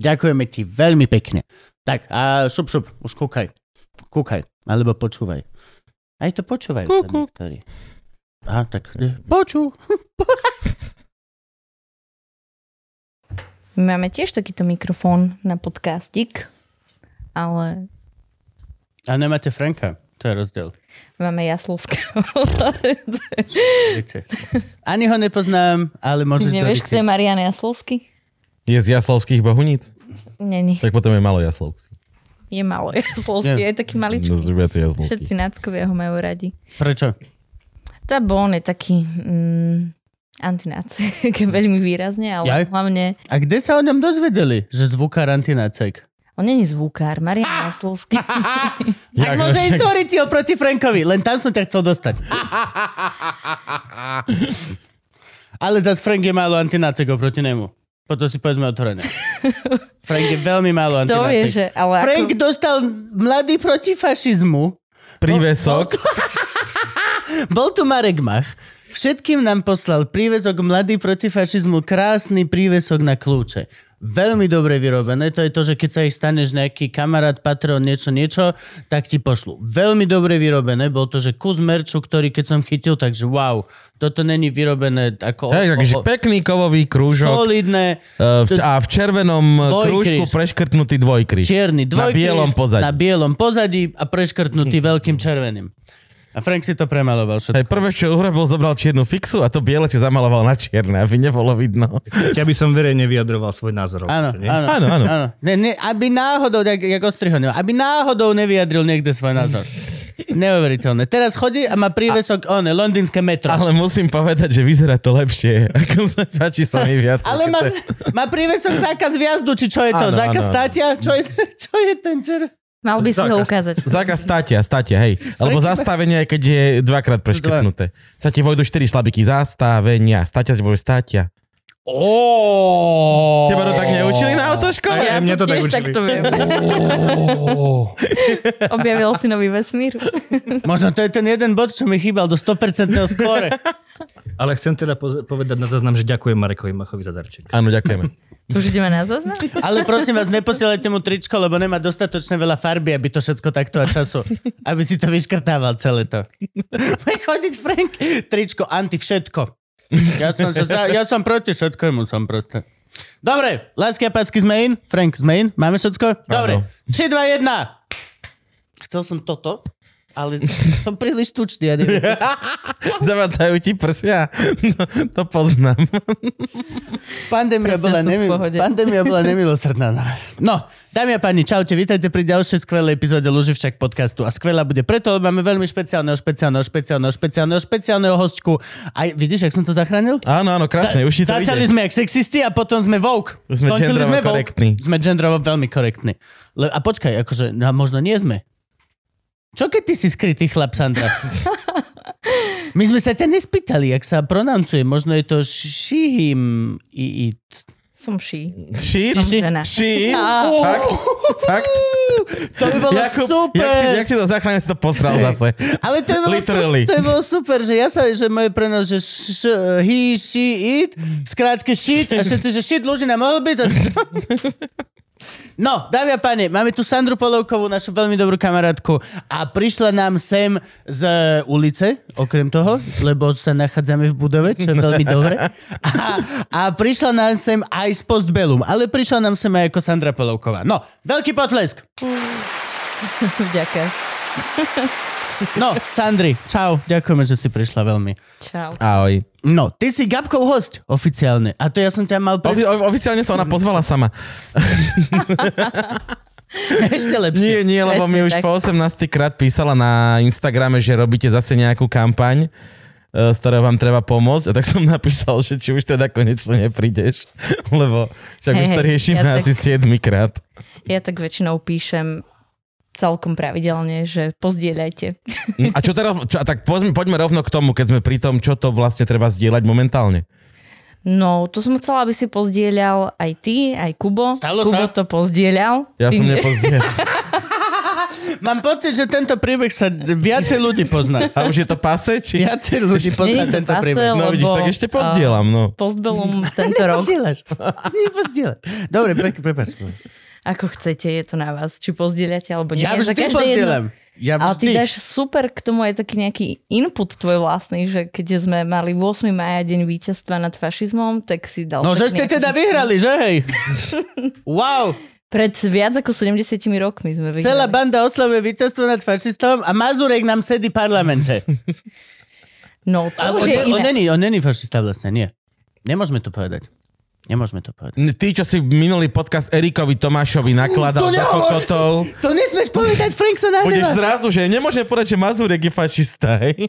Ďakujeme ti veľmi pekne. Tak a šup, šup, už kúkaj. Kúkaj, alebo počúvaj. Aj to počúvaj. Kúku. Aha, tak e, počú. My máme tiež takýto mikrofón na podcastik, ale A nemáte Franka. To je rozdiel. máme jaslovského. Ani ho nepoznám, ale môžeš Nevieš, kto je. Marian Jaslovský? Je z Jaslovských bohuníc? Není. Tak potom je malo Jaslovský. Je malo Jaslovský, je taký maličký. No. Všetci náckovia ho majú radi. Prečo? Tá bon je taký mm, antinácek, veľmi výrazne, ale Jaj. hlavne A kde sa o ňom dozvedeli, že zvukár antinácek? on není zvukár, Marian Jaslovský. Tak môže ísť do proti Frankovi, len tam som ťa chcel dostať. Ale zas Frank je málo antinácek oproti nemu. Potom si povedzme otvorené. Frank je veľmi málo ale Frank ako, dostal mladý proti fašizmu. Prívesok. Bol tu Marek Mach. Všetkým nám poslal prívesok Mladý proti fašizmu, krásny prívesok na kľúče. Veľmi dobre vyrobené, to je to, že keď sa ich staneš nejaký kamarát, patron, niečo, niečo, tak ti pošlu. Veľmi dobre vyrobené, bol to, že kus merču, ktorý keď som chytil, takže wow, toto není vyrobené ako... Hej, takže pekný kovový krúžok solidné, v, a v červenom Dvojkríž. krúžku preškrtnutý dvojkryž. čierny Na dvojkríž, bielom pozadí. Na bielom pozadí a preškrtnutý veľkým červeným. A Frank si to premaloval všetko. Hej, prvé, čo urobil, zobral čiernu fixu a to biele si zamaloval na čierne, aby nebolo vidno. Ja by som verejne vyjadroval svoj názor. Áno, áno, Áno, áno. áno. Ne, ne, aby náhodou, jak, jak ostrihonil, aby náhodou nevyjadril niekde svoj názor. Neuveriteľné. Teraz chodí a má prívesok, on, londýnske metro. Ale musím povedať, že vyzerá to lepšie. Ako sa páči sa mi viac. Ale má, má prívesok zákaz vjazdu, či čo je to? Áno, zákaz áno. státia? Čo je, čo je ten čer? Mal by si ho ukázať. Zákaz státia, státia, hej. Alebo zastavenie, keď je dvakrát preškrtnuté. Sa ti vojdu 4 slabiky. Zastavenia. Státia si povie státia. Oh. Teba to tak neučili na autoškole? Aj mňa to tak učili. takto viem. Objavil si nový vesmír. Možno to je ten jeden bod, čo mi chýbal do 100% skóre. Ale chcem teda povedať na záznam, že ďakujem Marekovi Machovi za darček. Áno, ďakujeme. Už ideme na záznam? Ale prosím vás, neposielajte mu tričko, lebo nemá dostatočne veľa farby, aby to všetko takto a času. Aby si to vyškrtával celé to. Chodiť Frank. Tričko, anti všetko. Ja som, sa, ja som proti všetkému, som proste. Dobre, lásky a pácky sme in. Frank, sme in? Máme všetko? Dobre. 3, 2, 1. Chcel som toto, ale som príliš tučný. Ja neviem. Zavádzajú ti prsia. No, to poznám. Pandémia Presne bola, nemi- pandémia bola nemilosrdná. No. no, dámy a páni, čaute, vítajte pri ďalšej skvelej epizóde Luživčak podcastu. A skvelá bude preto, lebo máme veľmi špeciálneho, špeciálneho, špeciálneho, špeciálneho, špeciálneho hostku. Aj vidíš, jak som to zachránil? Áno, áno, krásne, už ti to Začali ide. sme jak sexisti a potom sme woke. Sme Skončili sme woke. korektní. Sme gendrovo veľmi korektní. Le- a počkaj, akože, no, možno nie sme. Čo keď ty si skrytý chlap, Sandra? My sme sa ťa nespýtali, jak sa pronuncuje. Možno je to šihim i it. Som ší. Shit? Som žena. Shit? Á. Fakt? Fakt? To by bolo Jakub, super. Jak si, jak si to zachránil, si to posral zase. Ale to by bolo, Literally. Super, to by bolo super, že ja sa, že moje prenos, že š, he, she, it, v skrátke shit a všetci, že shit, Lužina, mohol by sa... No, dámy a páni, máme tu Sandru Polovkovú, našu veľmi dobrú kamarátku a prišla nám sem z ulice, okrem toho, lebo sa nachádzame v budove, čo je veľmi dobre. A, a prišla nám sem aj z Postbellum, ale prišla nám sem aj ako Sandra Polovková. No, veľký potlesk. Ďakujem. No, Sandri, čau, ďakujeme, že si prišla veľmi. Čau. Ahoj. No, ty si Gabkov host oficiálne. A to ja som ťa mal Ofi- pre... o- oficiálne sa ona pozvala sama. ešte lepšie. Nie, nie, lebo mi už tak. po 18 krát písala na Instagrame, že robíte zase nejakú kampaň z ktorého vám treba pomôcť. A tak som napísal, že či už teda konečne neprídeš, lebo však Hej, už to riešime ja asi tak- 7 krát. Ja tak väčšinou píšem celkom pravidelne, že pozdieľajte. A čo teraz, čo, a tak poďme, poďme rovno k tomu, keď sme pri tom, čo to vlastne treba zdieľať momentálne. No, to som chcela, aby si pozdieľal aj ty, aj Kubo. Stalo Kubo sa? to pozdieľal. Ja Ty som ne- nepozdiel. Mám pocit, že tento príbeh sa viacej ľudí pozná. A už je to pase? Či... Viacej ľudí pozná Nie tento pasel. príbeh. No vidíš, tak ešte pozdielam, no. Postbellum tento rok. Nepozdieľaš. Nepozdieľaš. Dobre, pre, prepáč. Ako chcete, je to na vás. Či pozdieľate, alebo nie. Ja vždy pozdieľam. Ja Ale ty vždy. dáš super k tomu aj taký nejaký input tvoj vlastný, že keď sme mali 8. maja deň víťazstva nad fašizmom, tak si dal... No, že ste teda diskus. vyhrali, že hej? Wow, Pred viac ako 70 rokmi sme vyhrali. celá banda oslavuje víťazstvo nad fašistom a Mazurek nám sedí v parlamente. No, to A už on, je ne, on, iné. není, on není fašista vlastne, nie. Nemôžeme to povedať. Nemôžeme to povedať. Ty, čo si minulý podcast Erikovi Tomášovi nakladal To za nehovor! kokotov, To nesmieš povedať, Frank sa budeš nahnevá. zrazu, že nemôžem povedať, že Mazurek je fašista, hej?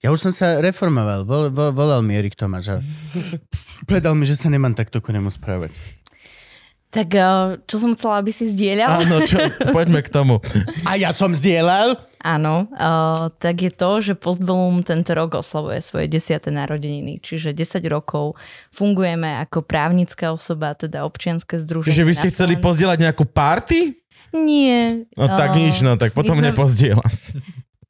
Ja už som sa reformoval. Vol, vol, volal mi Erik Tomáš a povedal mi, že sa nemám takto ku nemu správať. Tak eh, čo som chcela, aby si zdieľal? Áno, čo, poďme k tomu. A ja som zdieľal. Áno, uh, tak je to, že Postbellum tento rok oslavuje svoje 10. narodeniny, čiže 10 rokov fungujeme ako právnická osoba, teda občianske združenie. Že vy ste chceli pozdieľať nejakú party? Nie. No tak eh, nič, no tak potom sme- nepozdielam.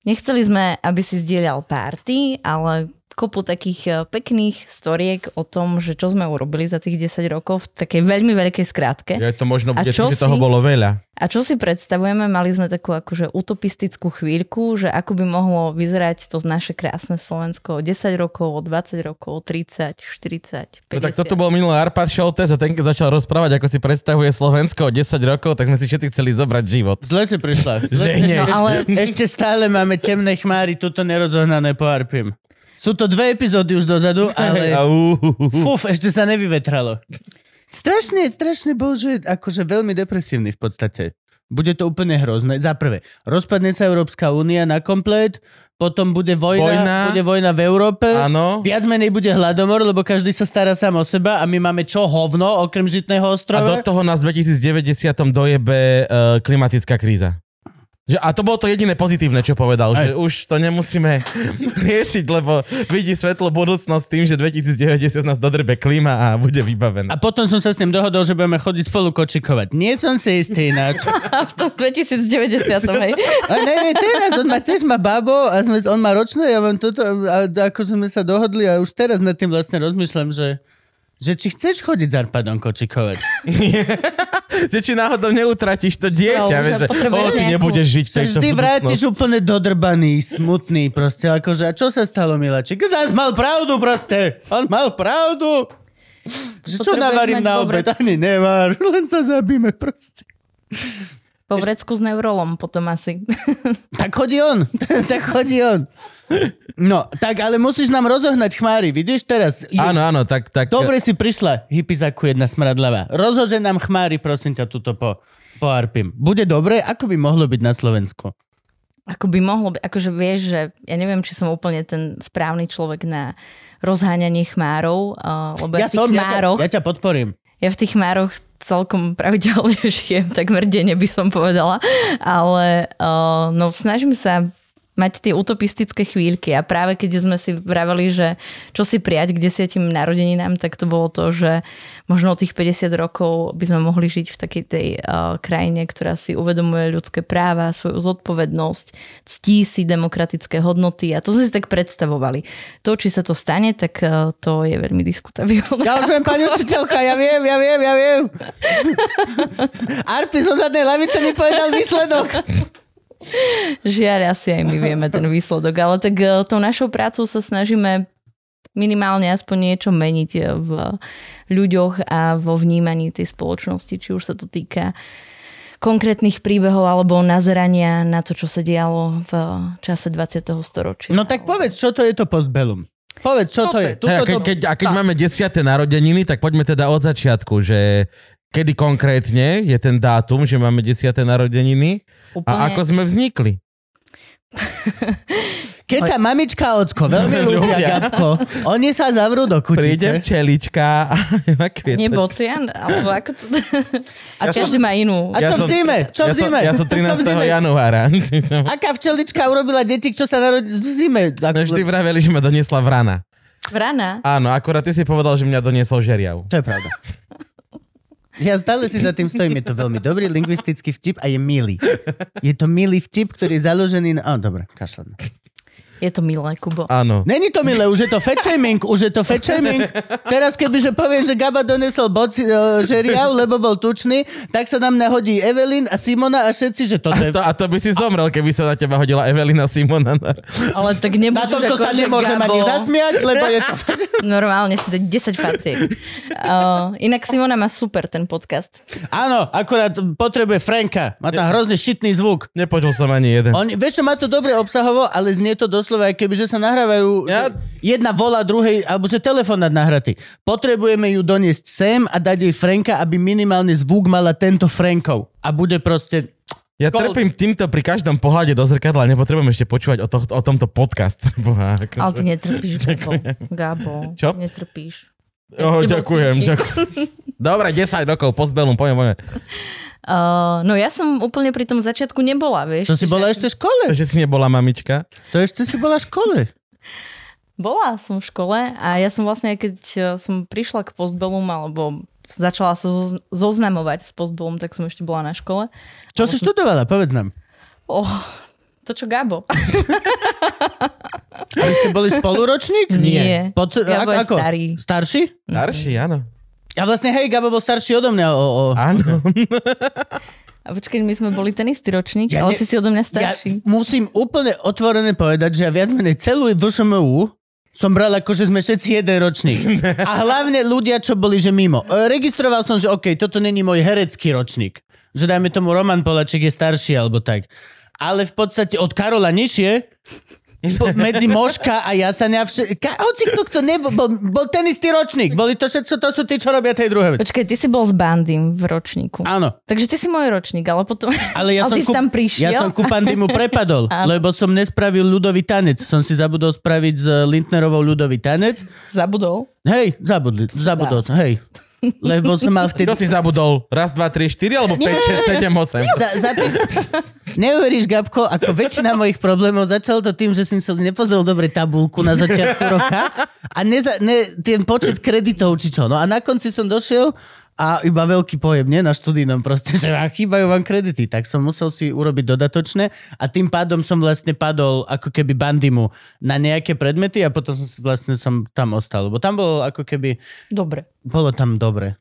Nechceli sme, aby si zdieľal párty, ale kopu takých eh, pekných storiek o tom, že čo sme urobili za tých 10 rokov v takej veľmi veľkej skrátke. Ja to možno A bude, že toho si- bolo veľa. A čo si predstavujeme, mali sme takú akože utopistickú chvíľku, že ako by mohlo vyzerať to naše krásne Slovensko o 10 rokov, o 20 rokov, o 30, 40, 50. No tak toto bol minulý Arpad Šoltes a ten keď začal rozprávať, ako si predstavuje Slovensko o 10 rokov, tak sme si všetci chceli zobrať život. Zle si prišla. Zle, Že ešte, nie. No, ale- ešte stále máme temné chmáry, tuto nerozohnané po Arpim. Sú to dve epizódy už dozadu, ale A fuf, ešte sa nevyvetralo. Strašne, strašne bol, že akože veľmi depresívny v podstate. Bude to úplne hrozné. Za prvé, rozpadne sa Európska únia na komplet, potom bude vojna, Vojna. bude vojna v Európe. Áno. Viac menej bude hladomor, lebo každý sa stará sám o seba a my máme čo hovno, okrem žitného A ostrova. do toho nás v 2090 dojebe uh, klimatická kríza. Že, a to bolo to jediné pozitívne, čo povedal, že už to nemusíme riešiť, lebo vidí svetlo budúcnosť tým, že 2090 nás dodrbe klíma a bude vybavená. A potom som sa s ním dohodol, že budeme chodiť spolu kočikovať. Nie som si istý ináč. v tom 2090, hej. A ne, ne, teraz on má tiež má babo a sme, on má ročné, ja mám toto a ako sme sa dohodli a už teraz nad tým vlastne rozmýšľam, že že či chceš chodiť s Arpadom kočikovať. že či náhodou neutratíš to dieťa, No, vieš, že o, ty nebudeš žiť Sa vždy vrátiš úplne dodrbaný, smutný, proste, akože, a čo sa stalo, Milaček? Zás mal pravdu, proste. On mal pravdu. Že čo navarím na obed? Ani nevár, len sa zabíme, proste. Po vrecku s neurolom potom asi. Tak chodí on, tak chodí on. No, tak ale musíš nám rozohnať chmáry, vidíš teraz? Jež- Áno, áno, tak, tak Dobre si prišla, hypizaku jedna smradlavá. Rozhože nám chmári, prosím ťa, tuto po, po Arpim. Bude dobre? Ako by mohlo byť na Slovensku? Ako by mohlo byť, akože vieš, že ja neviem, či som úplne ten správny človek na rozháňanie chmárov, uh, lebo ja, Ja som, ja ťa, chmároch, ja ťa podporím. ja v tých chmároch celkom pravidelne žijem, takmer denne by som povedala, ale uh, no snažím sa mať tie utopistické chvíľky a práve keď sme si vraveli, že čo si prijať k desiatim narodeninám, tak to bolo to, že možno o tých 50 rokov by sme mohli žiť v takej tej uh, krajine, ktorá si uvedomuje ľudské práva, svoju zodpovednosť, ctí si demokratické hodnoty a to sme si tak predstavovali. To, či sa to stane, tak uh, to je veľmi diskutabilné. Ja už viem, pani učiteľka, ja viem, ja viem, ja viem. Arpi zo zadnej lavice mi povedal výsledok. Žiaľ, asi aj my vieme ten výsledok, ale tak eh, tou našou prácou sa snažíme minimálne aspoň niečo meniť eh, v ľuďoch a vo vnímaní tej spoločnosti, či už sa to týka konkrétnych príbehov alebo nazerania na to, čo sa dialo v čase 20. storočia. No tak povedz, čo to je to postbellum? Povedz, čo to je. Hej, a Tuto keď, to... keď, a keď máme desiate narodeniny, tak poďme teda od začiatku, že kedy konkrétne je ten dátum, že máme desiate narodeniny Úplne, a ako sme vznikli. Keď sa mamička a ocko veľmi ľúbia. Gabko, oni sa zavrú do Príde kutice. včelička a má kvietať. Nie bocian, alebo ako to... A Každý má inú. A čo v zime? Čo v ja som, zime? ja som Čo v 13. zime? januára. Aká včelička urobila deti, čo sa narodí v zime? No vždy vraveli, že ma doniesla vrana. Vrana. Áno, akorát ty si povedal, že mňa doniesol žeriav. To je pravda. Ja stále si za tým stojím, je to veľmi dobrý lingvistický vtip a je milý. Je to milý vtip, ktorý je založený na... Á, dobre, kašľam. Je to milé, Kubo. Áno. Není to milé, už je to fat shaming, už je to fat shaming. Teraz kebyže poviem, že Gaba donesol boci, uh, žeriav, lebo bol tučný, tak sa nám nahodí Evelyn a Simona a všetci, že toto je... To, a to by si zomrel, keby sa na teba hodila Evelina Simona. Ale tak Na nebudeš tomto ako, sa že nemôžem ani Gabo. zasmiať, lebo je to... Normálne si dať 10 faciek. Uh, inak Simona má super ten podcast. Áno, akurát potrebuje Franka. Má tam hrozne šitný zvuk. Nepočul som ani jeden. On, vieš čo, má to dobre obsahovo, ale znie to doslova, keby že sa nahrávajú, Ja- jedna volá druhej, alebo že telefonát nahratý. Potrebujeme ju doniesť sem a dať jej Franka, aby minimálne zvuk mala tento Frankov. A bude proste... Ja Gold. trpím týmto pri každom pohľade do zrkadla, nepotrebujem ešte počúvať o, to, o tomto podcast. Boha, akože. Ale ty netrpíš, Gabo. Gabo. Čo? Ty netrpíš. Oh, ďakujem, ďakujem. Dobre, 10 rokov, postbelum, poďme, poďme. Uh, no ja som úplne pri tom začiatku nebola, vieš. To si čiže- bola ešte v škole. Že si nebola mamička. To ešte si bola v škole. Bola som v škole a ja som vlastne, keď eh, som prišla k postbelum, alebo začala sa zoz- zoznamovať s postbelum, tak som ešte bola na škole. Čo si študovala? Povedz nám. Oh, to čo Gabo? A vy ste boli spoluročník? Nie. Poce- Gabo je ako? starý. Starší? Starší, áno. A vlastne, hej, Gabo bol starší odo mňa. O, o. Áno. A počkej, my sme boli ten istý ročník, Ja ale ne- ty si odo mňa Ja starší. musím úplne otvorené povedať, že ja viac menej celú VŠMU som bral ako, že sme všetci jeden ročník. A hlavne ľudia, čo boli, že mimo. E, Registroval som, že OK, toto není môj herecký ročník. Že dajme tomu Roman Polaček je starší alebo tak. Ale v podstate od Karola nižšie medzi Moška a Jasania vše, ka, hoci kto, kto nebol, bol, bol ten istý ročník. Boli to všetko, to sú tí, čo robia tej druhé. Počkaj, ty si bol s bandým v ročníku. Áno. Takže ty si môj ročník, ale potom... Ale ja som, ty si tam prišiel. ja som ku Pandymu prepadol, lebo som nespravil ľudový tanec. Som si zabudol spraviť s Lindnerovou ľudový tanec. Zabudol. Hej, zabudli, zabudol hej. Lebo som mal vtedy... Čo si zabudol? Raz, dva, tri, štyri, alebo 5, 6, 7, 8? Za, zapis... Neuveríš, Gabko, ako väčšina mojich problémov začalo to tým, že som sa nepozrel dobre tabulku na začiatku roka a neza, ne, ten počet kreditov či čo. No a na konci som došiel a iba veľký pojem, nie na študijnom proste, že vám chýbajú vám kredity, tak som musel si urobiť dodatočné a tým pádom som vlastne padol ako keby bandimu na nejaké predmety a potom som vlastne som tam ostal, lebo tam bolo ako keby Dobre. bolo tam dobre.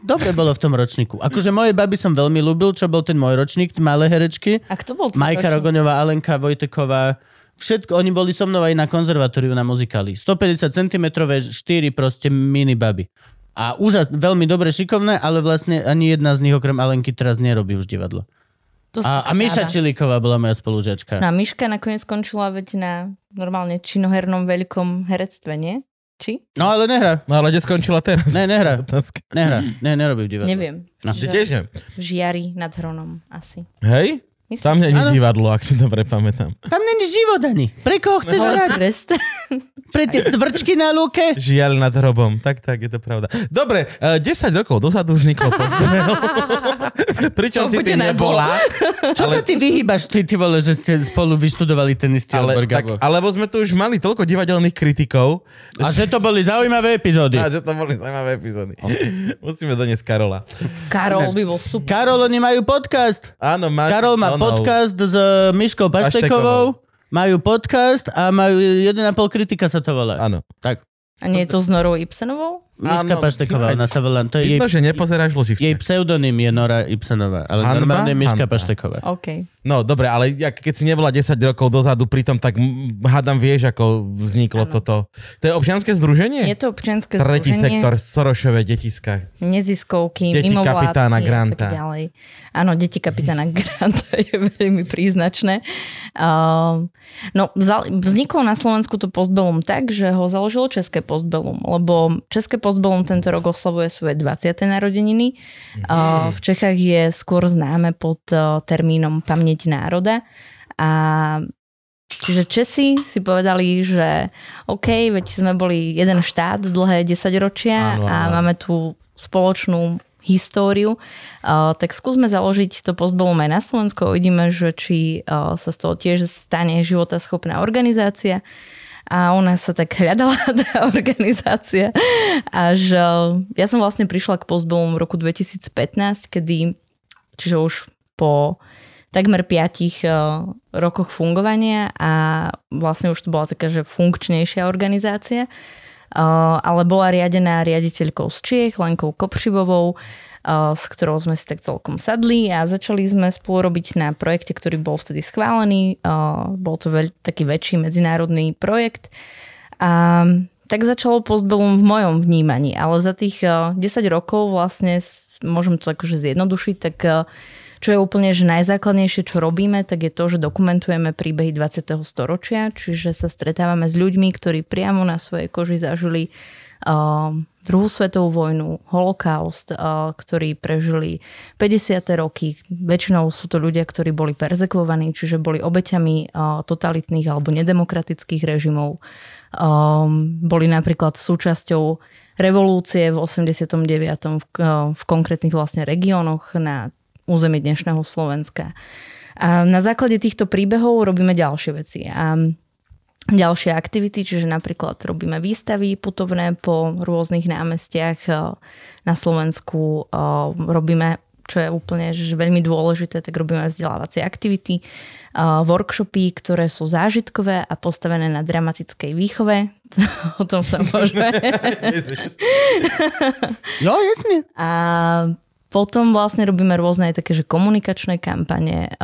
Dobre bolo v tom ročníku. Akože moje baby som veľmi ľúbil, čo bol ten môj ročník, malé herečky. A kto bol Majka ročník? Rogoňová, Alenka Vojteková. Všetko, oni boli so mnou aj na konzervatóriu na muzikály. 150 cm, 4 proste mini baby. A úžas, veľmi dobre šikovné, ale vlastne ani jedna z nich okrem Alenky teraz nerobí už divadlo. To A, a Miša rada. Čilíková bola moja spolužiačka. No a Miška nakoniec skončila veď na normálne činohernom veľkom herectve, nie? Či? No ale nehrá. No ale kde skončila teraz? Ne, nehrá. Otázka. Nehrá. Ne, nerobí v divadle. Neviem. No. Že tiež neviem. v žiari nad Hronom asi. Hej? Myslím, Tam není Áno. divadlo, ak si dobre pamätám. Tam není život ani. Pre koho chceš hrať? Trest. Pre tie cvrčky na lúke? Žiaľ nad hrobom. Tak, tak, je to pravda. Dobre, uh, 10 rokov dozadu vzniklo Postbel. Pričom si ty nebola. Čo sa ty vyhýbaš, ty, ty vole, že ste spolu vyštudovali ten istý Ale, odbor, tak, alebo sme tu už mali toľko divadelných kritikov, A že to boli zaujímavé epizódy. a že to boli zaujímavé epizódy. Musíme doniesť Karola. Karol by bol super. Karol, oni majú podcast. Áno, máš Karol má. Podcast s Myškou Paštekovou. Majú podcast a majú 1,5 kritika sa to volá. Áno. Tak, A nie je to s Norou Ibsenovou? Myška Áno. Pašteková, ona sa volá. To je jej, že nepozeráš loživke. jej pseudonym je Nora Ibsenová, ale Hanba? normálne je Myška Hanba. Pašteková. OK. No dobre, ale keď si nebola 10 rokov dozadu, pritom tak hádam vieš, ako vzniklo Áno. toto. To je občianske združenie? Je to občianske Tretí združenie, sektor, Sorošové detiska. neziskovky, Deti mimovládky kapitána Granta. ďalej. Áno, deti kapitána Granta je veľmi príznačné. Um, no, vzniklo na Slovensku to postbelum tak, že ho založilo České postbelum, lebo České postbelum tento rok oslavuje svoje 20. narodeniny. Uh, v Čechách je skôr známe pod uh, termínom Pamäť národa a čiže Česi si povedali, že OK, veď sme boli jeden štát dlhé 10 ročia Áno, a máme tu spoločnú históriu, tak skúsme založiť to postbolom aj na Slovensku uvidíme, že či sa z toho tiež stane životaschopná organizácia. A nás sa tak hľadala tá organizácia. Až ja som vlastne prišla k postbolom v roku 2015, kedy, čiže už po takmer piatich uh, rokoch fungovania a vlastne už to bola taká, že funkčnejšia organizácia, uh, ale bola riadená riaditeľkou z Čiech, Lenkou Kopřivovou, uh, s ktorou sme si tak celkom sadli a začali sme spolu robiť na projekte, ktorý bol vtedy schválený. Bol to veľ, taký väčší medzinárodný projekt. A tak začalo postbellum v mojom vnímaní, ale za tých uh, 10 rokov vlastne, môžem to akože zjednodušiť, tak čo je úplne že najzákladnejšie, čo robíme, tak je to, že dokumentujeme príbehy 20. storočia, čiže sa stretávame s ľuďmi, ktorí priamo na svojej koži zažili uh, druhú svetovú vojnu, holokaust, uh, ktorí prežili 50. roky. Väčšinou sú to ľudia, ktorí boli perzekvovaní, čiže boli obeťami uh, totalitných alebo nedemokratických režimov. Um, boli napríklad súčasťou revolúcie v 89. v, v konkrétnych vlastne regiónoch na území dnešného Slovenska. A na základe týchto príbehov robíme ďalšie veci. A ďalšie aktivity, čiže napríklad robíme výstavy putovné po rôznych námestiach eh, na Slovensku, eh, robíme čo je úplne že veľmi dôležité, tak robíme vzdelávacie aktivity, eh, workshopy, ktoré sú zážitkové a postavené na dramatickej výchove. o tom sa môžeme. Jo, jasne. A potom vlastne robíme rôzne aj také, že komunikačné kampane,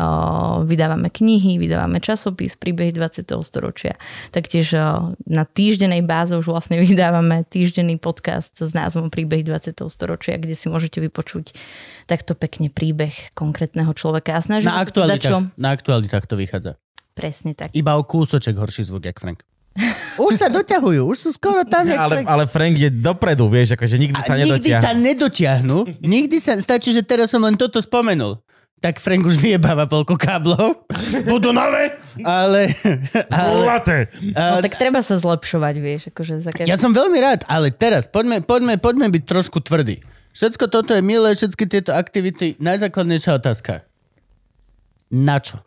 vydávame knihy, vydávame časopis, príbehy 20. storočia. Taktiež na týždenej báze už vlastne vydávame týždenný podcast s názvom Príbeh 20. storočia, kde si môžete vypočuť takto pekne príbeh konkrétneho človeka. A snažíme Na to dať čo? aktualitách, na aktualitách to vychádza. Presne tak. Iba o kúsoček horší zvuk, jak Frank. Už sa doťahujú, už sú skoro tam, jak Ale, Frank. ale Frank je dopredu, vieš, akože nikdy sa nikdy sa nedotiahnu. Nikdy sa, stačí, že teraz som len toto spomenul. Tak Frank už vyjebáva polko káblov. Budú nové, ale... ale Zlaté. No tak treba sa zlepšovať, vieš, akože za každý... ja som veľmi rád, ale teraz poďme, poďme, poďme byť trošku tvrdí. Všetko toto je milé, všetky tieto aktivity. Najzákladnejšia otázka. Na čo?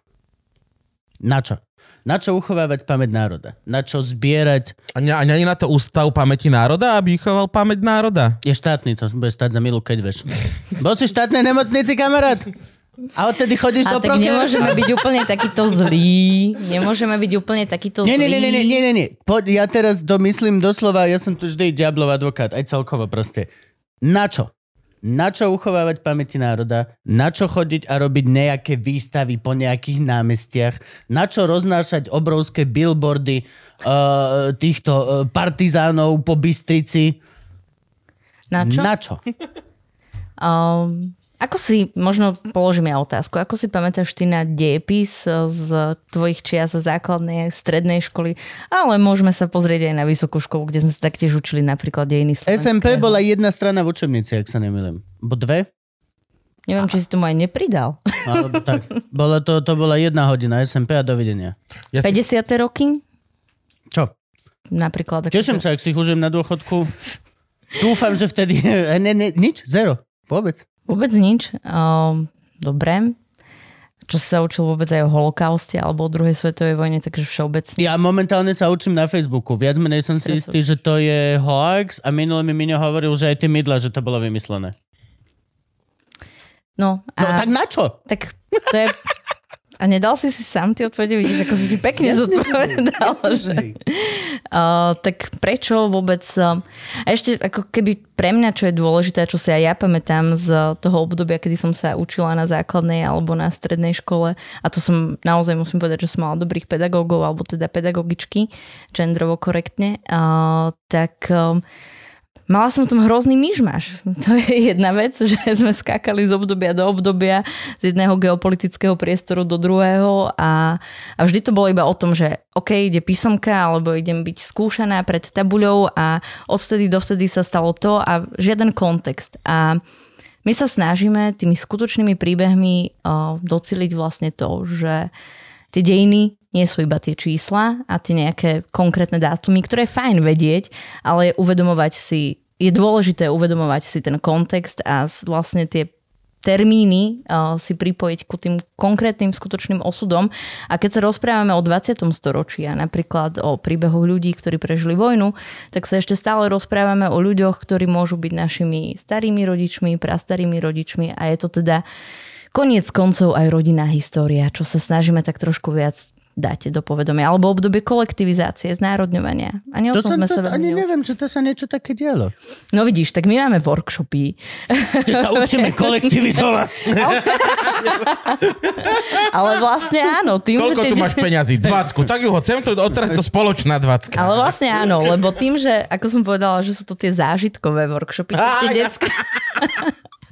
Na čo? Na čo uchovávať pamäť národa? Na čo zbierať... A ne- a není na to ústav pamäti národa, aby choval pamäť národa? Je štátny, to bude stáť za milú keď vieš. Bol si štátnej nemocnici, kamarát? A odtedy chodíš A do tak proker? nemôžeme byť úplne takýto zlí. Nemôžeme byť úplne takýto Nie, zlí. nie, nie, nie, nie, nie, nie. Poď, ja teraz domyslím doslova, ja som tu vždy diablov advokát, aj celkovo proste. Na čo? Na čo uchovávať pamäti národa? Na čo chodiť a robiť nejaké výstavy po nejakých námestiach? Na čo roznášať obrovské billboardy uh, týchto uh, partizánov po Bystrici? Na čo? Na čo? Um, ako si, možno položím ja otázku, ako si pamätáš ty na dejepis z tvojich čias z základnej strednej školy, ale môžeme sa pozrieť aj na vysokú školu, kde sme sa taktiež učili napríklad dejiny slovenského. SMP bola jedna strana v učebnici, ak sa nemýlim. Bo dve? Neviem, či si tomu aj nepridal. Alebo tak. Bola to, to bola jedna hodina SMP a dovidenia. Ja si, 50. roky? Čo? Napríklad. Teším sa, ak si ich užijem na dôchodku. Dúfam, že vtedy... Ne, ne, nič? Zero. Vôbec. Vôbec nič. Um, dobre. Čo si sa učil vôbec aj o holokauste alebo o druhej svetovej vojne, takže všeobecne. Ja momentálne sa učím na Facebooku. Viac menej som si Teraz istý, že to je hoax a minule mi Miňo hovoril, že aj tie mydla, že to bolo vymyslené. No, a... No tak na čo? Tak to je... A nedal si si sám tie odpovede, vidíš, ako si si pekne zodpovedal. že- Uh, tak prečo vôbec... Uh, a ešte ako keby pre mňa, čo je dôležité, čo si aj ja pamätám z toho obdobia, kedy som sa učila na základnej alebo na strednej škole, a to som naozaj musím povedať, že som mala dobrých pedagógov, alebo teda pedagogičky, genderovo korektne, uh, tak... Um, Mala som v tom hrozný myšmaš. To je jedna vec, že sme skákali z obdobia do obdobia, z jedného geopolitického priestoru do druhého a, a vždy to bolo iba o tom, že OK, ide písomka, alebo idem byť skúšaná pred tabuľou a odvtedy dovtedy sa stalo to a žiaden kontext. A my sa snažíme tými skutočnými príbehmi doceliť vlastne to, že tie dejiny nie sú iba tie čísla a tie nejaké konkrétne dátumy, ktoré je fajn vedieť, ale uvedomovať si, je dôležité uvedomovať si ten kontext a vlastne tie termíny uh, si pripojiť ku tým konkrétnym skutočným osudom. A keď sa rozprávame o 20. storočí a napríklad o príbehoch ľudí, ktorí prežili vojnu, tak sa ešte stále rozprávame o ľuďoch, ktorí môžu byť našimi starými rodičmi, prastarými rodičmi a je to teda koniec koncov aj rodinná história, čo sa snažíme tak trošku viac dáte do povedomia. Alebo obdobie kolektivizácie, znárodňovania. Ani o To tom som sme to, sa veľmi ani neus- neviem, že to sa niečo také dialo. No vidíš, tak my máme workshopy. Kde sa učíme kolektivizovať. Ale vlastne áno. Tým, Koľko že tu tie- máš peňazí? 20. Tak ju ho chcem, to odteraz to spoločná 20. Ale vlastne áno, lebo tým, že, ako som povedala, že sú to tie zážitkové workshopy, tak tie Á, decka...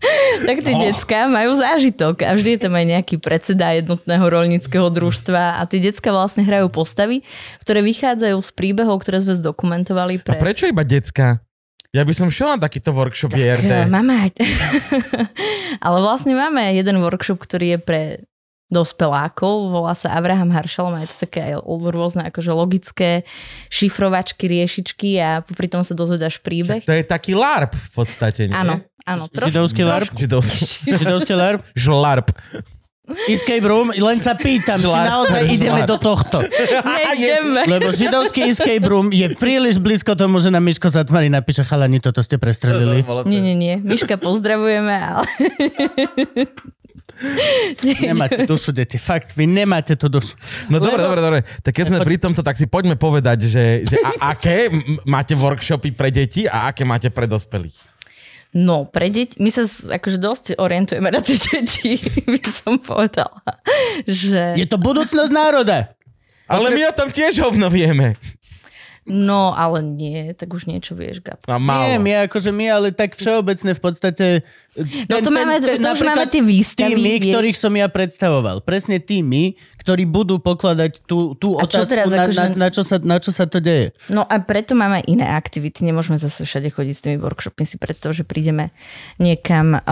tak tie decka majú zážitok a vždy je tam aj nejaký predseda jednotného rolníckého družstva a tie decka vlastne hrajú postavy, ktoré vychádzajú z príbehov, ktoré sme zdokumentovali A pre... prečo iba decka? Ja by som šiel na takýto workshop Tak, JRD. máme aj... Ale vlastne máme jeden workshop, ktorý je pre dospelákov, volá sa Abraham Harshal, má to také aj rôzne akože logické šifrovačky, riešičky a popri tom sa dozvedáš príbeh. To je taký LARP v podstate, nie? Áno, áno. trošku- Židovský larp. Židovský. Židovský larp. Žlarp. Escape room, len sa pýtam, či Žlarp. naozaj ideme Žlarp. do tohto. Nejdeme. Lebo židovský escape room je príliš blízko tomu, že na Miško Zatmari napíše chalani, toto ste prestrelili. Nie, nie, nie. Miška pozdravujeme, ale Nemáte dušu, deti. Fakt, vy nemáte tú dušu. No Lebo- dobre, dobre, dobre. Tak keď sme pri tomto, tak si poďme povedať, že, že a, aké máte workshopy pre deti a aké máte pre dospelých. no, pre deti, my sa z- akože dosť orientujeme na tie deti, by som povedala. Že... Je to budúcnosť národa. Ale my o tom tiež hovno vieme. No, ale nie, tak už niečo vieš, Gab. No, Nie, málo. my akože my, ale tak všeobecne v podstate... No to máme- to už máme tie výstavy, Tými, vie- ktorých som ja predstavoval. Presne tými, ktorí budú pokladať tú, tú A čo otázku, teraz, na, akože- na, na, čo sa, na čo sa to deje. No a preto máme iné aktivity. Nemôžeme zase všade chodiť s tými workshopmi. Si predstav, že prídeme niekam uh,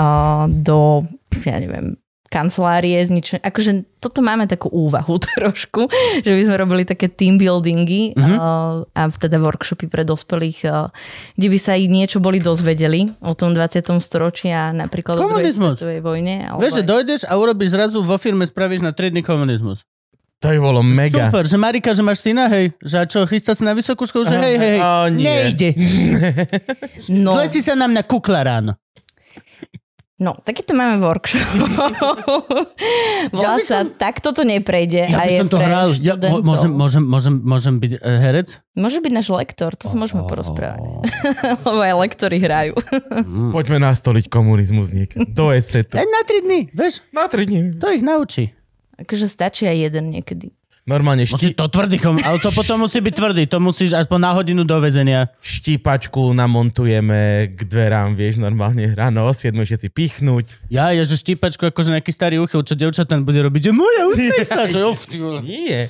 do, ja neviem, kancelárie z ničo. Akože toto máme takú úvahu trošku, že by sme robili také team buildingy Mhm. uh, a teda workshopy pre dospelých, uh, kde by sa aj niečo boli dozvedeli o tom 20. storočí a napríklad o druhej Komunizmus. svetovej vojne. alebo Vieš, že aj- dojdeš a urobíš zrazu vo firme, spravíš na 3 dní komunizmus. To by bolo mega. Super, že Marika, že máš syna, hej, že a čo, chystá sa na vysokú školu, že hej, hej, hej, Á, nie. nejde. No, Zle si sa nám na kukla ráno. No, takýto máme workshop. Volá by sa, som- tak toto neprejde. Ja a by som to hral. Ja, môžem, môžem, môžem, môžem byť uh, herec? Môže byť náš lektor, to sa môžeme porozprávať. Lebo aj lektori hrajú. Poďme nastoliť komunizmus niekam. Do esetu. Len na 3 dny, vieš, Na tri dní. to ich naučí. akože stačí aj jeden niekedy. Normálne Musíš ští, to tvrdý, kom- ale to potom musí byť tvrdý, to musíš aspoň na hodinu do väzenia. štípačku namontujeme k dverám, vieš, normálne ráno o 7 všetci pichnúť. Ja, je, že štípačku akože nejaký starý uchyl, čo devčatán bude robiť, že moja, sa, že uf. Nie.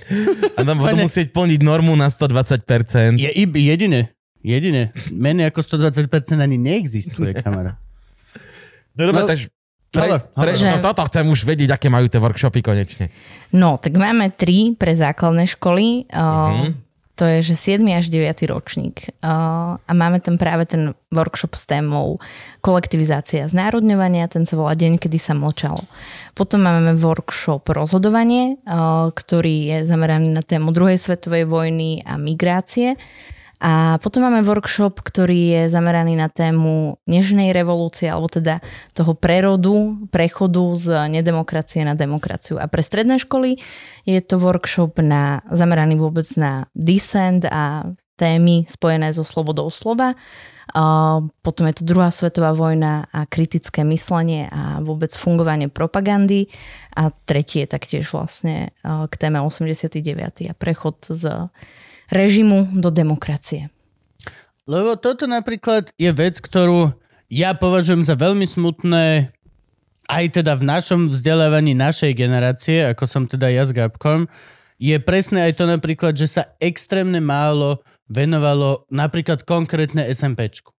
A tam Pane- musieť plniť normu na 120%. Je ib, jediné, jediné. Menej ako 120% ani neexistuje, kamarát. No, No, takže pre, pre, hovor. no toto chcem už vedieť, aké majú tie workshopy konečne. No, tak máme tri pre základné školy. Uh, To je, že 7. až 9. ročník. Uh, a máme tam práve ten workshop s témou kolektivizácia znárodňovania, ten sa volá Deň, kedy sa mlčalo. Potom máme workshop rozhodovanie, uh, ktorý je zameraný na tému druhej svetovej vojny a migrácie. A potom máme workshop, ktorý je zameraný na tému nežnej revolúcie, alebo teda toho prerodu, prechodu z nedemokracie na demokraciu. A pre stredné školy je to workshop na, zameraný vôbec na dissent a témy spojené so slobodou slova. Potom je to druhá svetová vojna a kritické myslenie a vôbec fungovanie propagandy. A tretí je taktiež vlastne a, k téme 89. a prechod z režimu do demokracie. Lebo toto napríklad je vec, ktorú ja považujem za veľmi smutné aj teda v našom vzdelávaní našej generácie, ako som teda ja s Gabkom, je presne aj to napríklad, že sa extrémne málo venovalo napríklad konkrétne SMPčku.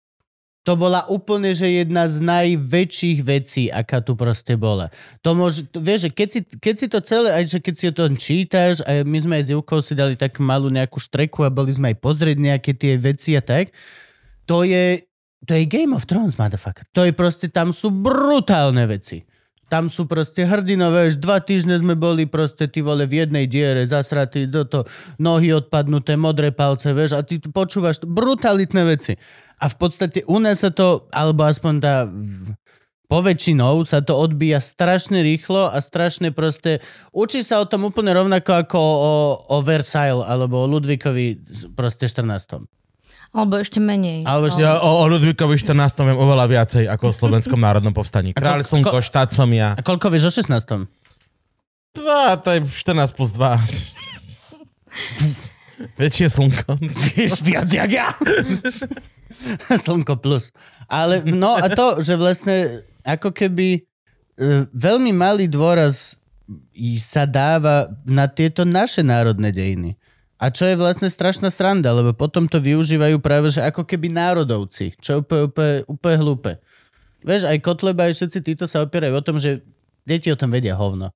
To bola úplne, že jedna z najväčších vecí, aká tu proste bola. To môže, vieš, keď si, keď si to celé, aj že keď si to čítaš, a my sme aj s Ivkou si dali tak malú nejakú štreku a boli sme aj pozrieť nejaké tie veci a tak, to je, to je Game of Thrones, motherfucker. To je proste, tam sú brutálne veci. Tam sú proste hrdinové, už dva týždne sme boli proste ty vole v jednej diere, zasratí do to, nohy odpadnuté, modré palce, vieš, a ty počúvaš brutalitné veci. A v podstate u nás sa to, alebo aspoň tá poväčšinou sa to odbíja strašne rýchlo a strašne proste, učí sa o tom úplne rovnako ako o, o Versailles alebo o Ludvíkovi proste 14. Alebo ešte menej. Alebo ešte- Ja o, o Ludvíkovi 14. viem oveľa viacej ako o Slovenskom národnom povstaní. Kráľ ko- Slnko, ko- štát som ja. A koľko vieš o 16. Dva, to je 14 plus 2. Väčšie slnko. Vieš viac jak ja. Slnko plus. Ale no a to, že vlastne ako keby e, veľmi malý dôraz i sa dáva na tieto naše národné dejiny. A čo je vlastne strašná sranda, lebo potom to využívajú práve, že ako keby národovci, čo je úplne, úplne, úplne hlúpe. Vieš, aj Kotleba, aj všetci títo sa opierajú o tom, že deti o tom vedia hovno.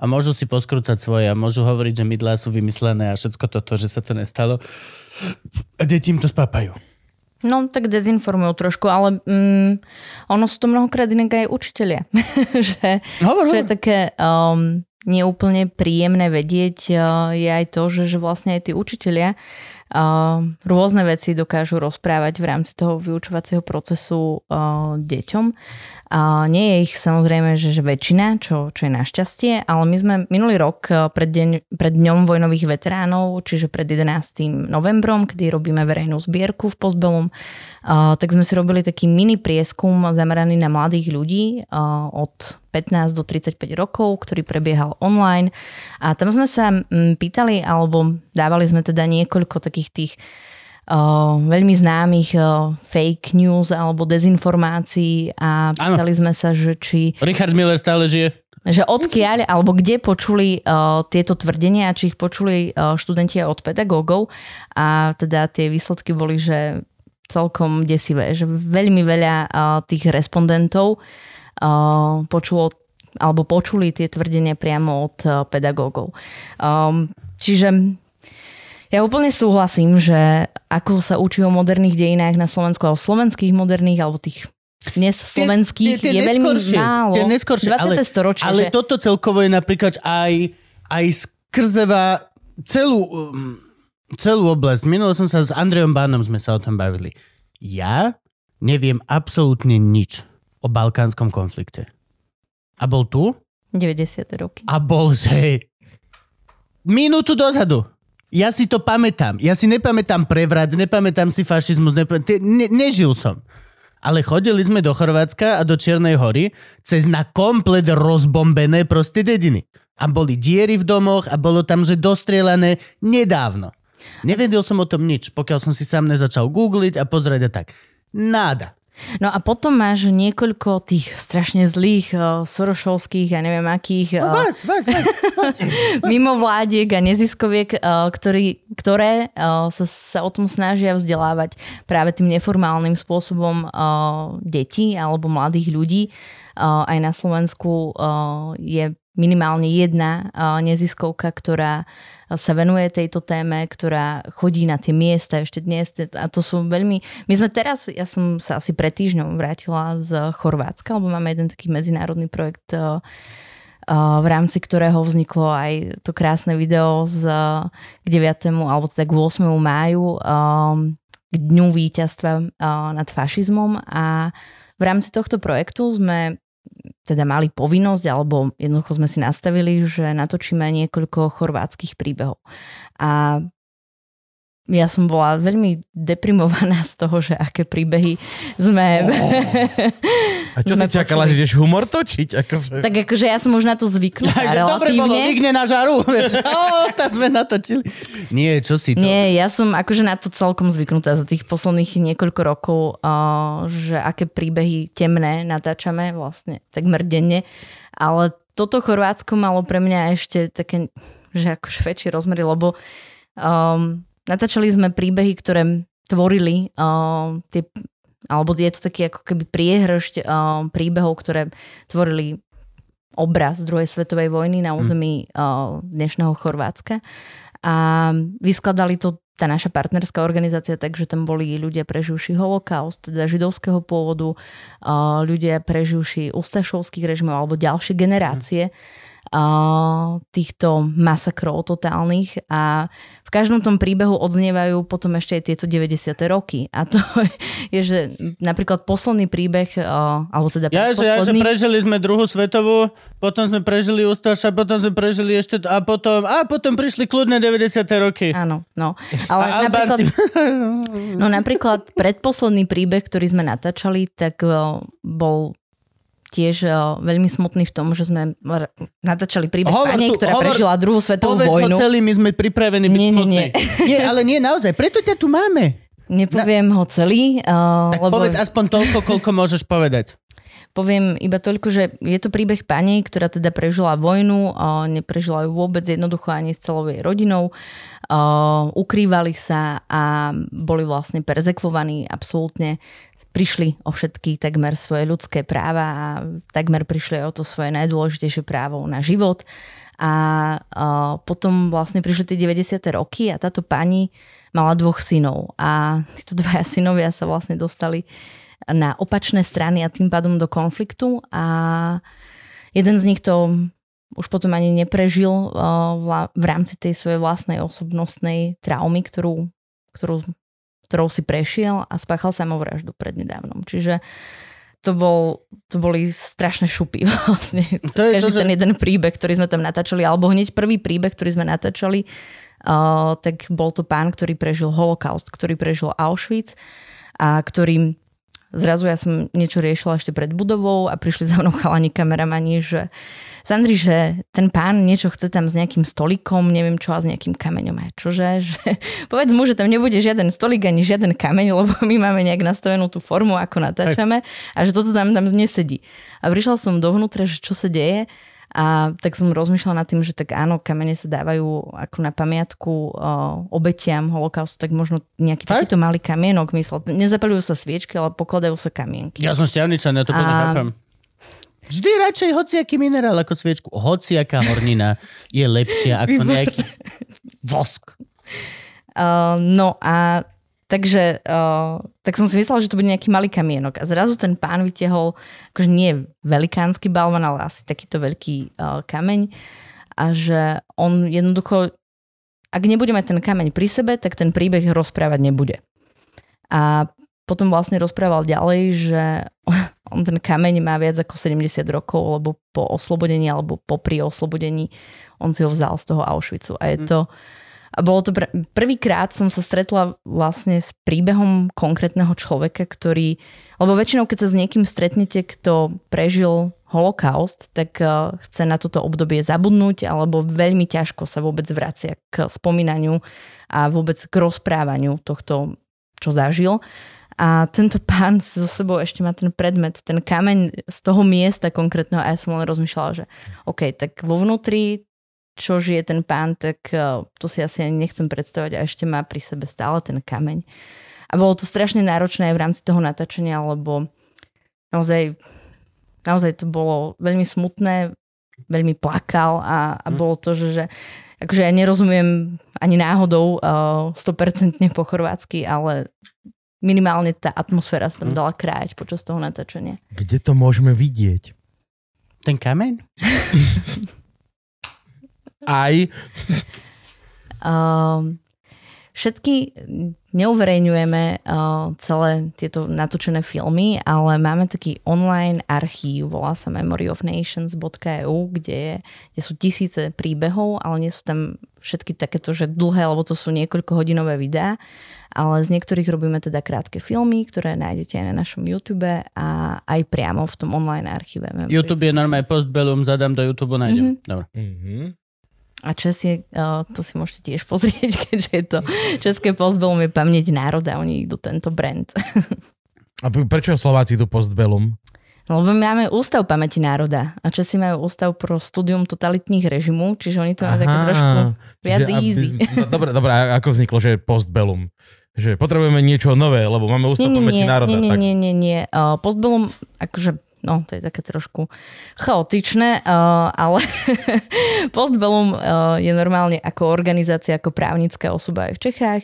A môžu si poskrúcať svoje a môžu hovoriť, že mydlá sú vymyslené a všetko toto, že sa to nestalo. A deti im to spápajú. No, tak dezinformujú trošku, ale mm, ono sú to mnohokrát inak aj učiteľia. že, Hovor, že hovor. také um, neúplne príjemné vedieť uh, je aj to, že, že vlastne aj tí učiteľia uh, rôzne veci dokážu rozprávať v rámci toho vyučovacieho procesu uh, deťom. Nie je ich samozrejme, že, že väčšina, čo, čo je našťastie, ale my sme minulý rok uh, pred, deň, pred Dňom vojnových veteránov, čiže pred 11. novembrom, kedy robíme verejnú zbierku v Pozbelom, uh, tak sme si robili taký mini prieskum zameraný na mladých ľudí uh, od 15 do 35 rokov, ktorý prebiehal online. A tam sme sa pýtali, alebo dávali sme teda niekoľko takých tých veľmi známych fake news alebo dezinformácií a pýtali sme sa, že či Richard Miller stále žije. že odkiaľ alebo kde počuli uh, tieto tvrdenia, či ich počuli uh, študenti od pedagógov a teda tie výsledky boli, že celkom desivé, že veľmi veľa uh, tých respondentov uh, počulo alebo počuli tie tvrdenia priamo od uh, pedagógov. Um, čiže ja úplne súhlasím, že ako sa učí o moderných dejinách na Slovensku a o slovenských moderných alebo tých dnes slovenských tie- tie je veľmi málo. tie neskoršie, 20. ale- storočie, Ale že... toto celkovo je napríklad aj, aj skrzeva celú, um, celú oblasť. Minulo som sa s Andrejom Bánom sme sa o tom bavili. Ja neviem absolútne nič o balkánskom konflikte. A bol tu? 90. roky. A bol, že minútu dozadu. Ja si to pamätám. Ja si nepamätám prevrat, nepamätám si fašizmus, nepamätám, ne, nežil som. Ale chodili sme do Chorvátska a do Čiernej hory cez na komplet rozbombené proste dediny. A boli diery v domoch a bolo tam, že dostrieľané nedávno. Nevedel som o tom nič, pokiaľ som si sám nezačal googliť a pozrieť a tak. Náda. No a potom máš niekoľko tých strašne zlých uh, sorošovských a neviem akých No, uh, vás, vás, vás, vás. mimovládiek a neziskoviek, uh, ktorý, ktoré uh, sa, sa o tom snažia vzdelávať práve tým neformálnym spôsobom uh, detí alebo mladých ľudí. Uh, aj na Slovensku uh, je minimálne jedna uh, neziskovka, ktorá sa venuje tejto téme, ktorá chodí na tie miesta ešte dnes. A to sú veľmi... My sme teraz, ja som sa asi pred týždňom vrátila z Chorvátska, lebo máme jeden taký medzinárodný projekt uh, v rámci ktorého vzniklo aj to krásne video z, k 9. alebo teda k 8. máju k dňu víťazstva nad fašizmom a v rámci tohto projektu sme teda mali povinnosť, alebo jednoducho sme si nastavili, že natočíme niekoľko chorvátskych príbehov. A ja som bola veľmi deprimovaná z toho, že aké príbehy sme... A čo si čakala, že ideš humor točiť? Akože... Tak akože ja som už na to zvyknutá Aj, že dobre bolo, relatívne. vygne na žaru. Vieš, o, tá sme natočili. Nie, čo si to? Nie, ja som akože na to celkom zvyknutá za tých posledných niekoľko rokov, uh, že aké príbehy temné natáčame vlastne takmer denne. Ale toto Chorvátsko malo pre mňa ešte také, že akože väčšie rozmery, lebo um, natáčali sme príbehy, ktoré tvorili uh, tie alebo je to taký ako keby priehršť uh, príbehov, ktoré tvorili obraz druhej svetovej vojny na území uh, dnešného Chorvátska. A vyskladali to tá naša partnerská organizácia, takže tam boli ľudia preživší holokaust, teda židovského pôvodu, ľudia preživší ustašovských režimov alebo ďalšie generácie. Mm týchto masakrov totálnych a v každom tom príbehu odznievajú potom ešte aj tieto 90. roky. A to je, že napríklad posledný príbeh, alebo teda ja, že, ja, že prežili sme druhú svetovú, potom sme prežili Ustaša, potom sme prežili ešte a potom, a potom prišli kľudné 90. roky. Áno, no. Ale a napríklad, no napríklad predposledný príbeh, ktorý sme natáčali, tak bol tiež uh, veľmi smutný v tom, že sme natáčali príbeh hovor pani, tu, ktorá hovor, prežila druhú svetovú povedz vojnu. Povedz celý, my sme pripravení byť nie, nie, nie. nie, ale nie, naozaj, preto ťa tu máme. Nepoviem Na... ho celý. Uh, tak lebo... povedz aspoň toľko, koľko môžeš povedať. Poviem iba toľko, že je to príbeh pani, ktorá teda prežila vojnu, uh, neprežila ju vôbec jednoducho ani s celou jej rodinou. Uh, ukrývali sa a boli vlastne perzekvovaní absolútne prišli o všetky takmer svoje ľudské práva a takmer prišli o to svoje najdôležitejšie právo na život. A potom vlastne prišli tie 90. roky a táto pani mala dvoch synov. A títo dvaja synovia sa vlastne dostali na opačné strany a tým pádom do konfliktu. A jeden z nich to už potom ani neprežil v rámci tej svojej vlastnej osobnostnej traumy, ktorú, ktorú ktorou si prešiel a spáchal samovraždu prednedávnom. Čiže to, bol, to boli strašné šupy vlastne. To je Každý to, že... ten jeden príbeh, ktorý sme tam natáčali, alebo hneď prvý príbeh, ktorý sme natáčali, uh, tak bol to pán, ktorý prežil holokaust, ktorý prežil Auschwitz a ktorý zrazu ja som niečo riešila ešte pred budovou a prišli za mnou chalani kameramani, že Sandri, že ten pán niečo chce tam s nejakým stolikom, neviem čo, a s nejakým kameňom. A čože? Že, povedz mu, že tam nebude žiaden stolik ani žiaden kameň, lebo my máme nejak nastavenú tú formu, ako natáčame a že toto tam, tam nesedí. A prišla som dovnútra, že čo sa deje a tak som rozmýšľala nad tým, že tak áno, kamene sa dávajú ako na pamiatku o, obetiam holokaustu, tak možno nejaký tak? takýto malý kamienok myslel. Nezapalujú sa sviečky, ale pokladajú sa kamienky. Ja som šťavničan, ja to plne chápam. Vždy radšej hociaký minerál ako sviečku. Hociaká hornina je lepšia ako nejaký vosk. Uh, no a Takže uh, tak som si myslela, že to bude nejaký malý kamienok. A zrazu ten pán vytiahol, akože nie velikánsky balvan, ale asi takýto veľký uh, kameň. A že on jednoducho, ak nebude mať ten kameň pri sebe, tak ten príbeh rozprávať nebude. A potom vlastne rozprával ďalej, že on ten kameň má viac ako 70 rokov, lebo po oslobodení alebo po pri oslobodení on si ho vzal z toho Auschwitzu. A je mhm. to... A bolo to pr- prvýkrát som sa stretla vlastne s príbehom konkrétneho človeka, ktorý, lebo väčšinou keď sa s niekým stretnete, kto prežil holokaust, tak uh, chce na toto obdobie zabudnúť alebo veľmi ťažko sa vôbec vracia k spomínaniu a vôbec k rozprávaniu tohto, čo zažil. A tento pán so sebou ešte má ten predmet, ten kameň z toho miesta konkrétneho a ja som len rozmýšľala, že OK, tak vo vnútri čo žije ten pán, tak eh, to si asi ani nechcem predstavať a ešte má pri sebe stále ten kameň. A bolo to strašne náročné aj v rámci toho natáčania, lebo naozaj, naozaj to bolo veľmi smutné, veľmi plakal a, a hm. bolo to, že, že akože ja nerozumiem ani náhodou uh, eh, 100% po chorvátsky, ale minimálne tá atmosféra sa tam hm. dala krájať počas toho natáčania. Kde to môžeme vidieť? Ten kameň? Aj. Um, všetky neuverejňujeme uh, celé tieto natočené filmy, ale máme taký online archív, volá sa memoryofnations.eu, kde, je, kde sú tisíce príbehov, ale nie sú tam všetky takéto, že dlhé, lebo to sú niekoľko hodinové videá, ale z niektorých robíme teda krátke filmy, ktoré nájdete aj na našom YouTube a aj priamo v tom online archíve. YouTube je normálne postbellum, zadám do YouTube, nájdem. Mm-hmm. Dobre. Mm-hmm. A Česi, to si môžete tiež pozrieť, keďže je to České postbellum je pamäť národa, oni idú tento brand. A prečo Slováci idú postbellum? No, lebo my máme ústav pamäti národa a Česi majú ústav pro studium totalitných režimov, čiže oni to majú také trošku viac že, easy. No, dobre, dobre, ako vzniklo, že postbellum? že potrebujeme niečo nové, lebo máme ústav Nie, nie, pamäti nie, národa. nie, nie, tak. nie, nie, nie. Uh, Postbellum, akože, no, to je také trošku chaotičné, uh, ale Postbellum uh, je normálne ako organizácia, ako právnická osoba aj v Čechách.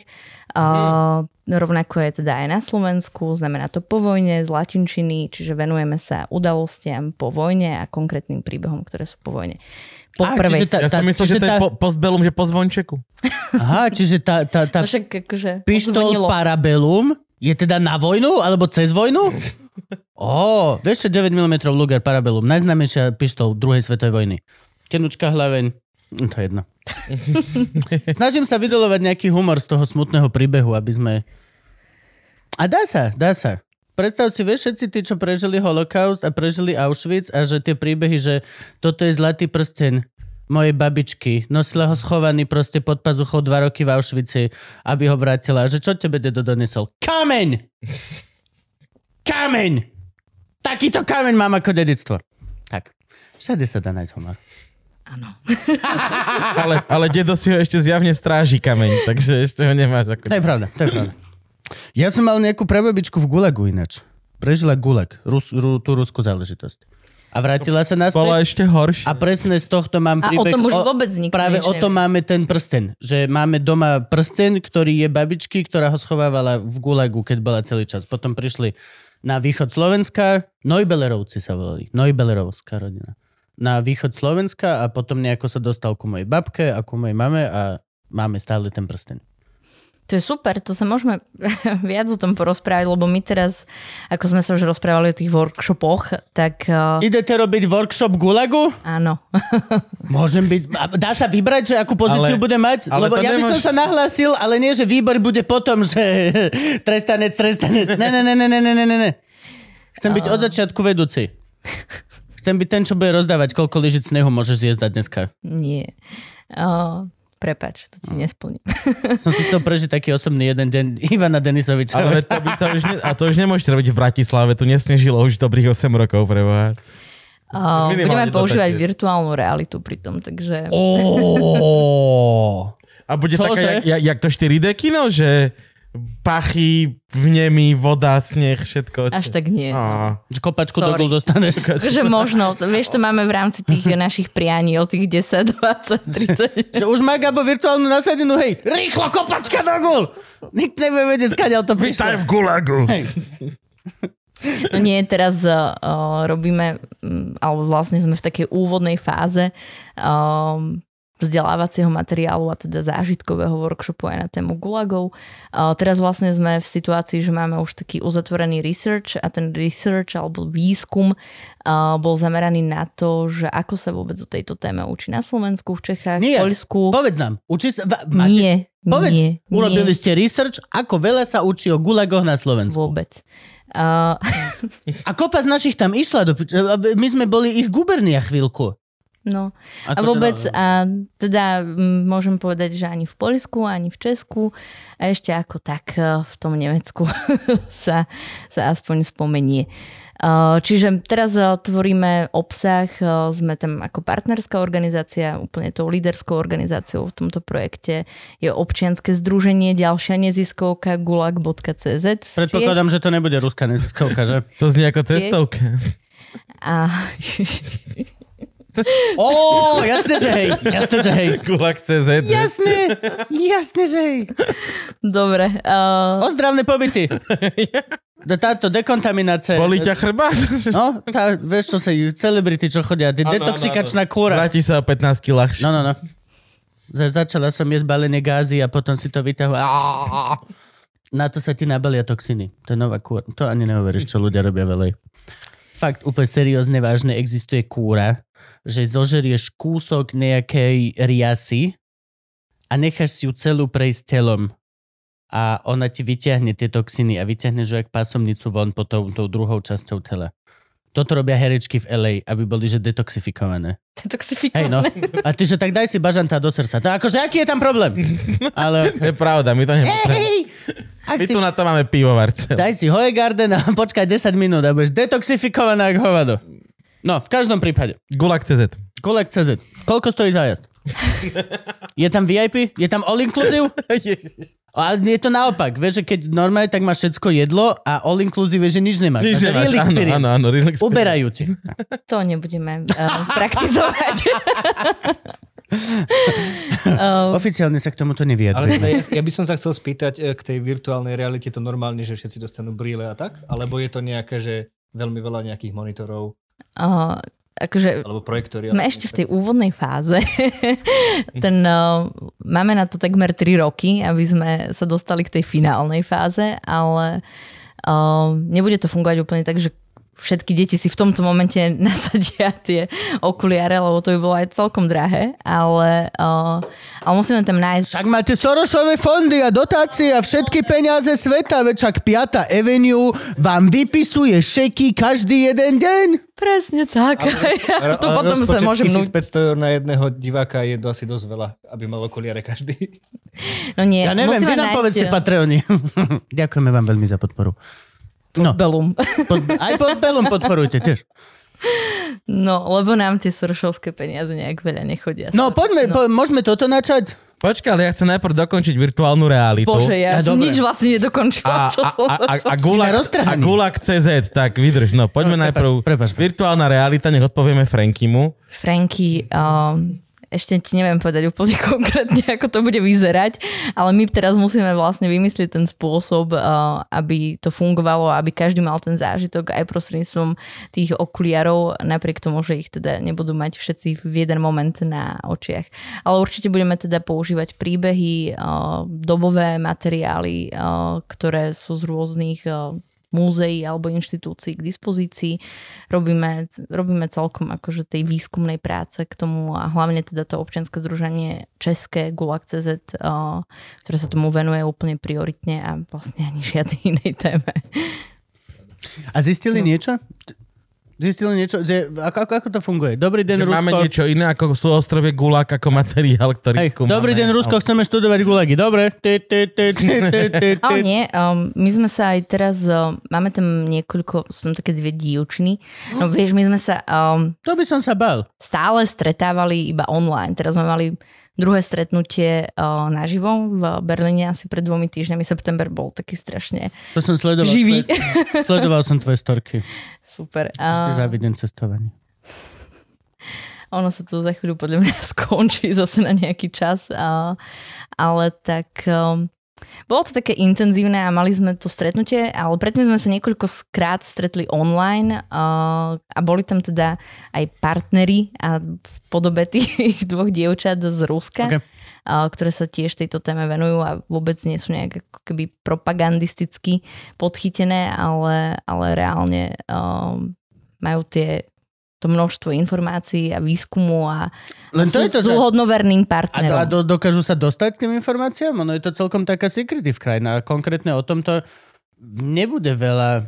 Uh, rovnako je teda aj na Slovensku, znamená to po vojne z latinčiny, čiže venujeme sa udalostiam po vojne a konkrétnym príbehom, ktoré sú po vojne. Po Á, prvej... čiže tá- Ja som myslel, že to je tá- po, postbellum, že po zvončeku. Aha, čiže tá, tá, tá No však akože... pištol. Parabellum je teda na vojnu alebo cez vojnu? Ó, vieš čo, 9 mm Luger Parabellum, najznámejšia pištol druhej svetovej vojny. Tenučka hlaveň, hm, to je jedno. Snažím sa vydolovať nejaký humor z toho smutného príbehu, aby sme... A dá sa, dá sa. Predstav si, vieš, všetci tí, čo prežili holokaust a prežili Auschwitz a že tie príbehy, že toto je zlatý prsten mojej babičky, nosila ho schovaný proste pod pazuchou dva roky v Auschwitzi, aby ho vrátila. A že čo tebe dedo donesol? Kameň! Kameň! Takýto kameň mám ako dedictvo. Tak, všade sa dá nájsť humor. Áno. Ale, ale dedo si ho ešte zjavne stráži kameň, takže ešte ho nemáš. Ako... To je pravda, to je pravda. Ja som mal nejakú prababičku v Gulagu ináč. Prežila Gulag, Rus, ru, tú ruskú záležitosť. A vrátila sa Bola naspäť. ešte horšie. A presne z tohto mám A o príbeh. tom už vôbec nikto Práve o tom máme ten prsten. Že máme doma prsten, ktorý je babičky, ktorá ho schovávala v Gulagu, keď bola celý čas. Potom prišli na východ Slovenska. Neubelerovci sa volali. Neubelerovská rodina. Na východ Slovenska a potom nejako sa dostal ku mojej babke a ku mojej mame a máme stále ten prsten. To je super, to sa môžeme viac o tom porozprávať, lebo my teraz, ako sme sa už rozprávali o tých workshopoch, tak uh, Idete robiť workshop Gulagu? áno. Môžem byť... Dá sa vybrať, že akú pozíciu Ale- bude mať? ale Lebo ja by som sa nahlásil, ale nie, že výbor bude potom, že trestanec, trestanec. Ne, ne, ne, ne, ne, ne, ne, ne. Chcem byť od začiatku vedúci. Chcem byť ten, čo bude rozdávať, koľko lyžic snehu môžeš zjesť dneska. Nie. Uh, prepač, to ti nesplním. Som si chcel prežiť taký osobný jeden deň Ivana Denisoviča. Ale to by sa už ne... A to už nemôžete robiť v Bratislave, tu nesnežilo už dobrých 8 rokov preboha. Uh, Minimálne budeme používať také. virtuálnu realitu pri tom, takže... Ó. A bude Čože? taká, jak, jak, jak to 4D kino, že pachy, vnemy, voda, sneh, všetko. Až tak nie. Že kopačku do Sorry. gul dostaneš. Takže možno, to, vieš, to máme v rámci tých našich prianí o tých 10, 20, 30. Že už má Gabo virtuálnu nasadenú, hej, rýchlo kopačka do gul! Nik nebude vedieť, skadiaľ to prišlo. v gulagu. Hej. No nie, teraz uh, robíme, alebo vlastne sme v takej úvodnej fáze um, vzdelávacieho materiálu a teda zážitkového workshopu aj na tému gulagov. Teraz vlastne sme v situácii, že máme už taký uzatvorený research a ten research alebo výskum bol zameraný na to, že ako sa vôbec o tejto téme učí na Slovensku, v Čechách, Nie. v Poľsku. Povedz nám, učí sa... máte- Nie, Povedz, nie, urobili nie, ste research, ako veľa sa učí o gulagoch na Slovensku. vôbec. Uh, A kopa z našich tam išla do... My sme boli ich gubernia chvíľku. No, A Akože, vôbec, no, a teda môžem povedať, že ani v Poľsku, ani v Česku a ešte ako tak eh, v tom Nemecku sa, sa aspoň spomenie. Eh, Čiže teraz eh, tvoríme obsah, sme tam ako partnerská organizácia, úplne tou líderskou organizáciou v tomto projekte je občianske združenie, ďalšia neziskovka gulag.cz. Predpokladám, že to nebude ruská neziskovka, že? To znie ako cestovka. A Ó, jasné, že hej. Jasné, že hej. Gulag CZ. Jasné, jasné, že hej. dobre. Uh, Ozdravné pobyty. Táto dekontaminácia. Boli ťa chrbát? No, tá, vieš čo sa, celebrity, čo chodia, de- Áno, detoxikačná kúra. Vráti sa o 15 kg ľahšie. No, no, no. Za- začala som jesť balené gázy a potom si to vyťahla. Na to sa ti nabalia toxiny. To je nová kúra. To ani neuveríš, čo ľudia robia veľej. Fakt, úplne seriózne, vážne, existuje kúra, že zožerieš kúsok nejakej riasy a necháš si ju celú prejsť telom a ona ti vyťahne tie toxiny a vyťahne že jak pásomnicu von po tou, tou druhou časťou tela. Toto robia herečky v LA, aby boli že detoxifikované. toxifikované. Hej no. A ty, že tak daj si bažantá do srdca. To akože, aký je tam problém? Ale, To je pravda, my to hej, ak My si, tu na to máme pivovar daj si Hoegarden a počkaj 10 minút a budeš detoxifikovaná ako hovado. No, v každom prípade. Gulag CZ. Kolek CZ. Koľko stojí zájazd? Je tam VIP? Je tam all inclusive? A je to naopak, vieš, že keď normálne tak máš všetko jedlo a all inclusive, že nič nemáš. Nič Máš nemáš, real áno, experience. áno, áno, real experience. Uberajúci. To nebudeme uh, praktizovať. Oficiálne sa k tomuto Ale nevyjadrujeme. teda ja, ja by som sa chcel spýtať, e, k tej virtuálnej realite to normálne, že všetci dostanú brýle a tak? Alebo je to nejaké, že veľmi veľa nejakých monitorov Uh, akože alebo projektory? sme ešte v tej úvodnej fáze. Ten, uh, máme na to takmer 3 roky, aby sme sa dostali k tej finálnej fáze, ale uh, nebude to fungovať úplne tak, že všetky deti si v tomto momente nasadia tie okuliare, lebo to by bolo aj celkom drahé, ale, uh, ale musíme tam nájsť Však máte Sorošové fondy a dotácie a všetky peniaze sveta, veď však 5. Avenue vám vypisuje šeky každý jeden deň. presne tak. Ale- to ale potom sa môžem núť. 1500 eur na jedného diváka je asi dosť veľa, aby mal okuliare každý. No nie, Ja neviem, vy nám nájsť povedzte Patreony. Ďakujeme vám veľmi za podporu. No, Belum. pod, aj pod Belom podporujte tiež. No, lebo nám tie soršovské peniaze nejak veľa nechodia. No poďme, po, môžeme toto načať? Počkaj, ale ja chcem najprv dokončiť virtuálnu realitu. Bože, ja A dobre. nič vlastne a, nedokončila. čo a, som a, a, a, začala. gulag, a gulag CZ, tak vydrž, no poďme No, najprv. prepáč, prepáč. Virtuálna realita, nech odpovieme Frankimu. Franky, um, ešte ti neviem povedať úplne konkrétne, ako to bude vyzerať, ale my teraz musíme vlastne vymyslieť ten spôsob, uh, aby to fungovalo, aby každý mal ten zážitok aj prostredníctvom tých okuliarov, napriek tomu, že ich teda nebudú mať všetci v jeden moment na očiach. Ale určite budeme teda používať príbehy, uh, dobové materiály, uh, ktoré sú z rôznych múzeí alebo inštitúcií k dispozícii. Robíme, robíme celkom akože tej výskumnej práce k tomu a hlavne teda to občianske združenie České Gulag.cz, uh, ktoré sa tomu venuje úplne prioritne a vlastne ani žiadnej inej téme. A zistili niečo? Zistili niečo? Že, ako, ako, ako to funguje? Dobrý Že deň, máme Rusko. niečo iné ako sú ostrovie Gulag ako materiál, ktorý Hej, skúmame. dobrý deň, Rusko, chceme študovať gulagy. Dobre. Ale nie, um, my sme sa aj teraz, um, máme tam niekoľko, sú tam také dve dievčiny. No vieš, my sme sa um, To by som sa bal. stále stretávali iba online. Teraz sme mali druhé stretnutie uh, naživo v Berlíne asi pred dvomi týždňami. September bol taký strašne To som sledoval. živý. Tvoje, sledoval som tvoje storky. Super. Ty A závidím cestovanie. ono sa to za chvíľu podľa mňa skončí zase na nejaký čas. A, ale tak... Um, bolo to také intenzívne a mali sme to stretnutie, ale predtým sme sa niekoľkokrát stretli online uh, a boli tam teda aj partneri a v podobe tých dvoch dievčat z Ruska, Okay. uh, ktoré sa tiež tejto téme venujú a vôbec nie sú nejak ako keby propagandisticky podchytené, ale, ale reálne um, majú tie to množstvo informácií a výskumu a, Len to sú, je to, sú hodnoverným A, do, partnerom. a do, dokážu sa dostať k tým informáciám? Ono je to celkom taká secretive krajina. A konkrétne o tomto nebude veľa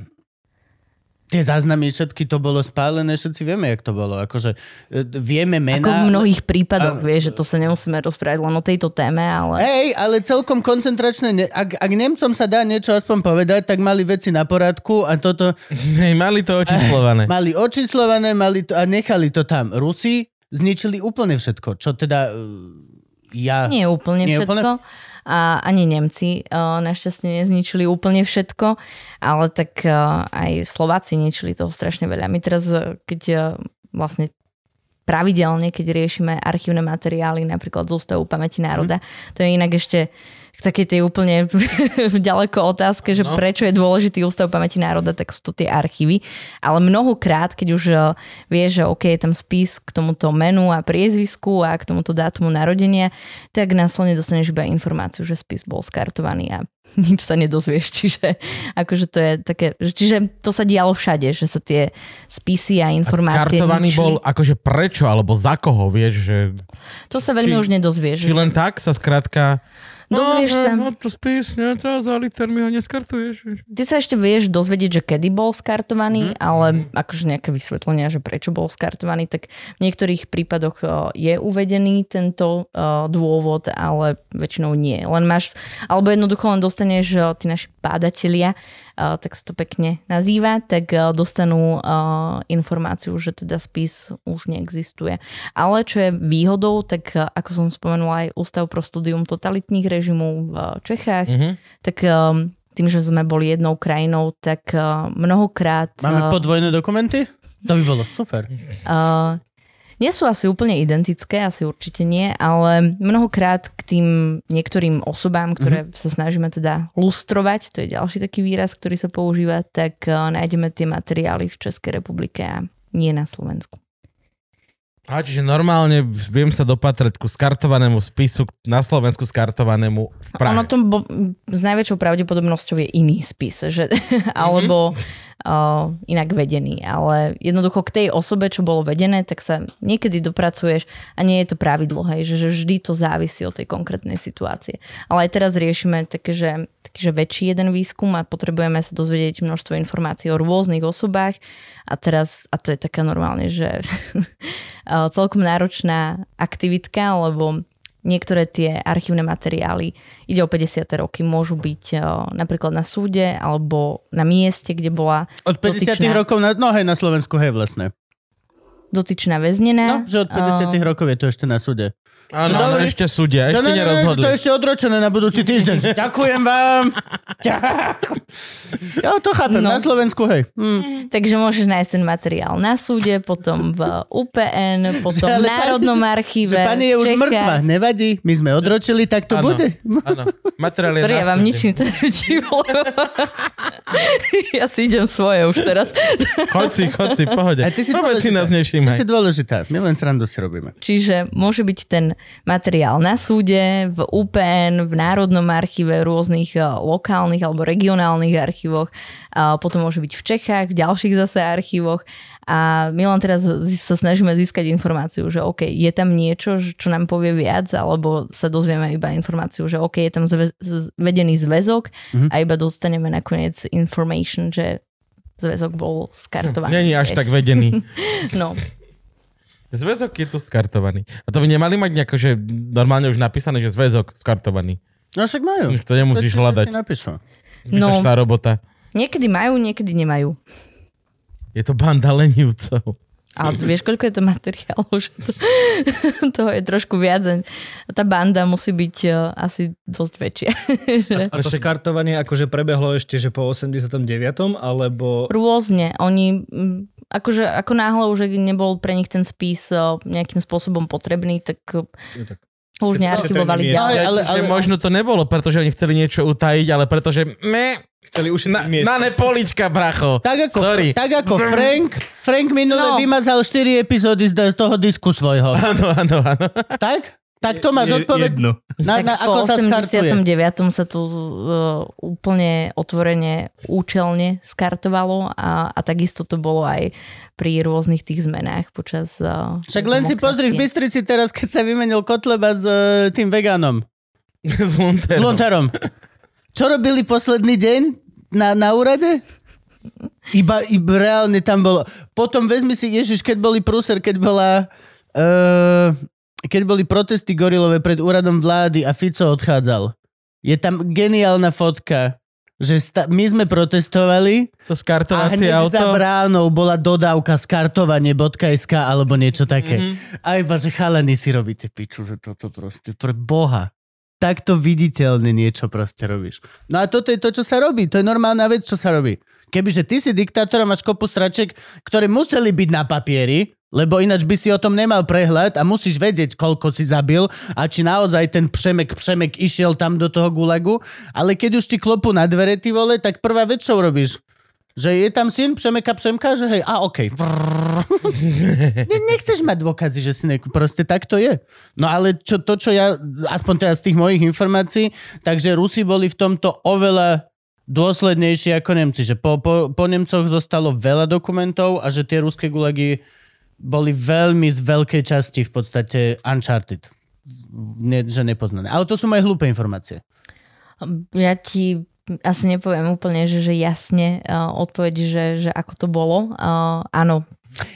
tie záznamy všetky to bolo spálené, všetci vieme, jak to bolo. Akože e, vieme mená. Ako v mnohých prípadoch, Ale- vieš, že to sa nemusíme rozprávať len o tejto téme, ale... Hej, ale celkom koncentračné. Ak, ak Nemcom sa dá niečo aspoň povedať, tak mali veci na poradku a toto Hej, mali to očíslované. mali očíslované mali to, a nechali to tam. Rusi zničili úplne všetko, čo teda e, ja... Nie úplne Nie všetko. úplne? A ani Nemci uh, našťastie nezničili úplne všetko, ale tak uh, aj Slováci ničili toho strašne veľa. My teraz, uh, keď uh, vlastne pravidelne, keď riešime archívne materiály, napríklad z Ústavu pamäti národa, to je inak ešte k takej tej úplne ďaleko otázke, že No. prečo je dôležitý Ústav pamäti národa, tak sú to tie archívy. Ale mnohokrát, keď už uh, vieš, že OK, je tam spis k tomuto menu a priezvisku a k tomuto dátumu narodenia, tak následne dostaneš iba informáciu, že spis bol skartovaný a nič sa nedozvieš. Čiže akože to je také, že- čiže to sa dialo všade, že sa tie spisy a informácie Skartovaný ničili. bol akože prečo, alebo za koho, vieš, že... To sa veľmi či- už nedozvieš. Či len tak sa skrátka... Dozvieš no, sa. No, to spis, ne, to za liter mi ho neskartuješ. Ty sa ešte vieš dozvedieť, že kedy bol skartovaný, ale akože nejaké vysvetlenia, že prečo bol skartovaný, tak v niektorých prípadoch o, je uvedený tento o, dôvod, ale väčšinou nie. Len máš, alebo jednoducho len dostaneš o, tí naši bádatelia, uh, tak sa to pekne nazýva, tak dostanú informáciu, že teda spis už neexistuje. Ale čo je výhodou, tak ako som spomenula aj Ústav pro studium totalitných režimov v Čechách, mm-hmm. tak tým, že sme boli jednou krajinou, tak mnohokrát... Máme podvojné dokumenty? To by bolo super. Uh, nie sú asi úplne identické, asi určite nie, ale mnohokrát k tým niektorým osobám, ktoré mm-hmm. sa snažíme teda lustrovať, to je ďalší taký výraz, ktorý sa používa, tak uh, nájdeme tie materiály v Českej republike a nie na Slovensku. A čiže normálne viem sa dopatrať ku skartovanému spisu na Slovensku skartovanému v Prahe. Ono to bo, s najväčšou pravdepodobnosťou je iný spis, že, alebo mm-hmm uh, inak vedený. Ale jednoducho k tej osobe, čo bolo vedené, tak sa niekedy dopracuješ a nie je to pravidlo, hej, že, že vždy to závisí od tej konkrétnej situácie. Ale aj teraz riešime také, že, taký, že väčší jeden výskum a potrebujeme sa dozvedieť množstvo informácií o rôznych osobách a teraz, a to je taká normálne, že celkom náročná aktivitka, lebo niektoré tie archívne materiály, ide o 50. roky, môžu byť o, napríklad na súde alebo na mieste, kde bola Od 50. dotyčná... rokov na, no hej, na Slovensku, hej, vlastne. Dotyčná väznená. No, že od 50. Uh, rokov je to ešte na súde. Áno, no, ešte súdia, ešte ne, nerozhodli. to je ešte odročené na budúci týždeň. Ďakujem vám. Ja to chápem, no. na Slovensku, hej. Hm. Takže môžeš nájsť ten materiál na súde, potom v UPN, potom v Národnom pani, archíve. Že pani je už Čechách. mŕtva, nevadí, my sme odročili, tak to ano, bude. Áno, materiál je ja vám nič Ja si idem svoje už teraz. Choď si, choď si, pohode. A ty si, si nás nevšímaj. Ty si dôležitá, my len srandu si robíme. Čiže môže byť ten materiál na súde, v UPN, v Národnom archíve, rôznych eh, lokálnych alebo regionálnych archívoch, a potom môže byť v Čechách, v ďalších zase archívoch a my len teraz sa snažíme získať informáciu, že OK, je tam niečo, čo nám povie viac, alebo sa dozvieme iba informáciu, že OK, je tam zve- vedený zväzok mm-hmm. a iba dostaneme nakoniec information, že zväzok bol skartovaný. Není až tak vedený. no. Zväzok je tu skartovaný. A to by nemali mať nejako, že normálne už napísané, že zväzok skartovaný. No však majú. To nemusíš to hľadať. Zbytočná no, robota. Niekedy majú, niekedy nemajú. Je to banda lenivcov. A vieš, koľko je to materiálov, že to, toho je trošku viac. Tá banda musí byť uh, asi dosť väčšia. A, a to skartovanie akože prebehlo ešte, že po 89. alebo... Rôzne. Oni akože ako náhle už nebol pre nich ten spis eh, nejakým spôsobom potrebný, tak, je tak. Už nearchivovali ďalej. Ale, ale, ale, možno to nebolo, pretože oni chceli niečo utajiť, ale pretože me, Chceli už na, na nepolička, bracho. Tak ako, Sorry. tak ako Frank, Frank minule no. vymazal 4 epizódy z toho disku svojho. Áno, áno, áno. Tak? Tak to máš odpoveď. Na, na, ako po 89. sa to uh, úplne otvorene, účelne skartovalo a, a takisto to bolo aj pri rôznych tých zmenách počas uh, Však len si pozri v Bystrici teraz, keď sa vymenil Kotleba s uh, tým vegánom. s Lunterom. Lunterom. Čo robili posledný deň na, na úrade? Iba, iba reálne tam bolo. Potom vezmi si, Ježiš, keď boli prúser, keď bola... Uh, keď boli protesty gorilové pred úradom vlády a Fico odchádzal, je tam geniálna fotka, že sta- my sme protestovali to a hneď auto. za bránou bola dodávka skartovanie.sk alebo niečo také. Mm-hmm. A iba, že chalani si robíte piču, že toto proste, pre boha. Takto viditeľne niečo proste robíš. No a toto je to, čo sa robí. To je normálna vec, čo sa robí. Kebyže ty si diktátor a máš kopu sraček, ktoré museli byť na papieri, lebo ináč by si o tom nemal prehľad a musíš vedieť, koľko si zabil a či naozaj ten Přemek Přemek išiel tam do toho gulagu. Ale keď už ti klopu na dvere, ty vole, tak prvá vec, čo robíš? Že je tam syn Přemeka Přemka, že hej, a okej. Okay. Ne, nechceš mať dôkazy, že si ne, proste tak to je. No ale čo, to, čo ja, aspoň teraz z tých mojich informácií, takže Rusi boli v tomto oveľa dôslednejší ako Nemci. Že po, po, po Nemcoch zostalo veľa dokumentov a že tie ruské gulagy boli veľmi z veľkej časti v podstate uncharted. Ne, že nepoznané. Ale to sú moje hlúpe informácie. Ja ti asi nepoviem úplne, že, že jasne uh, odpoveď, že, že ako to bolo. Uh, áno,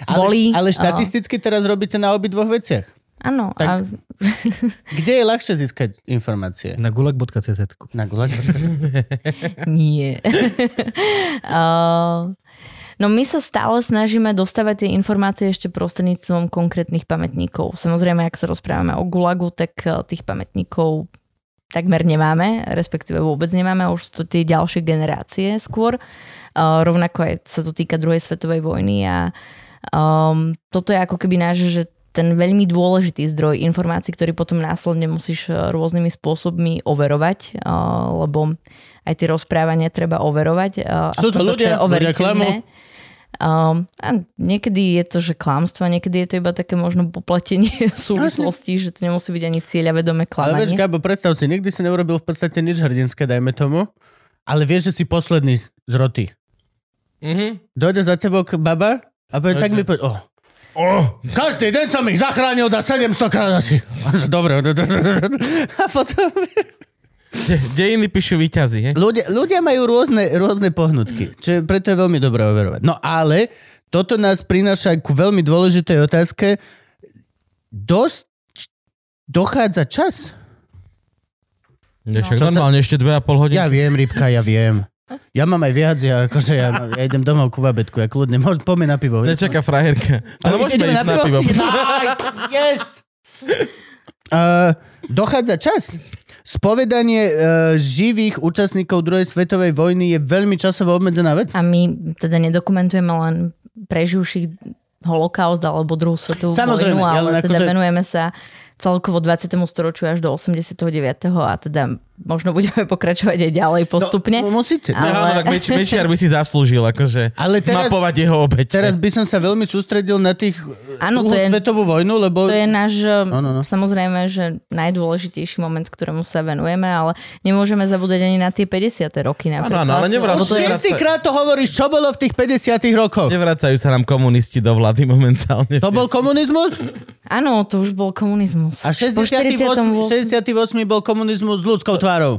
ale, boli. Ale štatisticky uh, teraz robíte na obi dvoch veciach. Áno. Tak- A, Kde je ľahšie získať informácie? Na gulag.cz. Na Gulag? nie. uh, no my sa stále snažíme dostávať tie informácie ešte prostredníctvom konkrétnych pamätníkov. Samozrejme, ak sa rozprávame o Gulagu, tak eh, tých pamätníkov takmer nemáme, respektíve vôbec nemáme, už sú to tie ďalšie generácie skôr. Uh, rovnako aj sa to týka druhej svetovej vojny a um, toto je ako keby náš, že ten veľmi dôležitý zdroj informácií, ktorý potom následne musíš eh, rôznymi spôsobmi overovať, uh, lebo aj tie rozprávania treba overovať. Uh, Sú to ľudia, ľudia klamú. Um, a niekedy je to, že klamstvo, a niekedy je to iba také možno popletenie súvislostí, že to nemusí byť ani cieľavedome Ale vieš, klamanie. Gabo, predstav si, nikdy si neurobil v podstate nič hrdinské, dajme tomu, ale vieš, že si posledný z roty. Mhm. Dojde za tebou k baba a povie, tak mi povie, oh, Oh, každý deň som ich zachránil, dá 700 krát asi. Dobre. A potom... de- dejiny píšu výťazí, he? Ľudia, ľudia majú rôzne, rôzne pohnutky, čo je- preto je veľmi dobré overovať. No ale toto nás prináša ku veľmi dôležitej otázke. Dosť dochádza čas. No, Čo sa- normálne ešte dve a pol hodiny. Ja viem, Rybka, ja viem. Ja mám aj viac, ja, akože ja, ja idem domov ku babetku, ja kľudne, môžem, poďme na pivo. Nečaká frajerka. Ale môžeme ísť na pivo. Nice, yes! Uh, dochádza čas. Spovedanie uh, živých účastníkov druhej svetovej vojny je veľmi časovo obmedzená vec. A my teda nedokumentujeme len preživších holokaust alebo druhú svetovú Samozrejme, vojnu, ja len ale teda akože- venujeme sa celkovo 20. storočiu až do 89. a teda možno budeme pokračovať aj ďalej postupne. No, musíte. No, áno, Ale- tak Meč, Mečiar by si zaslúžil, akože Ale teraz- zmapovať jeho obete. Teraz by som sa veľmi sústredil na tých Áno, druhú to je- svetovú vojnu, lebo... To je náš, No, no, no. samozrejme, že najdôležitejší moment, ktorému sa venujeme, ale nemôžeme zabúdať ani na tie 50. roky napríklad. áno, ale lebo Už šiestýkrát to hovoríš, čo bolo v tých 50 rokoch? Nevracajú sa nám komunisti do vlády momentálne. To bol komunizmus? áno, to už bol komunizmus. A Po 68, 48. 68 bol komunizmus s ľudskou tvárou.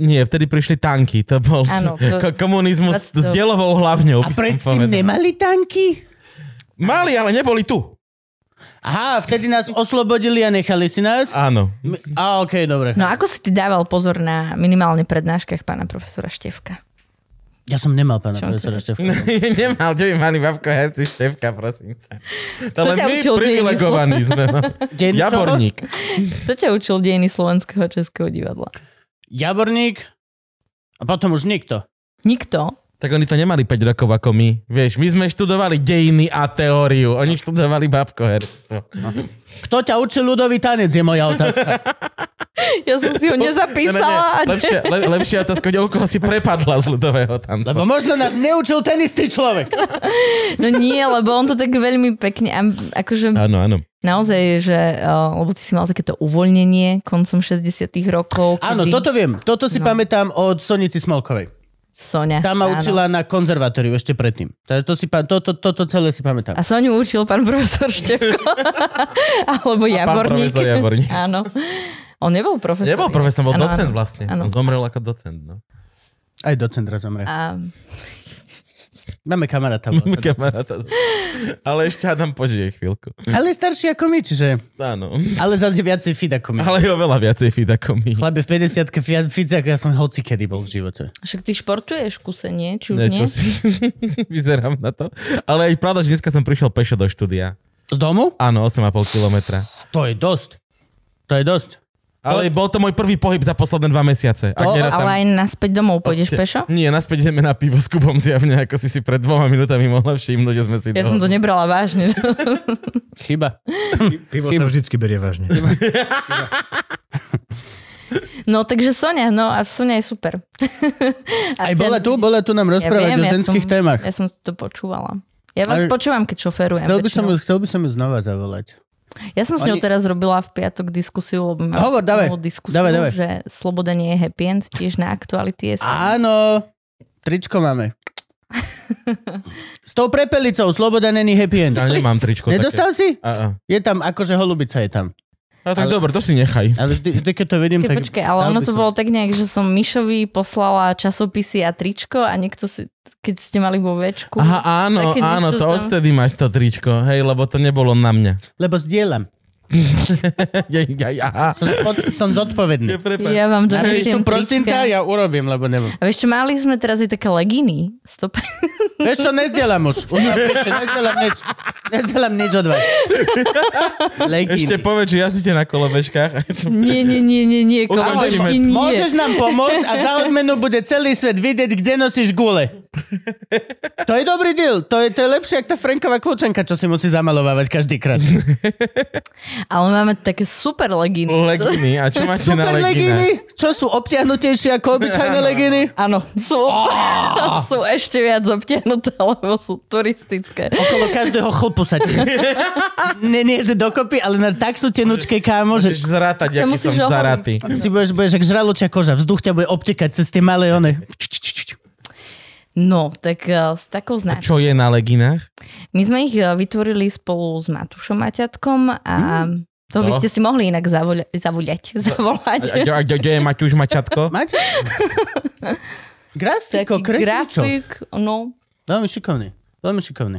Nie, vtedy prišli tanky. To bol Áno, to- ko- komunizmus to- s dielovou hlavňou. A predtým nemali tanky? Mali, ale neboli tu. Aha, vtedy nás oslobodili a nechali si nás? Áno. A okej, dobre. No ako si ty dával pozor na minimálne prednáškach pána profesora Števka? Ja som nemal pána Čo profesora? Štefka. Nemal, čo by mali babko herci Števka, prosím ťa. To len my učil privilegovaní sme. No. Jaborník. Kto ťa učil dejiny slovenského českého divadla? Jaborník a potom už nikto. Nikto. Tak oni to nemali 5 rokov ako my. Vieš, my sme študovali dejiny a teóriu. Oni študovali babkoherstvo. Kto ťa učil ľudový tanec, je moja otázka. Ja som si ho Ne, ne, ne. nezapísala. Lepšia, le, lepšia otázka, u koho si prepadla z ľudového tanca. Lebo možno nás neučil ten istý človek. No nie, lebo on to tak veľmi pekne, akože Áno, áno. Naozaj, že, uh, lebo ty si mal takéto uvoľnenie koncom 60 rokov. Áno, kedy toto viem. Toto si No. pamätám od Sonici Smolkovej. Sonia. Tá ma áno. učila na konzervatóriu ešte predtým. Takže to si, pa- to, to, to, to celé si pamätám. A Soniu učil pán profesor Števko. Alebo Javorník. profesor Javorník. Áno. On nebol profesor. Nebol profesor, bol Áno, docent áno. vlastne. Áno. On zomrel ako docent. No. Aj docent raz zomre. A Máme kamaráta. sa docent. Kamaráta. Ale ešte Adam požije chvíľku. Ale je starší ako my, čiže... Áno. Ale zase je viacej fit ako my. Ale je oveľa viacej fit ako my. Chlape v 50 fit ako ja som hoci kedy bol v živote. však ty športuješ kusenie, či už Ne, nie? čo si... Vyzerám na to. Ale aj pravda, že dneska som prišiel pešo do štúdia. Z domu? Áno, 8,5 kilometra. To je dosť. To je dosť. Ale bol to môj prvý pohyb za posledné dva mesiace. Ak To- nerátam- Ale aj naspäť domov pôjdeš pešo? Nie, naspäť ideme na pivo s Kubom zjavne, ako si si pred dvoma minútami mohla všimnúť, že sme si Ja som to nebrala vážne. Chyba. Pivo sa vždycky berie vážne. No takže Sonia, no a Sonia je super. Aj A bola tu, bola tu nám rozprávať o ženských som, témach. Ja som to počúvala. Ja vás Ale- počúvam, keď šoferujem. Chcel by, som chcel by som ju znova zavolať. Ja som s ňou Oni- teraz robila v piatok diskusiu, lebo mám Hovor, dávaj. diskusiu, Dávaj, dávaj. že sloboda nie je happy end, tiež na aktuality je Áno, tričko máme. S tou prepelicou Sloboda není happy end. Ja nemám tričko Nedostal si? také. A, a. Je tam, akože holubica je tam. a tak Ale- dobre, to si nechaj. Ale vždy, vždy keď to vidím, Počkej, tak... počkej, ale ono to som- bolo tak nejak, že som Mišovi poslala časopisy a tričko a niekto si, keď ste mali vo večku. Aha, áno, áno, to tam. odtedy máš to tričko, hej, lebo to nebolo na mňa. Lebo zdieľam. Ja, ja, ja. Som, pod- som zodpovedný. Prepáč. Ja vám donesiem prosinka, trička. ja urobím, lebo neviem. A vieš čo, mali sme teraz aj také legíny. Stop. Vieš čo, nezdielam už. Už nezdielam nič. Nezdielam nič od vás. Legíny. Ešte povedz, že jazdíte na kolobežkách. nie, nie, nie, nie, nie. Ahoj, Kolobežky nie. Môžeš nám pomôcť a za odmenu bude celý svet vidieť, kde nosíš gule. To je dobrý deal. To je, to je lepšie, ako tá Franková kľúčenka, čo si musí zamalovávať každý krát. Ale máme také super legíny. Leginy. A čo máte na Super leginách? legíny, čo sú obtiahnutejšie ako obyčajné legíny. Áno, sú, sú ešte viac obtiahnuté, lebo sú turistické. Okolo každého chlpu sa ti. Nie, nie, že dokopy, ale na tak sú tenučké, kámo, že Môžeš zrátať, aký musíš som zaratý. si budeš, budeš jak žraločia koža. Vzduch ťa bude obtekať cez tie malé one. No, tak uh, s takou značkou. Čo je na leginách? My sme ich uh, vytvorili spolu s Matúšom Maťatkom a to by No. ste si mohli inak zavoľa- zavoľať, zavolať. A, a, a, kde je Maťuš Maťatko? Máte? Grafiko, kresličo. grafik, no. Veľmi šikovný. Veľmi šikovný.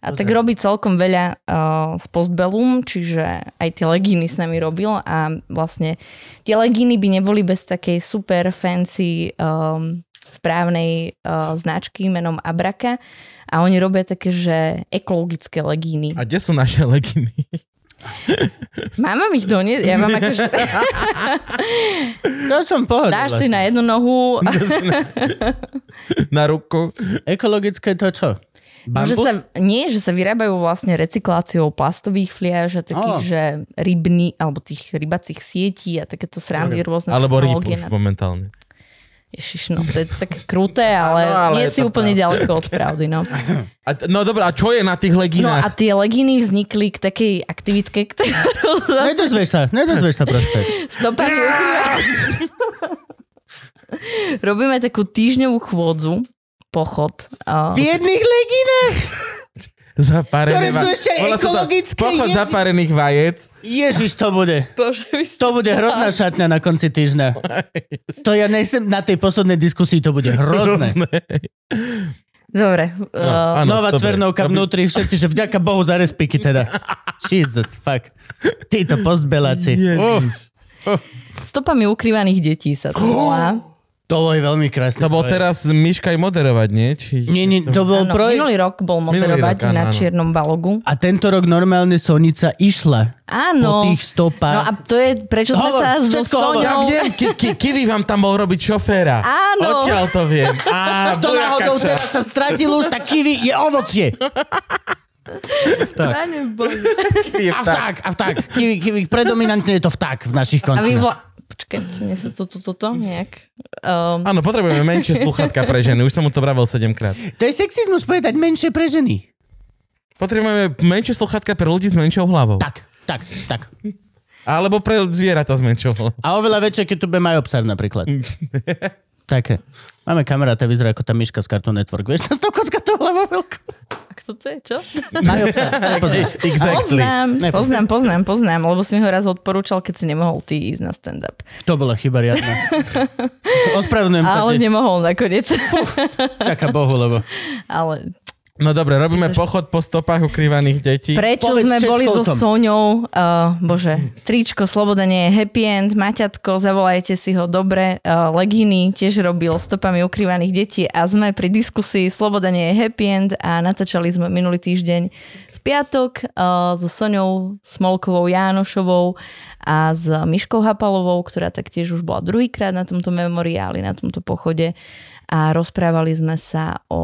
A tak robí celkom veľa uh, z Postbellum, čiže aj tie legíny s nami robil a vlastne tie legíny by neboli bez takej super fancy um, správnej uh, značky menom Abraka a oni robia také, že ekologické legíny. A kde sú naše leginy? Mám vám ich doniesť? Ja vám akože... Ja som pohodlný. Dáš si na jednu nohu. Na ruku? Ekologické to čo? Môže Bambus? sa, nie, že sa vyrábajú vlastne recykláciou plastových fliaž a takých, Á. že rybný, alebo tých rybacích sietí a takéto srandy rôzne. Alebo rýb momentálne. Ježiš, no to je také kruté, ale, Áno, ale nie je si to úplne pravda. ďaleko od pravdy, no. A, no dobré, a čo je na tých No a leginách? tie legíny vznikli k takej aktivitke, ktorú zase Nedozvieš sa, nedozvieš sa proste. stopami ukrýva. Robíme takú týždňovú chôdzu, pochod. V jedných legínach? Zapárené ktoré sú ešte ekologické, Pochod ježiš. zapárených vajec. Ježiš, to bude. Bože. To bude hrozná šatňa na konci týždňa. To ja nechcem, na tej poslednej diskusii to bude hrozné. Dobre. No, Uh, áno, Nová dobre. cvernovka vnútri, všetci, že vďaka Bohu za respiky teda. Jesus, fuck. Títo postbeláci. Uh, stopami ukrývaných detí sa to volá. To je veľmi krásne. To bol projekt. teraz Miška aj moderovať, nie? Či... Nie, nie, to bol Áno, projekt. minulý rok bol rok, moderovať áno, na áno. Čiernom balogu. A tento rok normálne Sonica išla Áno. po tých stopách. No a to je, prečo sme Hovor, sa so hovor. Ja Soňou... viem, ki- ki- Kiwi vám tam bol robiť šoféra. Áno. Odtiaľ to viem. Á, To náhodou teraz sa stratil už, tak kiwi je ovocie. Je A vták. vták, a vták. Kiwi, kiwi, predominantne je to vták v našich A vy končinách. Vo... Počkaj, mne sa toto, toto nejak... Um, Áno, potrebujeme menšie sluchatka pre ženy. Už som mu to vravel 7 krát. To je sexizmus povedať menšie pre ženy. Potrebujeme menšie sluchatka pre ľudí s menšou hlavou. Tak, tak, tak. Alebo pre zvieratá s menšou hlavou. A oveľa väčšie, keď tu bude majobsar napríklad. Také. Máme kamaráta, vyzerá ako tá myška z Cartoon Network. Vieš, tá stovkovská to hlavou veľkú. Kto to je, čo? Nepoznáš. Exactly. Poznám, poznám, poznám, poznám, lebo si mi ho raz odporúčal, keď si nemohol ty ísť na stand-up. To bola chyba riadna. Ospravedlňujem sa Ale ti. nemohol nakoniec. Ďaká Bohu, lebo... Ale No dobre, robíme pochod po stopách ukrývaných detí. Prečo Povedz sme boli so tom. Soňou? Uh, bože, tričko Sloboda nie je happy end, Maťatko, zavolajte si ho dobre. Uh, Leginy tiež robil stopami ukrývaných detí a sme pri diskusii Sloboda nie je happy end a natáčali sme minulý týždeň v piatok uh, so Soňou Smolkovou Jánošovou a s Miškou Hapalovou, ktorá taktiež už bola druhýkrát na tomto memoriáli, na tomto pochode a rozprávali sme sa o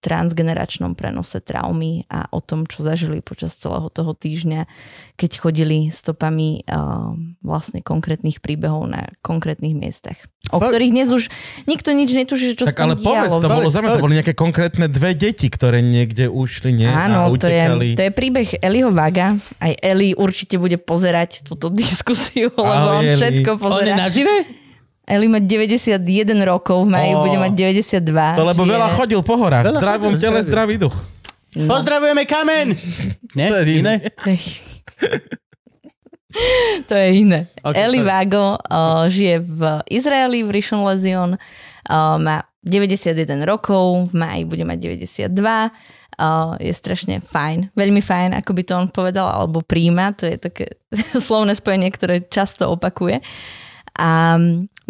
transgeneračnom prenose traumy a o tom, čo zažili počas celého toho týždňa, keď chodili stopami uh, vlastne konkrétnych príbehov na konkrétnych miestach, o Po- ktorých dnes už nikto nič netuší, že čo Tak sa ale povedz, dialo. to bolo zaujímavé, to boli nejaké konkrétne dve deti, ktoré niekde ušli, nie? a Áno, to je, to je príbeh Eliho Vaga. Aj Eli určite bude pozerať túto diskusiu, lebo Ahoj, on Eli. všetko On je pozerá. nažive? Eli má 91 rokov, v maji Ó. bude mať 92. To lebo žije- veľa chodil po horách. Veľa zdravom chodil, tele, zdravý. zdravý duch. No. Pozdravujeme kamen! Nie? To je Iné? To je, je iné. Ok, Okay, Eli sorry. Vago uh, žije v Izraeli, v Rishon Lezion, uh, má 91 rokov, v máji bude mať 92. uh, je strašne fajn. Veľmi fajn, ako by to on povedal, alebo príjma. To je také slovné spojenie, ktoré často opakuje. A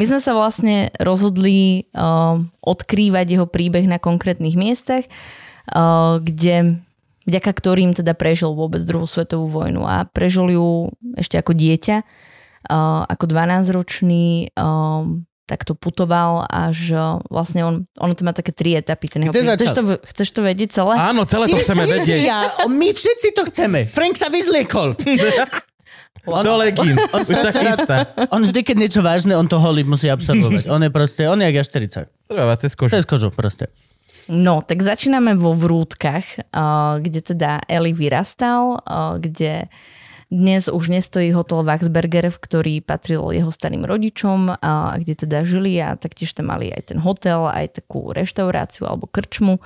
my sme sa vlastne rozhodli uh, odkrývať jeho príbeh na konkrétnych miestach, uh, kde vďaka ktorým teda prežil vôbec druhú svetovú vojnu a prežil ju ešte ako dieťa, uh, ako 12-ročný, uh, tak to putoval až vlastne on, ono to má také tri etapy. Ten jeho chceš, to, chceš to vedieť celé? Áno, celé to chceme vedieť. Ja, my všetci to chceme. Frank sa vyzliekol. On, Do legín. On, on, on vždy, keď niečo vážne, on to holí musí absorbovať. On je proste, on je jak 40. Treba cez kožu. Cez kožu proste. No, tak začíname vo Vrútkach, kde teda Eli vyrastal, kde dnes už nestojí hotel Waxberger, ktorý patril jeho starým rodičom, a kde teda žili a taktiež tam mali aj ten hotel, aj takú reštauráciu alebo krčmu.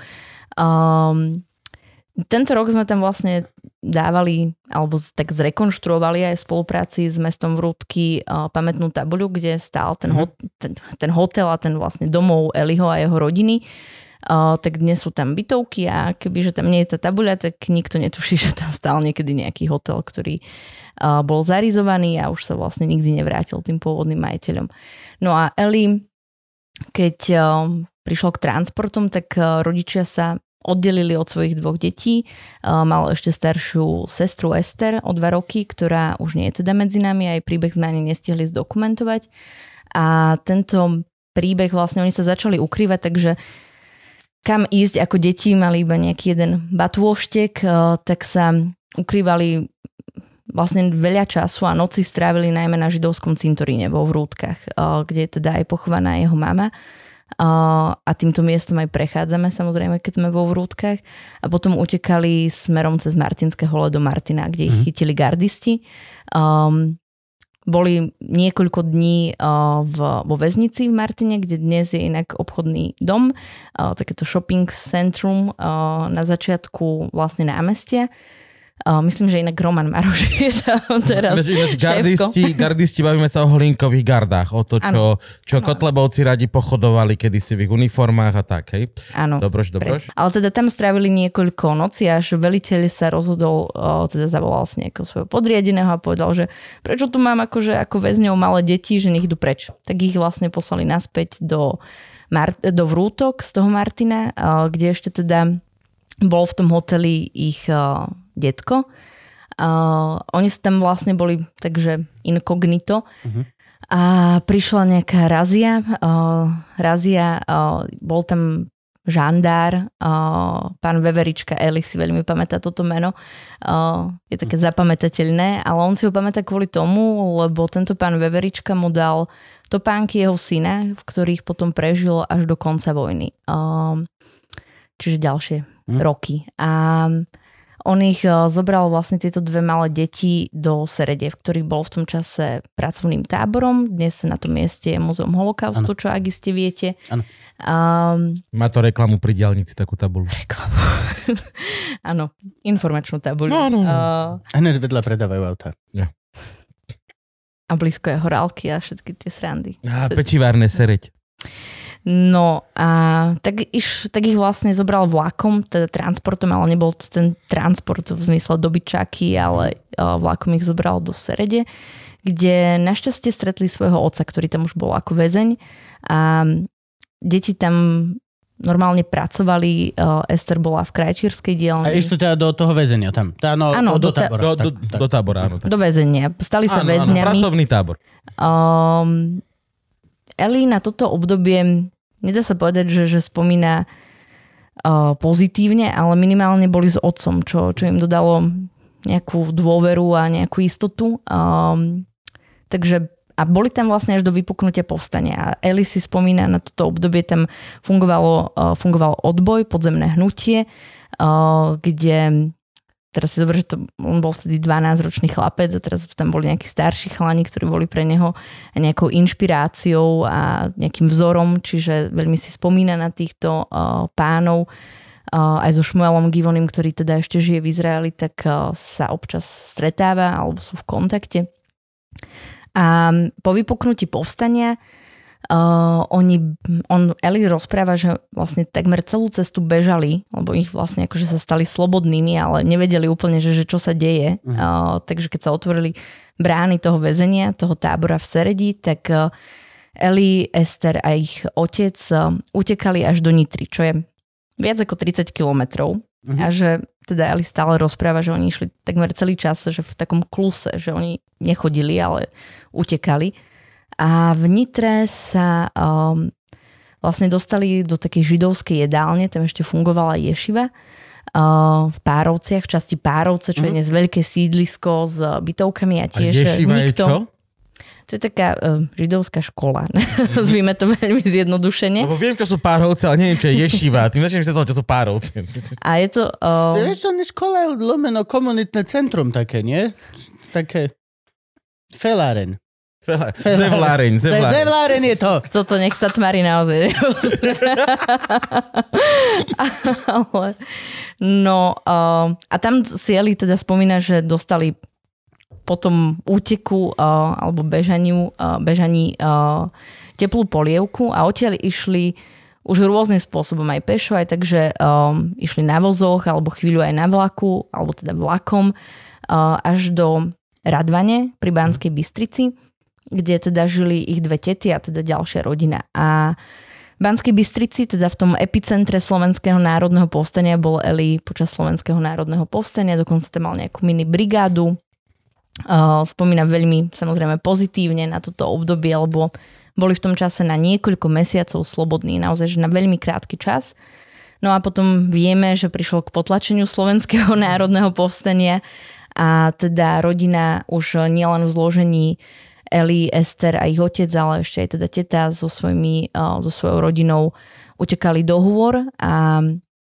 Um, tento rok sme tam vlastne dávali, alebo tak zrekonštruovali aj v spolupráci s mestom Vrútky uh, pamätnú tabuľu, kde stál ten, ho, ten, ten hotel a ten vlastne domov Eliho a jeho rodiny tak dnes sú tam bytovky a kebyže tam nie je tá tabuľa, tak nikto netuší, že tam stál niekedy nejaký hotel, ktorý bol zarizovaný a už sa vlastne nikdy nevrátil tým pôvodným majiteľom. No a Eli, keď prišlo k transportom, tak rodičia sa oddelili od svojich dvoch detí. Mal ešte staršiu sestru Ester o dva roky, ktorá už nie je teda medzi nami, aj príbeh sme ani nestihli zdokumentovať. A tento príbeh vlastne oni sa začali ukrývať, takže kam ísť ako deti, mali iba nejaký jeden batôštek, tak sa ukrývali vlastne veľa času a noci strávili najmä na židovskom cintoríne vo Vrútkach, kde je teda aj pochovaná jeho mama. A týmto miestom aj prechádzame samozrejme, keď sme vo Vrútkach. A potom utekali smerom cez Martinské hole do Martina, kde ich mm. chytili gardisti. Um, boli niekoľko dní v, vo väznici v Martine, kde dnes je inak obchodný dom, takéto shopping centrum na začiatku vlastne námestia. Uh, myslím, že inak Roman Maroš je tam teraz Ináč, gardisti, gardisti, bavíme sa o holinkových gardách, o to, čo, čo Kotlebovci radi pochodovali kedysi v ich uniformách a tak, hej? Áno. Dobroš, dobroš. Ale teda tam strávili niekoľko noci, až veliteľ sa rozhodol, uh, teda zavolal si nejakého svojho podriadeného a povedal, že prečo tu mám akože ako väzňov malé deti, že nech idú preč. Tak ich vlastne poslali naspäť do, Mar- do Vrútok z toho Martina, uh, kde ešte teda bol v tom hoteli ich uh, detko. Uh, oni sa tam vlastne boli takže inkognito. Uh-huh. A prišla nejaká razia. Uh, razia, uh, bol tam žandár, uh, pán Veverička Eli si veľmi pamätá toto meno. Uh, je také zapamätateľné, ale on si ho pamätá kvôli tomu, lebo tento pán Veverička mu dal topánky jeho syna, v ktorých potom prežil až do konca vojny. Uh, čiže ďalšie hmm. roky. A on ich e, zobral vlastne tieto dve malé deti do Serede, v ktorých bol v tom čase pracovným táborom. Dnes na tom mieste je Múzeum holokaustu, ano. čo ak iste viete. Ano. Um, Má to reklamu pri diálnici, takú tabulu. Reklamu. Áno, informačnú tabulu. No, no, no. Uh, Hneď vedľa predávajú auta. Ja. A blízko je horálky a všetky tie srandy. A pečivárne sereď. No a tak, iš, tak ich vlastne zobral vlakom, teda transportom, ale nebol to ten transport v zmysle dobyčaky, ale vlakom ich zobral do Serede, kde našťastie stretli svojho otca, ktorý tam už bol ako väzeň a deti tam normálne pracovali, Ester bola v krajčírskej dielni. A išli teda do toho väzenia tam? Tá, no, áno, do, do, tábora. Do, do, tak, do tábora, áno. Tak. Do väzenia. Stali sa áno, väzňami. Áno, pracovný tábor. Um, Eli na toto obdobie nedá sa povedať, že, že spomína uh, pozitívne, ale minimálne boli s otcom, čo, čo im dodalo nejakú dôveru a nejakú istotu. Um, takže a boli tam vlastne až do vypuknutia povstania. A Eli si spomína na toto obdobie, tam fungovalo, uh, fungovalo odboj, podzemné hnutie, uh, kde teraz si zober, že to, on bol vtedy 12-ročný chlapec a teraz tam boli nejakí starší chalani, ktorí boli pre neho nejakou inšpiráciou a nejakým vzorom, čiže veľmi si spomína na týchto uh, pánov. Uh, aj so Šmuelom Givonim, ktorý teda ešte žije v Izraeli, tak uh, sa občas stretáva alebo sú v kontakte. A po vypuknutí povstania Uh, oni, on, Eli rozpráva, že vlastne takmer celú cestu bežali, lebo ich vlastne akože sa stali slobodnými, ale nevedeli úplne, že, že čo sa deje. Uh-huh. Uh, takže keď sa otvorili brány toho väzenia, toho tábora v Seredi, tak uh, Eli, Ester a ich otec uh, utekali až do Nitry, čo je viac ako 30 kilometrov. Uh-huh. A že teda Eli stále rozpráva, že oni išli takmer celý čas, že v takom kluse, že oni nechodili, ale utekali. A v Nitre sa um, vlastne dostali do takej židovskej jedálne, tam ešte fungovala ješiva uh, v Párovciach, v časti Párovce, čo mm. je mhm. dnes veľké sídlisko s bytovkami a tiež a nikto... Je čo? To je taká uh, židovská škola. Mm-hmm. Zvíme to veľmi zjednodušene. Lebo viem, čo sú párovci, ale neviem, čo je ješiva. Tým začneš sa čo sú párovci. A je to... Uh... Vieš, to je škola lomeno komunitné centrum také, nie? Také feláren. Zevláreň, zevláreň. Zevláreň je to. Toto nech sa tmarí naozaj. Ale, no uh, a tam si Eli teda spomína, že dostali po tom úteku uh, alebo bežaniu, uh, bežaní uh, teplú polievku a odtiaľ išli už rôznym spôsobom aj pešo, aj takže um, išli na vozoch alebo chvíľu aj na vlaku, alebo teda vlakom uh, až do Radvane pri Banskej Bystrici kde teda žili ich dve tety a teda ďalšia rodina. A Banskej Bystrici, teda v tom epicentre Slovenského národného povstania bol Eli počas Slovenského národného povstania, dokonca tam mal nejakú mini brigádu. Spomína veľmi samozrejme pozitívne na toto obdobie, lebo boli v tom čase na niekoľko mesiacov slobodní, naozaj že na veľmi krátky čas. No a potom vieme, že prišlo k potlačeniu Slovenského národného povstania a teda rodina už nielen v zložení Eli, Ester a ich otec, ale ešte aj teda teta so, svojimi, so svojou rodinou utekali do hôr a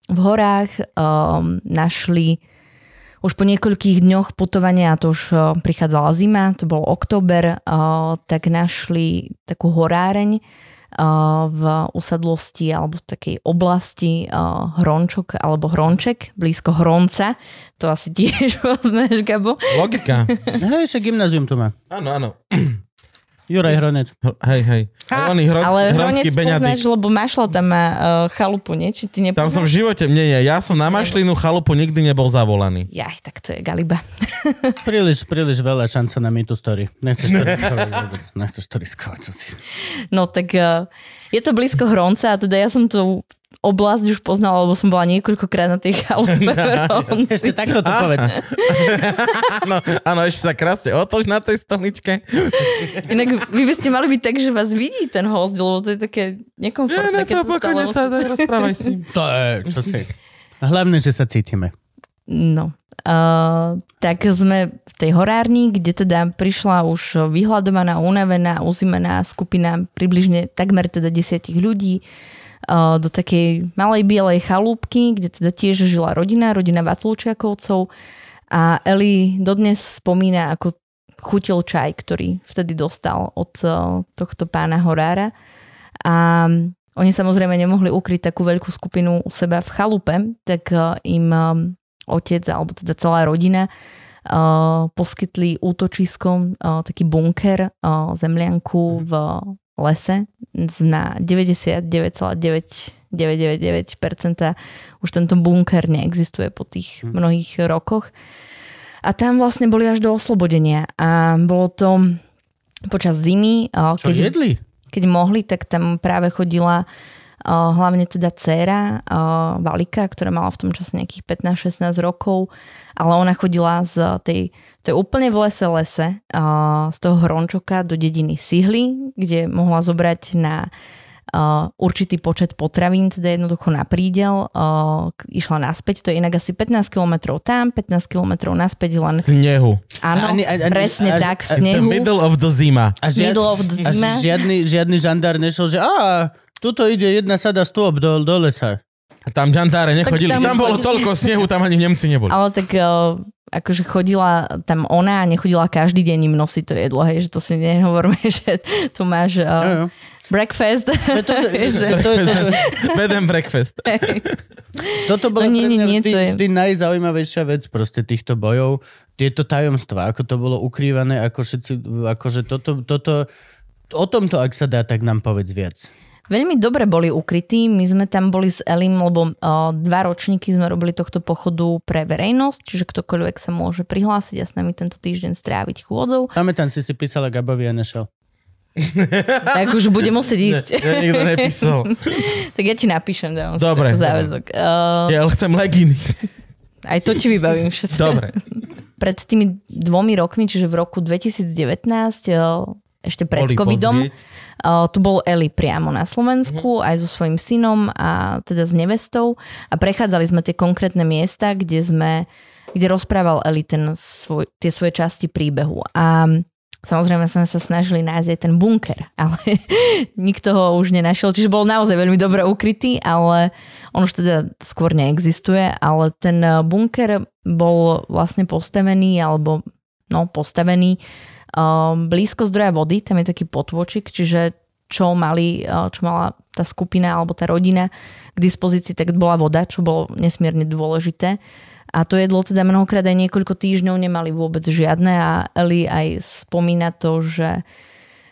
v horách um, našli už po niekoľkých dňoch putovania, a to už uh, prichádzala zima, to bol október, uh, tak našli takú horáreň v usadlosti alebo v takej oblasti Hrončok alebo Hronček, blízko Hronca. To asi tiež poznáš, Gabo. Logika. Hej, že gymnázium tu má. Áno, áno. Juraj Hronec. Hej, hej. Ha, hronský, ale Hronec poznáš, lebo Mašla tam má uh, chalupu, nie? Či ty nepoznáš? Tam som v živote, nie, nie. Ja som na Mašlinu chalupu nikdy nebol zavolaný. Jaj, tak to je Galiba. príliš, príliš veľa šanca na mýtu story. Nechceš to riskovať. Nechceš to riskovať, čo si. No tak uh, je to blízko Hronca a teda ja som tu oblasť už poznala, lebo som bola niekoľkokrát na tej chalupe. ešte takto to povedz. áno, áno, ešte sa krásne otož na tej stoličke. Inak vy by ste mali byť tak, že vás vidí ten host, lebo to je také nekomfortné. Nie, ne, to pokojne sa rozprávaj s ním. To je, čo si. Hlavne, že sa cítime. No, Uh, tak sme v tej horárni, kde teda prišla už vyhľadovaná, unavená, uzimená skupina približne takmer teda desiatich ľudí do takej malej bielej chalúbky, kde teda tiež žila rodina, rodina Vaclúčiakovcov a Eli dodnes spomína, ako chutil čaj, ktorý vtedy dostal od tohto pána Horára. A oni samozrejme nemohli ukryť takú veľkú skupinu u seba v chalupe, tak im otec, alebo teda celá rodina poskytli útočiskom taký bunker, zemlianku v lese na 99,999% už tento bunker neexistuje po tých hm. mnohých rokoch. A tam vlastne boli až do oslobodenia. A bolo to počas zimy. Čo keď, jedli? Keď mohli, tak tam práve chodila hlavne teda dcéra Valika, ktorá mala v tom čase nejakých 15-16 rokov, ale ona chodila z tej, to je úplne v lese lese, z toho Hrončoka do dediny Sihly, kde mohla zobrať na uh, určitý počet potravín, teda jednoducho na prídel. Uh, išla naspäť, to je inak asi 15 km tam, 15 km naspäť len... Snehu. Áno, ani, ani, presne ani, tak, v snehu. The middle of the zima. A, žiad, middle of the zima. a žiadny, žiadny žandár nešiel, že a tuto ide jedna sada stôp do, do lesa. A tam žandáre nechodili. tam, tam bolo toľko snehu, tam ani Nemci neboli. Ale tak uh, akože chodila tam ona a nechodila každý deň im nosiť to jedlo, hej, že to si nehovorme, že tu máš uh, jo, jo breakfast. To, Bed and breakfast. Toto bola no, nie, pre mňa nie, vždy, je... vždy najzaujímavejšia vec proste týchto bojov. Tieto tajomstvá, ako to bolo ukrývané, ako všetci, akože toto, toto o tomto, ak sa dá, tak nám povedz viac. Veľmi dobre boli ukrytí. My sme tam boli s Elim, lebo o, dva ročníky sme robili tohto pochodu pre verejnosť, čiže ktokoľvek sa môže prihlásiť a s nami tento týždeň stráviť chôdzou. Pamätám si, si písala Gabovi a nešiel. tak už bude musieť ísť. Ja nikto nepísal. tak ja ti napíšem, dávam Dobre. záväzok. Uh, Ja ale chcem leginy. aj to ti vybavím všetko. Dobre. Pred tými dvomi rokmi, čiže v roku 2019, uh, ešte pred Boli covidom, pozrieť. Uh, tu bol Eli priamo na Slovensku, aj so svojím synom a teda s nevestou a prechádzali sme tie konkrétne miesta, kde sme, kde rozprával Eli ten svoj, tie svoje časti príbehu. A samozrejme sme sa snažili nájsť aj ten bunker, ale nikto ho už nenašiel, čiže bol naozaj veľmi dobre ukrytý, ale on už teda skôr neexistuje, ale ten bunker bol vlastne postavený, alebo no postavený um, blízko zdroja vody, tam je taký potvočik, čiže čo mali, uh, čo mala tá skupina alebo tá rodina k dispozícii, tak bola voda, čo bolo nesmierne dôležité. A to jedlo teda mnohokrát aj niekoľko týždňov nemali vôbec žiadne a Eli aj spomína to, že,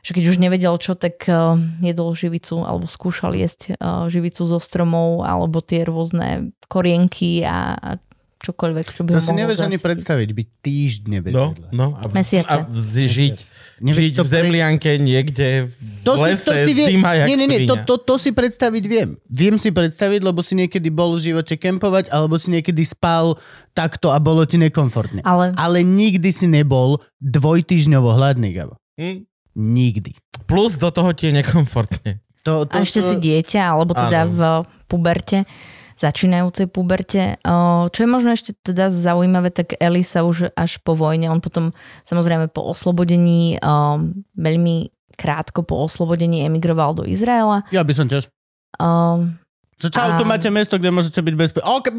že keď už nevedel čo, tak uh, jedol živicu alebo skúšal jesť uh, živicu zo stromov alebo tie rôzne korienky a, a čokoľvek, čo by To ho si nevieš ani zasiť. predstaviť, byť týždne bez No, jedla. no. A, v, Mesiace. a v, žiť, Nevieš žiť to v zemlianke niekde v To si, lese, to si vie, zima jak nie, nie, nie, to, to, to si predstaviť viem. Viem si predstaviť, lebo si niekedy bol v živote kempovať, alebo si niekedy spal takto a bolo ti nekomfortne. Ale Ale nikdy si nebol dvojtyžňovo hladný, Gabo. Hm? Nikdy. Plus do toho ti je nekomfortne. To, to, A ešte to, si dieťa, alebo teda Áno. v puberte, začínajúcej puberte. Čo je možno ešte teda zaujímavé, tak Eli sa už až po vojne, on potom samozrejme po oslobodení, veľmi krátko po oslobodení emigroval do Izraela. Ja by som tiež. Čo čau, A- tu máte mesto, kde môžete byť bezpečný. Okay.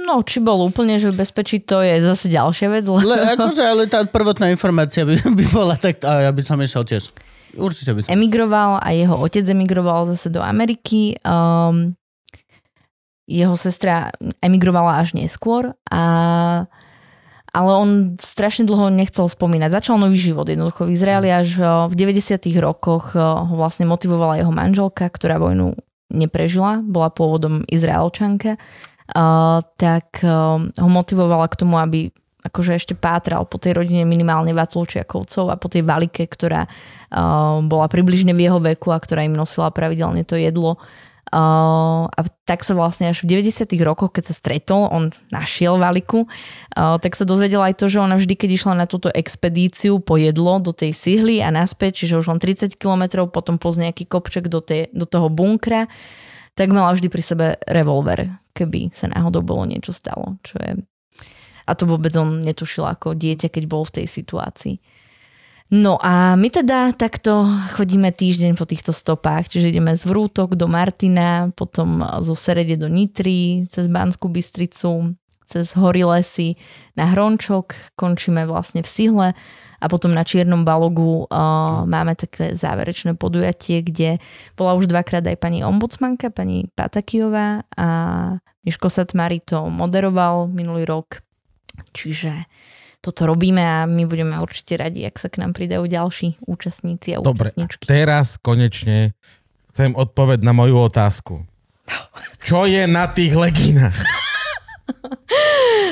No, či bol úplne, že v bezpečí, to je zase ďalšia vec. Lebo... Le, akože, ale tá prvotná informácia by, by bola tak, a ja by som išiel tiež. Určite by som. emigroval a jeho otec emigroval zase do Ameriky. Um, jeho sestra emigrovala až neskôr a ale on strašne dlho nechcel spomínať. Začal nový život jednoducho v Izraeli až o, v 90 rokoch o, ho vlastne motivovala jeho manželka, ktorá vojnu neprežila, bola pôvodom Izraelčanka, uh, tak ho motivovala k tomu, aby akože ešte pátral po tej rodine minimálne Vaculčiakovcov a po tej Valike, ktorá bola približne v jeho veku a ktorá im nosila pravidelne to jedlo. Uh, a tak sa vlastne až v 90 rokoch, keď sa stretol, on našiel Valiku, uh, tak sa dozvedela aj to, že ona vždy, keď išla na túto expedíciu po jedlo do tej sihly a naspäť, čiže už len 30 kilometrov, potom poz nejaký kopček do, tej, do toho bunkra, tak mala vždy pri sebe revolver, keby sa náhodou bolo niečo stalo. Čo je... A to vôbec on netušil ako dieťa, keď bol v tej situácii. No a my teda takto chodíme týždeň po týchto stopách, čiže ideme z Vrútok do Martina, potom zo Serede do Nitry, cez Banskú Bystricu, cez Hory lesy na Hrončok, končíme vlastne v Sihle a potom na Čiernom balogu uh, máme také záverečné podujatie, kde bola už dvakrát aj pani ombudsmanka, pani Patakijová a Miško Satmari to moderoval minulý rok. Čiže toto robíme a my budeme určite radi, ak sa k nám pridajú ďalší účastníci a Dobre, účastníčky. teraz konečne chcem odpoveď na moju otázku. Čo je na tých legínach?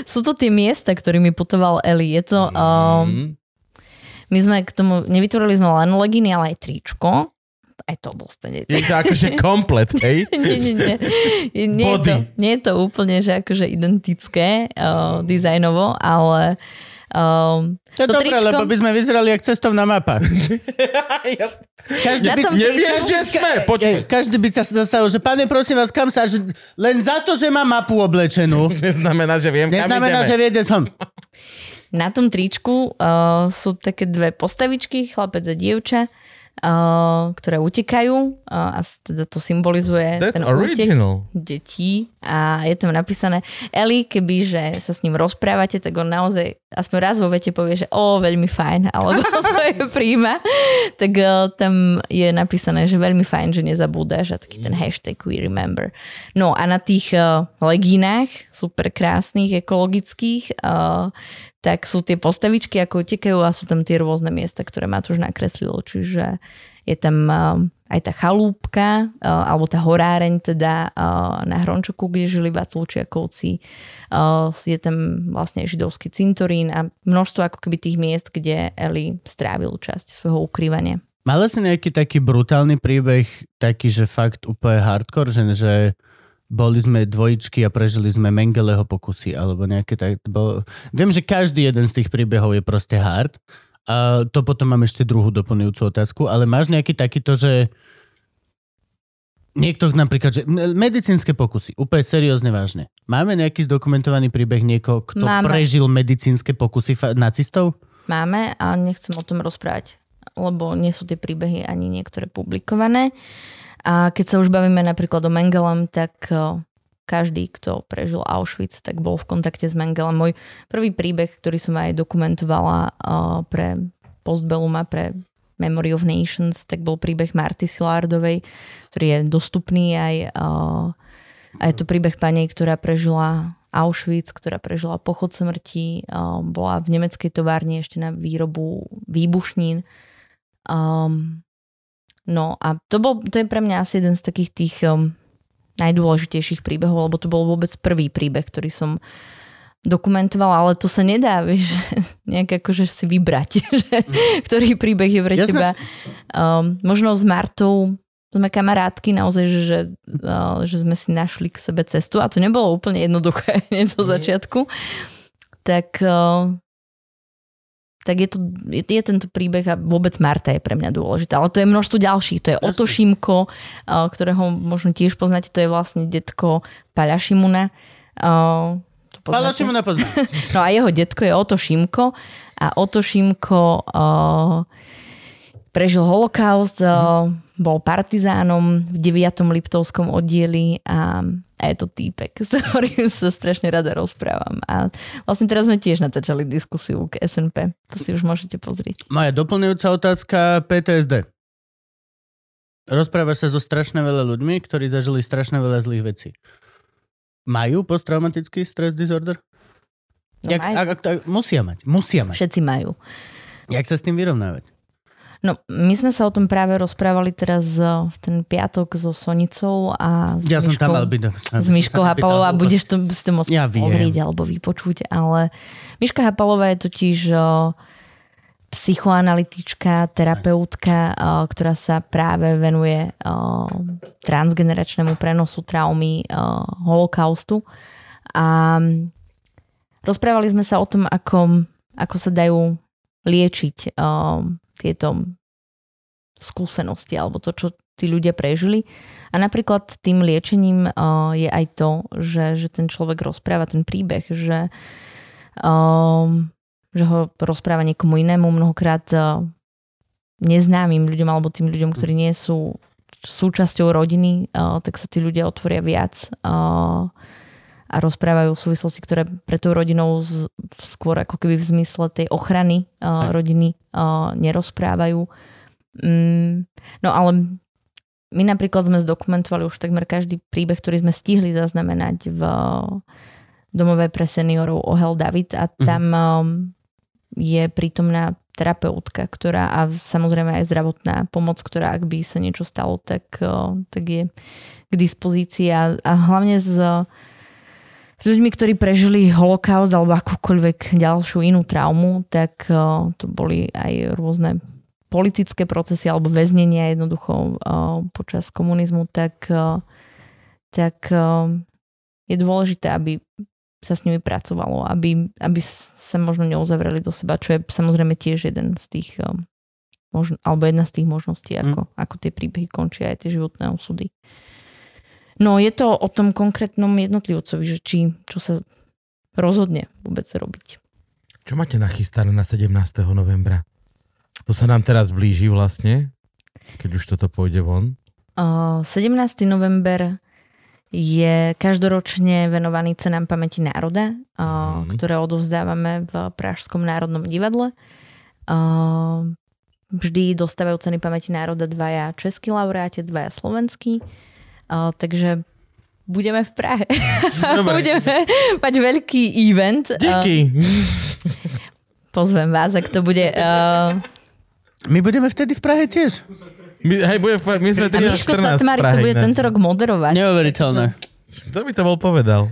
Sú to tie miesta, ktorými putoval Eli. Je to... Um, Mm. my sme k tomu, nevytvorili sme len legíny, ale aj tričko. Aj to dostanete. Je to akože komplet, hej? nie, nie, nie. Nie, je to, nie je to úplne, že akože identické uh, dizajnovo, ale um, To je dobré, tričko- lebo by sme vyzerali jak cestovná mapa. Každý Na by si... Nevieš, kde sme? Počkaj. Ej, Každý by sa zastavil, že pane, prosím vás, kam sa... Že len za to, že má mapu oblečenú, Neznamená, že viem, kam neznamená, ideme. že vie, kde som. Na tom tričku uh, sú také dve postavičky, chlapec a dievča, ktoré utekajú uh, a teda to symbolizuje That's ten útek original. detí a je tam napísané Eli, kebyže sa s ním rozprávate, tak on naozaj aspoň raz vo vete povie, že o, veľmi fajn, alebo to je príjma, tak uh, tam je napísané, že veľmi fajn, že nezabúdaš a taký ten hashtag we remember. No a na tých legínach, super krásnych, ekologických, tak sú tie postavičky, ako utekajú a sú tam tie rôzne miesta, ktoré ma tu už nakreslilo. Čiže je tam uh, aj tá chalúbka, uh, alebo tá horáreň teda uh, na Hrončoku, kde žili Vaclučiakovci. Uh, je tam vlastne židovský cintorín a množstvo ako keby tých miest, kde Eli strávil časť svojho ukrývania. Mala si nejaký taký brutálny príbeh, taký, že fakt úplne hardcore, že, že boli sme dvojičky a prežili sme Mengeleho pokusy, alebo nejaké tak... Bol... Viem, že každý jeden z tých príbehov je proste hard, a to potom mám ešte druhú doplňujúcu otázku, ale máš nejaký takýto, že niekto napríklad, že medicínske pokusy, úplne seriózne vážne. Máme nejaký zdokumentovaný príbeh niekoho, kto Máme. prežil medicínske pokusy fa- nacistov? Máme a nechcem o tom rozprávať, lebo nie sú tie príbehy ani niektoré publikované. A keď sa už bavíme napríklad o Mengelem, tak každý, kto prežil Auschwitz, tak bol v kontakte s Mengelem. Môj prvý príbeh, ktorý som aj dokumentovala uh, pre Postbellum a pre Memory of Nations, tak bol príbeh Marty Silardovej, ktorý je dostupný aj uh, a je to príbeh pani, ktorá prežila Auschwitz, ktorá prežila pochod smrti, bola v nemeckej továrni ešte na výrobu výbušnín. Um, no a to, bol, to je pre mňa asi jeden z takých tých um, najdôležitejších príbehov, lebo to bol vôbec prvý príbeh, ktorý som dokumentovala, ale to sa nedá, vieš, nejak akože si vybrať, že, mm. ktorý príbeh je pre Jasne. teba. Um, možno s Martou sme kamarátky naozaj, že, že, uh, že sme si našli k sebe cestu a to nebolo úplne jednoduché hneď zo mm. začiatku. Tak uh, tak je, to, je, je tento príbeh a vôbec Marta je pre mňa dôležitá. Ale to je množstvo ďalších. To je Oto Šimko, ktorého možno tiež poznáte, to je vlastne detko Paľa Šimuna. Paľa Šimuna poznám. No a jeho detko je Oto Šimko a Oto Šimko prežil holokaust, mm. Bol partizánom v 9. Liptovskom oddieli a a je to týpek, s ktorým sa strašne rada rozprávam. A vlastne teraz sme tiež natáčali diskusiu k SNP. To si už môžete pozrieť. Moja doplňujúca otázka PTSD. Rozprávaš sa so strašne veľa ľuďmi, ktorí zažili strašne veľa zlých vecí. Majú posttraumatický stres disorder? No Jak, ak, ak, ak, musia mať, musia mať. Všetci majú. Jak sa s tým vyrovnávať? No, my sme sa o tom práve rozprávali teraz v ten piatok so Sonicou a s ja Myškou, som tam mal byť. S Myškou Hapalovou a budeš to, si to môcť ja pozrieť alebo vypočuť, ale Myška Hapalová je totiž psychoanalytička, terapeutka, ktorá sa práve venuje transgeneračnému prenosu traumy holokaustu. A rozprávali sme sa o tom, ako, ako sa dajú liečiť tieto skúsenosti alebo to, čo tí ľudia prežili. A napríklad tým liečením uh, je aj to, že, že ten človek rozpráva ten príbeh, že, um, že ho rozpráva niekomu inému, mnohokrát uh, neznámym ľuďom alebo tým ľuďom, ktorí nie sú súčasťou rodiny, uh, tak sa tí ľudia otvoria viac. Uh, a rozprávajú súvislosti, ktoré pre tou rodinou z, skôr ako keby v zmysle tej ochrany uh, rodiny uh, nerozprávajú. Mm, no ale my napríklad sme zdokumentovali už takmer každý príbeh, ktorý sme stihli zaznamenať v domove pre seniorov Ohel David a mhm. tam um, je prítomná terapeutka, ktorá a samozrejme aj zdravotná pomoc, ktorá ak by sa niečo stalo, tak, uh, tak je k dispozícii a, a hlavne z s ľuďmi, ktorí prežili holokaust alebo akúkoľvek ďalšiu inú traumu, tak uh, to boli aj rôzne politické procesy alebo väznenia jednoducho uh, počas komunizmu, tak, uh, tak uh, je dôležité, aby sa s nimi pracovalo, aby, aby sa možno neuzavreli do seba, čo je samozrejme tiež jeden z tých možno, alebo jedna z tých možností, ako, mm. ako tie príbehy končia aj tie životné osudy. No je to o tom konkrétnom jednotlivcovi, že či, čo sa rozhodne vôbec robiť. Čo máte nachystané na 17. novembra? To sa nám teraz blíži vlastne, keď už toto pôjde von. Uh, 17. november je každoročne venovaný cenám pamäti národa, Mhm. ktoré odovzdávame v Pražskom národnom divadle. Vždy dostávajú ceny pamäti národa dvaja českí laureáti, dvaja slovenskí. Uh, takže budeme v Prahe. Dobre. budeme mať veľký event. Uh, Díky. pozvem vás, ak to bude... Uh, My budeme vtedy v Prahe tiež. My, hej, bude, my sme a Miško 13 14 v Satmárik to bude tento rok moderovať. Neuveriteľné. Kto by to bol povedal?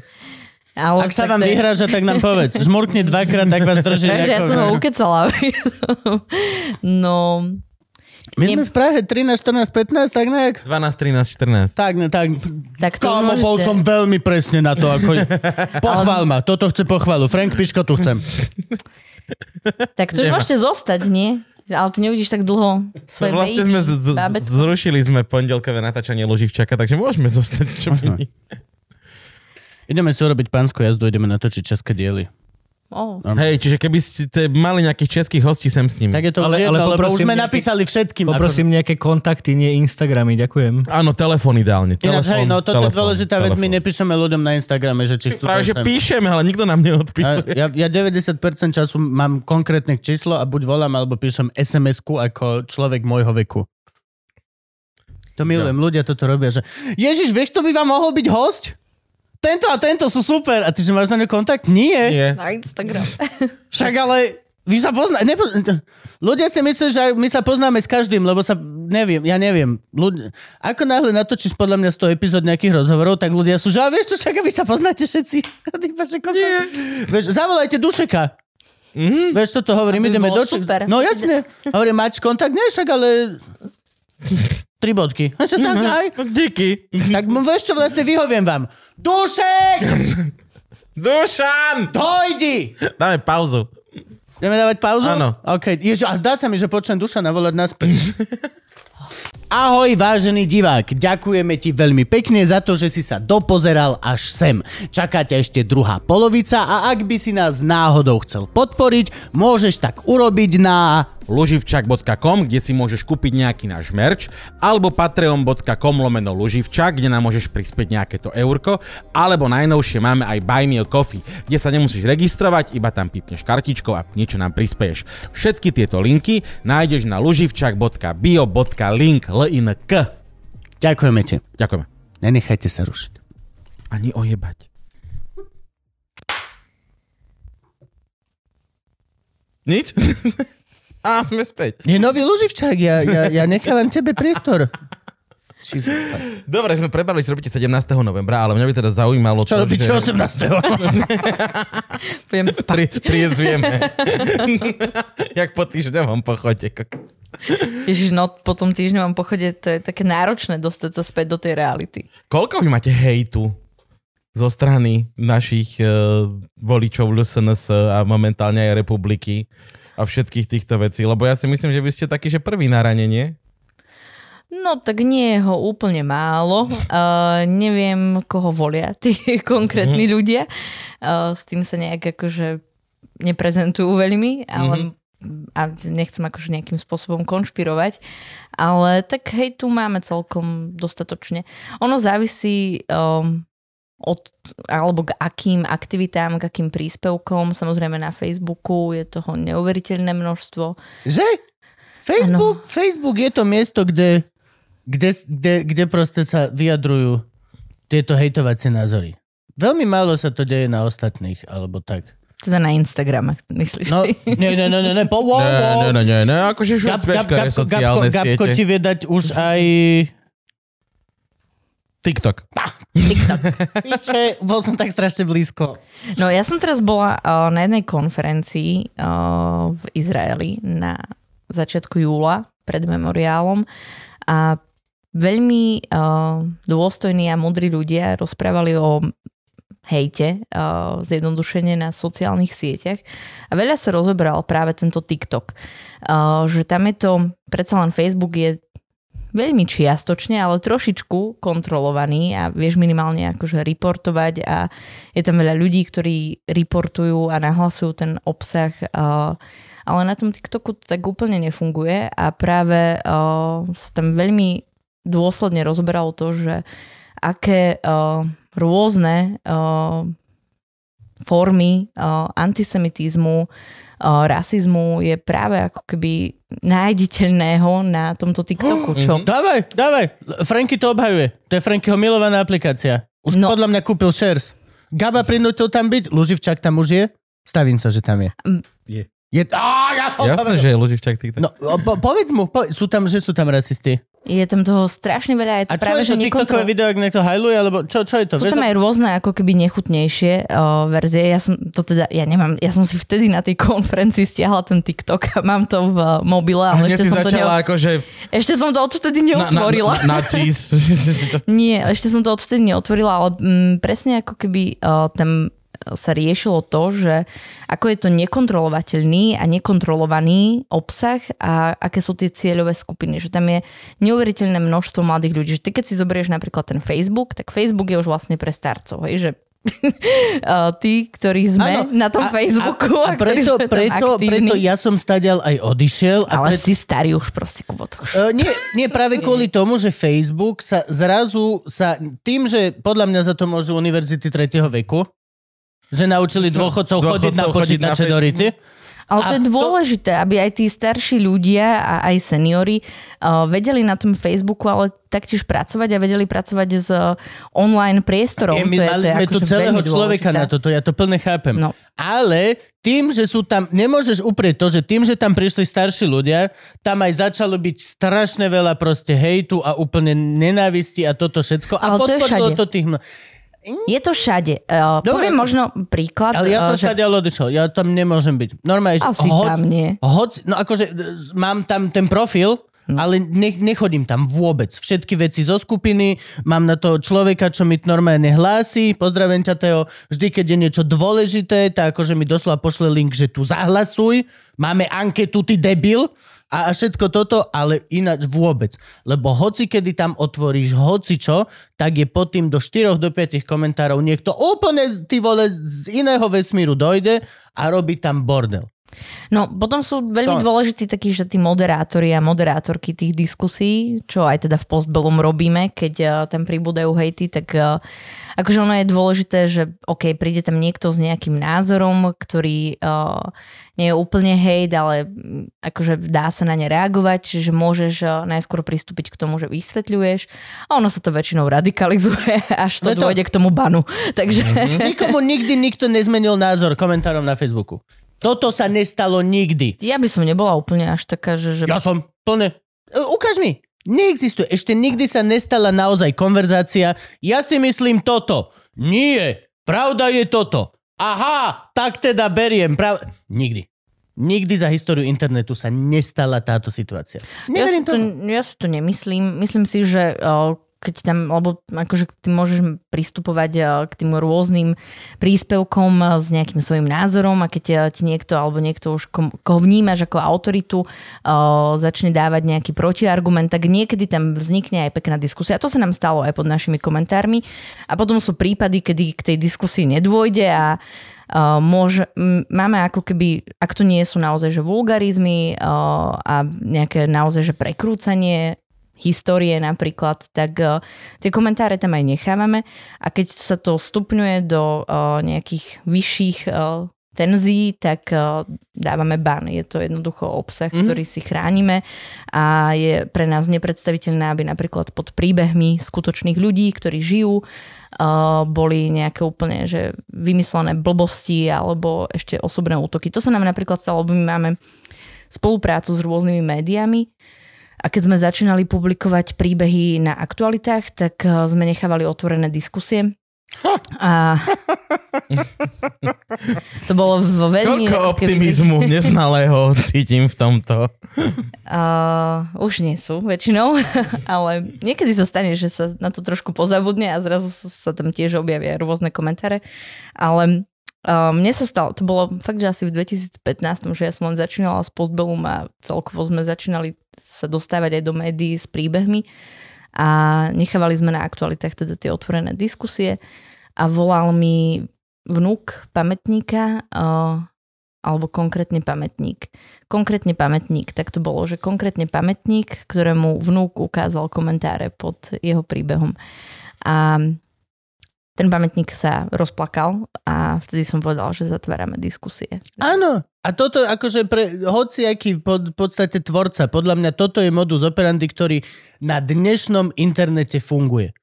Ale Ak sa vám je- vyhráža, tak nám povedz. Žmurkni dvakrát, tak vás drží. Takže ja som ho ukecala. no, My sme v Prahe 13, 14, 15, tak nejak. 12, 13, 14. Tak, ne, tak. tak to Kámo, bol som veľmi presne na to. Ako... Pochvál ma, toto chce pochvalu. Frank Piško tu chcem. Tak to už Nemá. môžete zostať, nie? Ale ty neuvidíš tak dlho svoje No vlastne baby, sme z- z- zrušili sme pondelkové natáčanie Loživčaka, takže môžeme zostať. Čo by... Ideme si urobiť pánsku jazdu, ideme natočiť české diely. Oh. Hej, čiže keby ste mali nejakých českých hostí sem s nimi. Tak je to Ale- už jedno, ale lebo už sme nejaký- napísali všetkým. Poprosím nejaké kontakty, nie Instagramy, ďakujem. Áno, telefón ideálne. Ako... Ináč, Telefón, hej, no toto je telefón, dôležitá vec, my telefón. nepíšeme ľuďom na Instagrame, že či chcú Práve, že píšeme, ale nikto nám neodpisuje. Ja, ja 90% času mám konkrétne číslo a buď volám, alebo píšem SMS-ku ako človek môjho veku. To milujem, ľudia toto robia, že Ježiš, vieš, kto by vám mohol byť host? Tento a tento sú super. A ty, že máš na ňo kontakt? Nie. Nie. Na Instagram. Však ale vy sa pozná... Nepo... Ľudia si myslí, že my sa poznáme s každým, lebo sa... Neviem, ja neviem. Ľudia... Ako náhle natočíš podľa mňa 100 epizód nejakých rozhovorov, tak ľudia sú, že a vieš čo, však vy sa poznáte všetci. Vieš, zavolajte Dušeka. Mhm. Vieš, toto hovorím, ideme do... super. No jasne. Hovorím, máš kontakt? Nie, však ale... Tri bodky. A že tak aj. No, díky. Tak vieš čo, vlastne vyhoviem vám. Dušek! Dušan! Dojdi! Dáme pauzu. Ideme dávať pauzu? Áno. OK. Ježi, a zdá sa mi, že počujem duša navolať naspäť. Ahoj, vážený divák. Ďakujeme ti veľmi pekne za to, že si sa dopozeral až sem. Čaká ťa ešte druhá polovica a ak by si nás náhodou chcel podporiť, môžeš tak urobiť na... luživčak.com, kde si môžeš kúpiť nejaký náš merch, alebo patreon.com lomeno luživčak, kde nám môžeš prispieť nejaké to eurko, alebo najnovšie máme aj Buy Me a Coffee, kde sa nemusíš registrovať, iba tam pipneš kartičkou a niečo nám prispieš. Všetky tieto linky nájdeš na luživčak.bio.link link. Ďakujeme ti. Ďakujeme. Nenechajte sa rušiť. Ani ojebať. Nič? A sme späť. Je nový Luživčák, ja, ja, ja nechávam tebe priestor. Dobre, sme prebrali, čo robíte 17. novembra, ale mňa by teda zaujímalo Čo to, robíte že... 18. Budem spať. Pri, priezvieme. Jak po týždňovom pochode. Ježiš, no po tom týždňovom pochode to je také náročné dostať sa späť do tej reality. Koľko vy máte hejtu zo strany našich uh, voličov LSNS a momentálne aj republiky a všetkých týchto vecí? Lebo ja si myslím, že vy ste taký, že prvý na ranenie. No tak nie je ho úplne málo. Uh, neviem, koho volia tí konkrétni Mhm. ľudia. Uh, s tým sa nejak akože neprezentujú veľmi, ale Mhm. a nechcem akože nejakým spôsobom konšpirovať, ale tak hej, tu máme celkom dostatočne. Ono závisí um, od, alebo k akým aktivitám, k akým príspevkom. Samozrejme na Facebooku je toho neuveriteľné množstvo. Že? Facebook, Facebook je to miesto, kde, kde, kde, kde proste sa vyjadrujú tieto hejtovacie názory. Veľmi málo sa to deje na ostatných, alebo tak. Teda na Instagrame, myslíš? No, nie, nie, nie, nie, nie, po, wow, Ne, wow. ne, ne, ne, ne, akože Gab, všetko Gab, Gabko, Gabko, ti vie dať už aj... TikTok. TikTok. Piče, bol som tak strašne blízko. No ja som teraz bola uh, na jednej konferencii uh, v Izraeli na začiatku júla pred memoriálom a veľmi uh, dôstojní a mudrí ľudia rozprávali o hejte, uh, zjednodušene na sociálnych sieťach. A veľa sa rozoberal práve tento TikTok. Uh, že tam je to, predsa len Facebook je veľmi čiastočne, ale trošičku kontrolovaný a vieš minimálne akože reportovať a je tam veľa ľudí, ktorí reportujú a nahlasujú ten obsah, uh, ale na tom TikToku to tak úplne nefunguje a práve uh, sa tam veľmi dôsledne rozoberalo to, že aké uh, rôzne uh, formy uh, antisemitizmu, uh, rasizmu je práve ako keby nájditeľného na tomto TikToku, čo? Dávaj, dávaj. Franky to obhajuje. To je Frankyho milovaná aplikácia. Už no. Podľa mňa kúpil shares. Gaba prinútil tam byť, Luživčak tam už je. Stavím sa, že tam je. Mm. Je. Je, á, ja som Jasné, že je ľudí v TikTok. No, po, povedz mu, po, sú tam, že sú tam rasisti. Je tam toho strašne veľa, je to A čo práve, je to TikTokové nekontrol... video, ak niekto hajluje, alebo čo, čo je to? Sú tam aj rôzne ako keby nechutnejšie uh, verzie. Ja som to teda, ja nemám, ja som si vtedy na tej konferencii stiahla ten TikTok a mám to v uh, mobile, ale ešte som, to začala ne... akože ešte som to odvtedy na, na, neotvorila. na, na cheese. Nie, ešte som to odtedy neotvorila, ale mm, presne ako keby uh, tam sa riešilo to, že ako je to nekontrolovateľný a nekontrolovaný obsah a aké sú tie cieľové skupiny. Že tam je neuveriteľné množstvo mladých ľudí. Že ty keď si zoberieš napríklad ten Facebook, tak Facebook je už vlastne pre starcov. Hej, že tí, ktorí sme Áno, na tom a- Facebooku A, a preto, tam preto, preto ja som stadial aj odišiel. A Ale preto, si starý už proste, Kubot. Už. Uh, nie, nie, práve kvôli tomu, že Facebook sa zrazu sa, tým, že podľa mňa za to môžu univerzity tretieho veku, že naučili dôchodcov, Dôchodcov chodiť na počítače do rity. Ale to je to- dôležité, aby aj tí starší ľudia a aj seniori uh, vedeli na tom Facebooku ale taktiež pracovať a vedeli pracovať s uh, online priestorom. Je, my to je, mali to je sme tu akože celého človeka dôležité. na toto, ja to plne chápem. No. Ale tým, že sú tam, nemôžeš uprieť to, že tým, že tam prišli starší ľudia, tam aj začalo byť strašne veľa proste hejtu a úplne nenávisti a toto všetko. A Ale to je podporilo všade. to tých... mla- Je to všade. Uh, Dobre. poviem možno príklad. Ale ja uh, som že... stadiaľ odišiel, ja tam nemôžem byť. Normálne, Asi tam nie. Hoď, no akože e, mám tam ten profil, Hm. ale ne, nechodím tam vôbec. Všetky veci zo skupiny, mám na to človeka, čo mi normálne hlási, pozdravím ťa Teo, vždy keď je niečo dôležité, tak akože mi doslova pošle link, že tu zahlasuj, máme anketu, ty debil, a, všetko toto, ale ináč vôbec. Lebo hoci kedy tam otvoríš hoci čo, tak je pod tým do 4 do 5 komentárov niekto úplne ty vole z iného vesmíru dojde a robí tam bordel. No, potom sú veľmi To- dôležití takí, že tí moderátori a moderátorky tých diskusí, čo aj teda v Postbellum robíme, keď uh, tam pribúdajú hejty, tak uh, akože ono je dôležité, že OK, príde tam niekto s nejakým názorom, ktorý uh, nie je úplne hejt, ale mm, akože dá sa na ne reagovať, čiže môžeš uh, najskôr pristúpiť k tomu, že vysvetľuješ a ono sa to väčšinou radikalizuje, až to No to- dôjde k tomu banu. Takže... Nikomu nikdy nikto nezmenil názor komentárom na Facebooku. Toto sa nestalo nikdy. Ja by som nebola úplne až taká, že... že... Ja som plne... E, Ukáž mi. Neexistuje. Ešte nikdy sa nestala naozaj konverzácia. Ja si myslím toto. Nie. Pravda je toto. Aha, tak teda beriem. Prav... Nikdy. Nikdy za históriu internetu sa nestala táto situácia. Ja si, to, tomu. ja si to nemyslím. Myslím si, že keď tam, lebo akože ty môžeš pristupovať o, k tým rôznym príspevkom o, s nejakým svojim názorom a keď o, ti niekto alebo niekto už kom, koho vnímaš ako autoritu začne dávať nejaký protiargument, tak niekedy tam vznikne aj pekná diskusia. A to sa nám stalo aj pod našimi komentármi. A potom sú prípady, kedy k tej diskusii nedôjde a Uh, môže, m, máme ako keby, ak to nie sú naozaj že vulgarizmy uh, a nejaké naozaj že prekrúcanie histórie napríklad, tak uh, tie komentáre tam aj nechávame a keď sa to stupňuje do uh, nejakých vyšších uh, tenzií, tak uh, dávame ban. Je to jednoducho obsah, mm-hmm. ktorý si chránime a je pre nás nepredstaviteľné, aby napríklad pod príbehmi skutočných ľudí, ktorí žijú, uh, boli nejaké úplne že vymyslené blbosti alebo ešte osobné útoky. To sa nám napríklad stalo, lebo my máme spoluprácu s rôznymi médiami a keď sme začínali publikovať príbehy na aktualitách, tak uh, sme nechávali otvorené diskusie. A to bolo vo veľmi... Koľko ako keby- optimizmu neznalého cítim v tomto. Uh, už nie sú väčšinou, ale niekedy sa stane, že sa na to trošku pozabudne a zrazu sa, sa tam tiež objavia rôzne komentáre. Ale uh, mne sa stalo, to bolo fakt, že asi v 2015, že ja som len začínala s Postbellum a celkovo sme začínali sa dostávať aj do médií s príbehmi a nechávali sme na aktualitách teda tie otvorené diskusie a volal mi vnúk pamätníka alebo konkrétne pamätník. Konkrétne pamätník, tak to bolo, že konkrétne pamätník, ktorému vnúk ukázal komentáre pod jeho príbehom. A ten pamätník sa rozplakal a vtedy som povedal, že zatvárame diskusie. Áno. A toto akože pre hociaký pod, podstate tvorca, podľa mňa toto je modus operandi, ktorý na dnešnom internete funguje.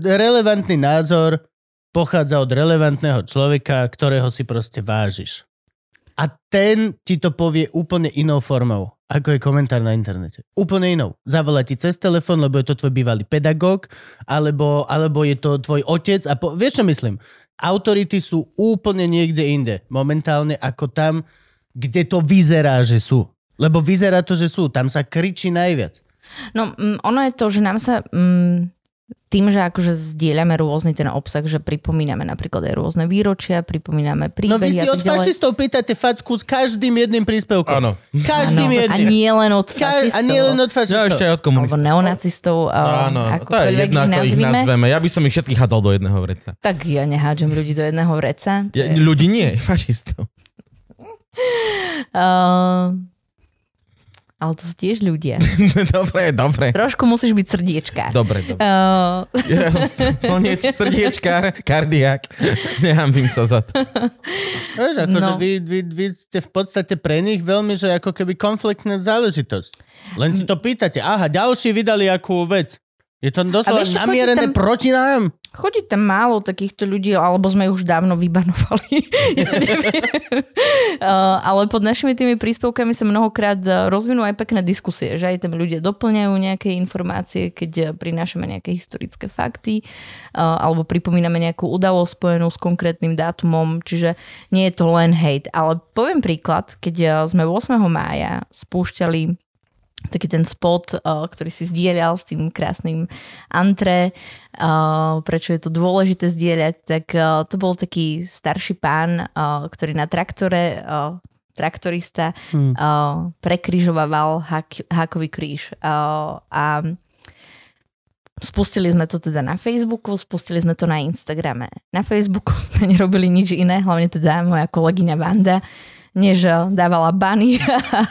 Relevantný názor pochádza od relevantného človeka, ktorého si proste vážiš. A ten ti to povie úplne inou formou, ako je komentár na internete. Úplne inou. Zavolá ti cez telefón, lebo je to tvoj bývalý pedagóg, alebo, alebo je to tvoj otec. A po, vieš, čo myslím? Autority sú úplne niekde inde momentálne, ako tam, kde to vyzerá, že sú. Lebo vyzerá to, že sú. Tam sa kričí najviac. No, mm, ono je to, že nám sa... Mm, tým, že akože zdieľame rôzny ten obsah, že pripomíname napríklad aj rôzne výročia, pripomíname príbehy No vy si od fašistov pýtate facku s každým jedným príspevkom. Áno. Každým Áno, jedným. A nie len od Ka- fašistov. a nie len od Ja fašistov. ešte aj od alebo komunistov. neonacistov, Áno, to je jedno, ich ako ich nazveme. Ja by som ich všetkých hádzal do jedného vreca. Tak ja nehádžem ľudí do jedného vreca. Ja, ľudí nie, fašistov. Uh, ale to sú tiež ľudia. dobre, dobre. Trošku musíš byť srdiečka. Dobre, dobre. Uh, Ja som slnieč, srdiečkár, kardiák. Nehambím sa za to. Vieš, akože No. vy, vy, vy ste v podstate pre nich veľmi, že ako keby konfliktná záležitosť. Len si to pýtate. Aha, ďalší vydali akú vec. Je to doslova namierené tam- proti nám. Chodí tam málo takýchto ľudí, alebo sme už dávno vybanovali. ja. Uh, ale pod našimi tými príspevkami sa mnohokrát uh, rozvinú aj pekné diskusie, že aj tam ľudia doplňajú nejaké informácie, keď uh, prinášame nejaké historické fakty, alebo pripomíname nejakú udalosť spojenú s konkrétnym dátumom, čiže nie je to len hate. Ale poviem príklad, keď sme 8. mája spúšťali taký ten spot, uh, ktorý si zdieľal s tým krásnym antre, uh, prečo je to dôležité zdieľať, tak uh, to bol taký starší pán, ktorý na traktore traktorista Hmm. prekryžoval hak, hákový kríž. A spustili sme to teda na Facebooku, spustili sme to na Instagrame. Na Facebooku sme nerobili nič iné, hlavne teda moja kolegyňa Vanda, než dávala bany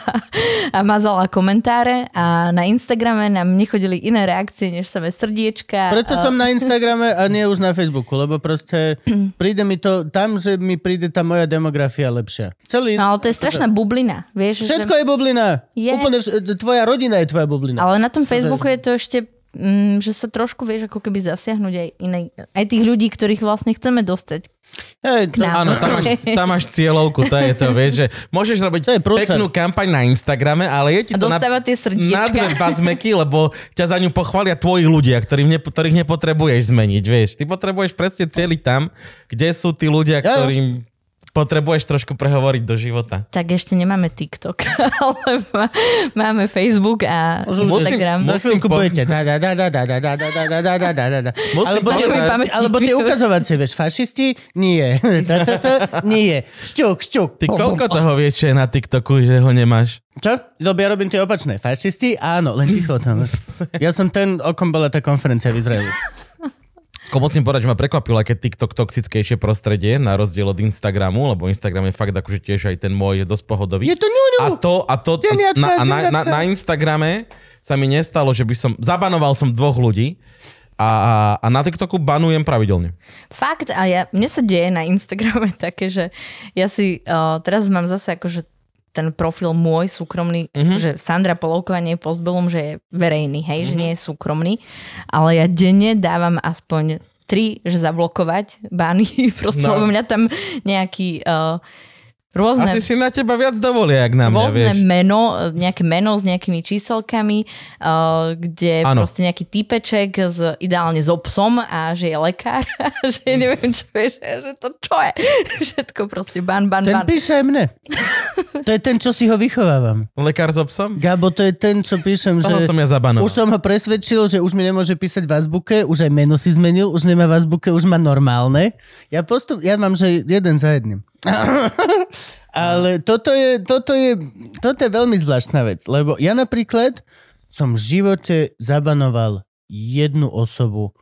a mazala komentáre a na Instagrame nám nechodili iné reakcie, než samé srdiečka. Preto som na Instagrame a nie už na Facebooku, lebo proste príde mi to tam, že mi príde tá moja demografia lepšia. Celý... No ale to je strašná bublina, vieš? Všetko je bublina. Je. Úplne, vš- tvoja rodina je tvoja bublina. Ale na tom Facebooku je to ešte mm, že sa trošku vieš ako keby zasiahnuť aj, inej, aj tých ľudí, ktorých vlastne chceme dostať. Hej, to, nám. Áno, tam máš, tam máš cieľovku, to je to, vieš, že môžeš robiť To je peknú kampaň na Instagrame, ale je ti to na, na dve bazmeky, lebo ťa za ňu pochvália tvoji ľudia, ktorým ne, ktorých nepotrebuješ zmeniť, vieš. Ty potrebuješ presne cieliť tam, kde sú tí ľudia, Ja. ktorým potrebuješ trošku prehovoriť do života. Tak ešte nemáme TikTok, ale máme Facebook a Instagram. Musím, musím kupujete. Alebo tie ukazovacie, vieš, fašisti? Nie. Nie. Šťuk, šťuk. Ty koľko toho vieš, čo je na TikToku, že ho nemáš? Čo? Lebo ja robím tie opačné. Fašisti? Áno, len ticho tam. Ja som ten, o kom bola tá konferencia v Izraeli. Ko musím povedať, že ma prekvapilo, aké TikTok toxickejšie prostredie, na rozdiel od Instagramu, lebo Instagram je fakt akože tiež aj ten môj je dosť pohodový. Je to ňuňu. A to, a to Steniatka, na, a na, na, na Instagrame sa mi nestalo, že by som, zabanoval som dvoch ľudí a, a na TikToku banujem pravidelne. Fakt, a ja, mne sa deje na Instagrame také, že ja si, uh, teraz mám zase akože ten profil môj súkromný, mm-hmm. že Sandra Polovková nie je postbelom, že je verejný, hej, mm-hmm. že nie je súkromný, ale ja denne dávam aspoň tri, že zablokovať bany, proste, no. lebo mňa tam nejaký uh, rôzne... Asi si na teba viac dovolia, jak na mňa, rôzne vieš. meno, nejaké meno s nejakými číselkami, uh, kde Áno. proste nejaký typeček s, ideálne so psom a že je lekár a že neviem čo vieš, že to čo je. Všetko proste ban, ban, Ten ban. píše aj mne. To je ten, čo si ho vychovávam. Lekár so psom? Gabo, to je ten, čo píšem, že... Toho som ja zabanoval. Už som ho presvedčil, že už mi nemôže písať v azbuke, už aj meno si zmenil, už nemá v azbuke, už má normálne. Ja postup, ja mám, že jeden za jedným. Ale toto je, toto je, toto je veľmi zvláštna vec, lebo ja napríklad som v živote zabanoval jednu osobu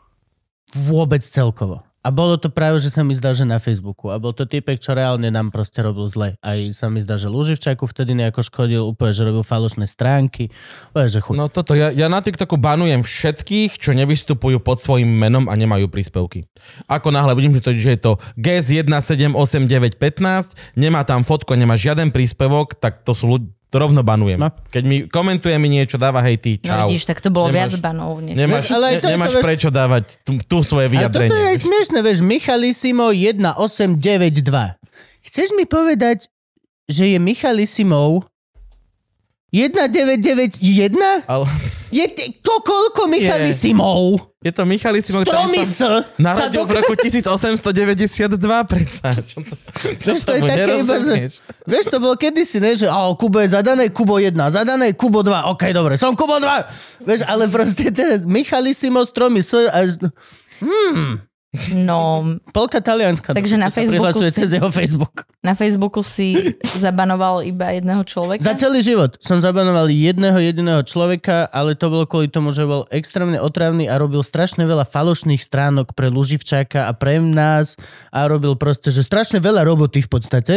vôbec celkovo. A bolo to práve, že sa mi zdá, že na Facebooku. A bol to typek, čo reálne nám proste robil zle. Aj sa mi zdá, že Luživčáku vtedy nejako škodil, úplne, že robil falošné stránky. Úplne, že chuť. No toto, ja, ja na TikToku banujem všetkých, čo nevystupujú pod svojím menom a nemajú príspevky. Ako náhle vidím, že to, že je to GS178915, nemá tam fotko, nemá žiaden príspevok, tak to sú ľudia, to rovno banujem. No. Keď mi komentuje mi niečo, dáva hej ty, No čau. vidíš, tak to bolo Nemáš- viac banov. Nemáš, Vieš, ale aj ne, to je to, nemáš vieš- prečo dávať tu, tu svoje Ale toto je vyjadrenie. aj smiešne, vieš, Michalissimo 1892. Chceš mi povedať, že je Michalissimov 1991? Ale Je to koľko Michalissimov? je to Michalisimo, ktorý sa narodil v roku 1892, predsa. Čo, to, čo to je také iba, že... Vieš, to bolo kedysi, ne, že oh, Kubo je zadané, Kubo 1, zadané, Kubo 2, ok, dobre, som Kubo 2. Vieš, ale proste teraz Michalissimo Stromysl až... No, Polka talianska. Takže na Facebooku si- cez jeho Facebook. na Facebooku si zabanoval iba jedného človeka. Za celý život som zabanoval jedného jediného človeka, ale to bolo kvôli tomu, že bol extrémne otravný a robil strašne veľa falošných stránok pre Luživčáka a pre nás a robil proste, že strašne veľa roboty v podstate,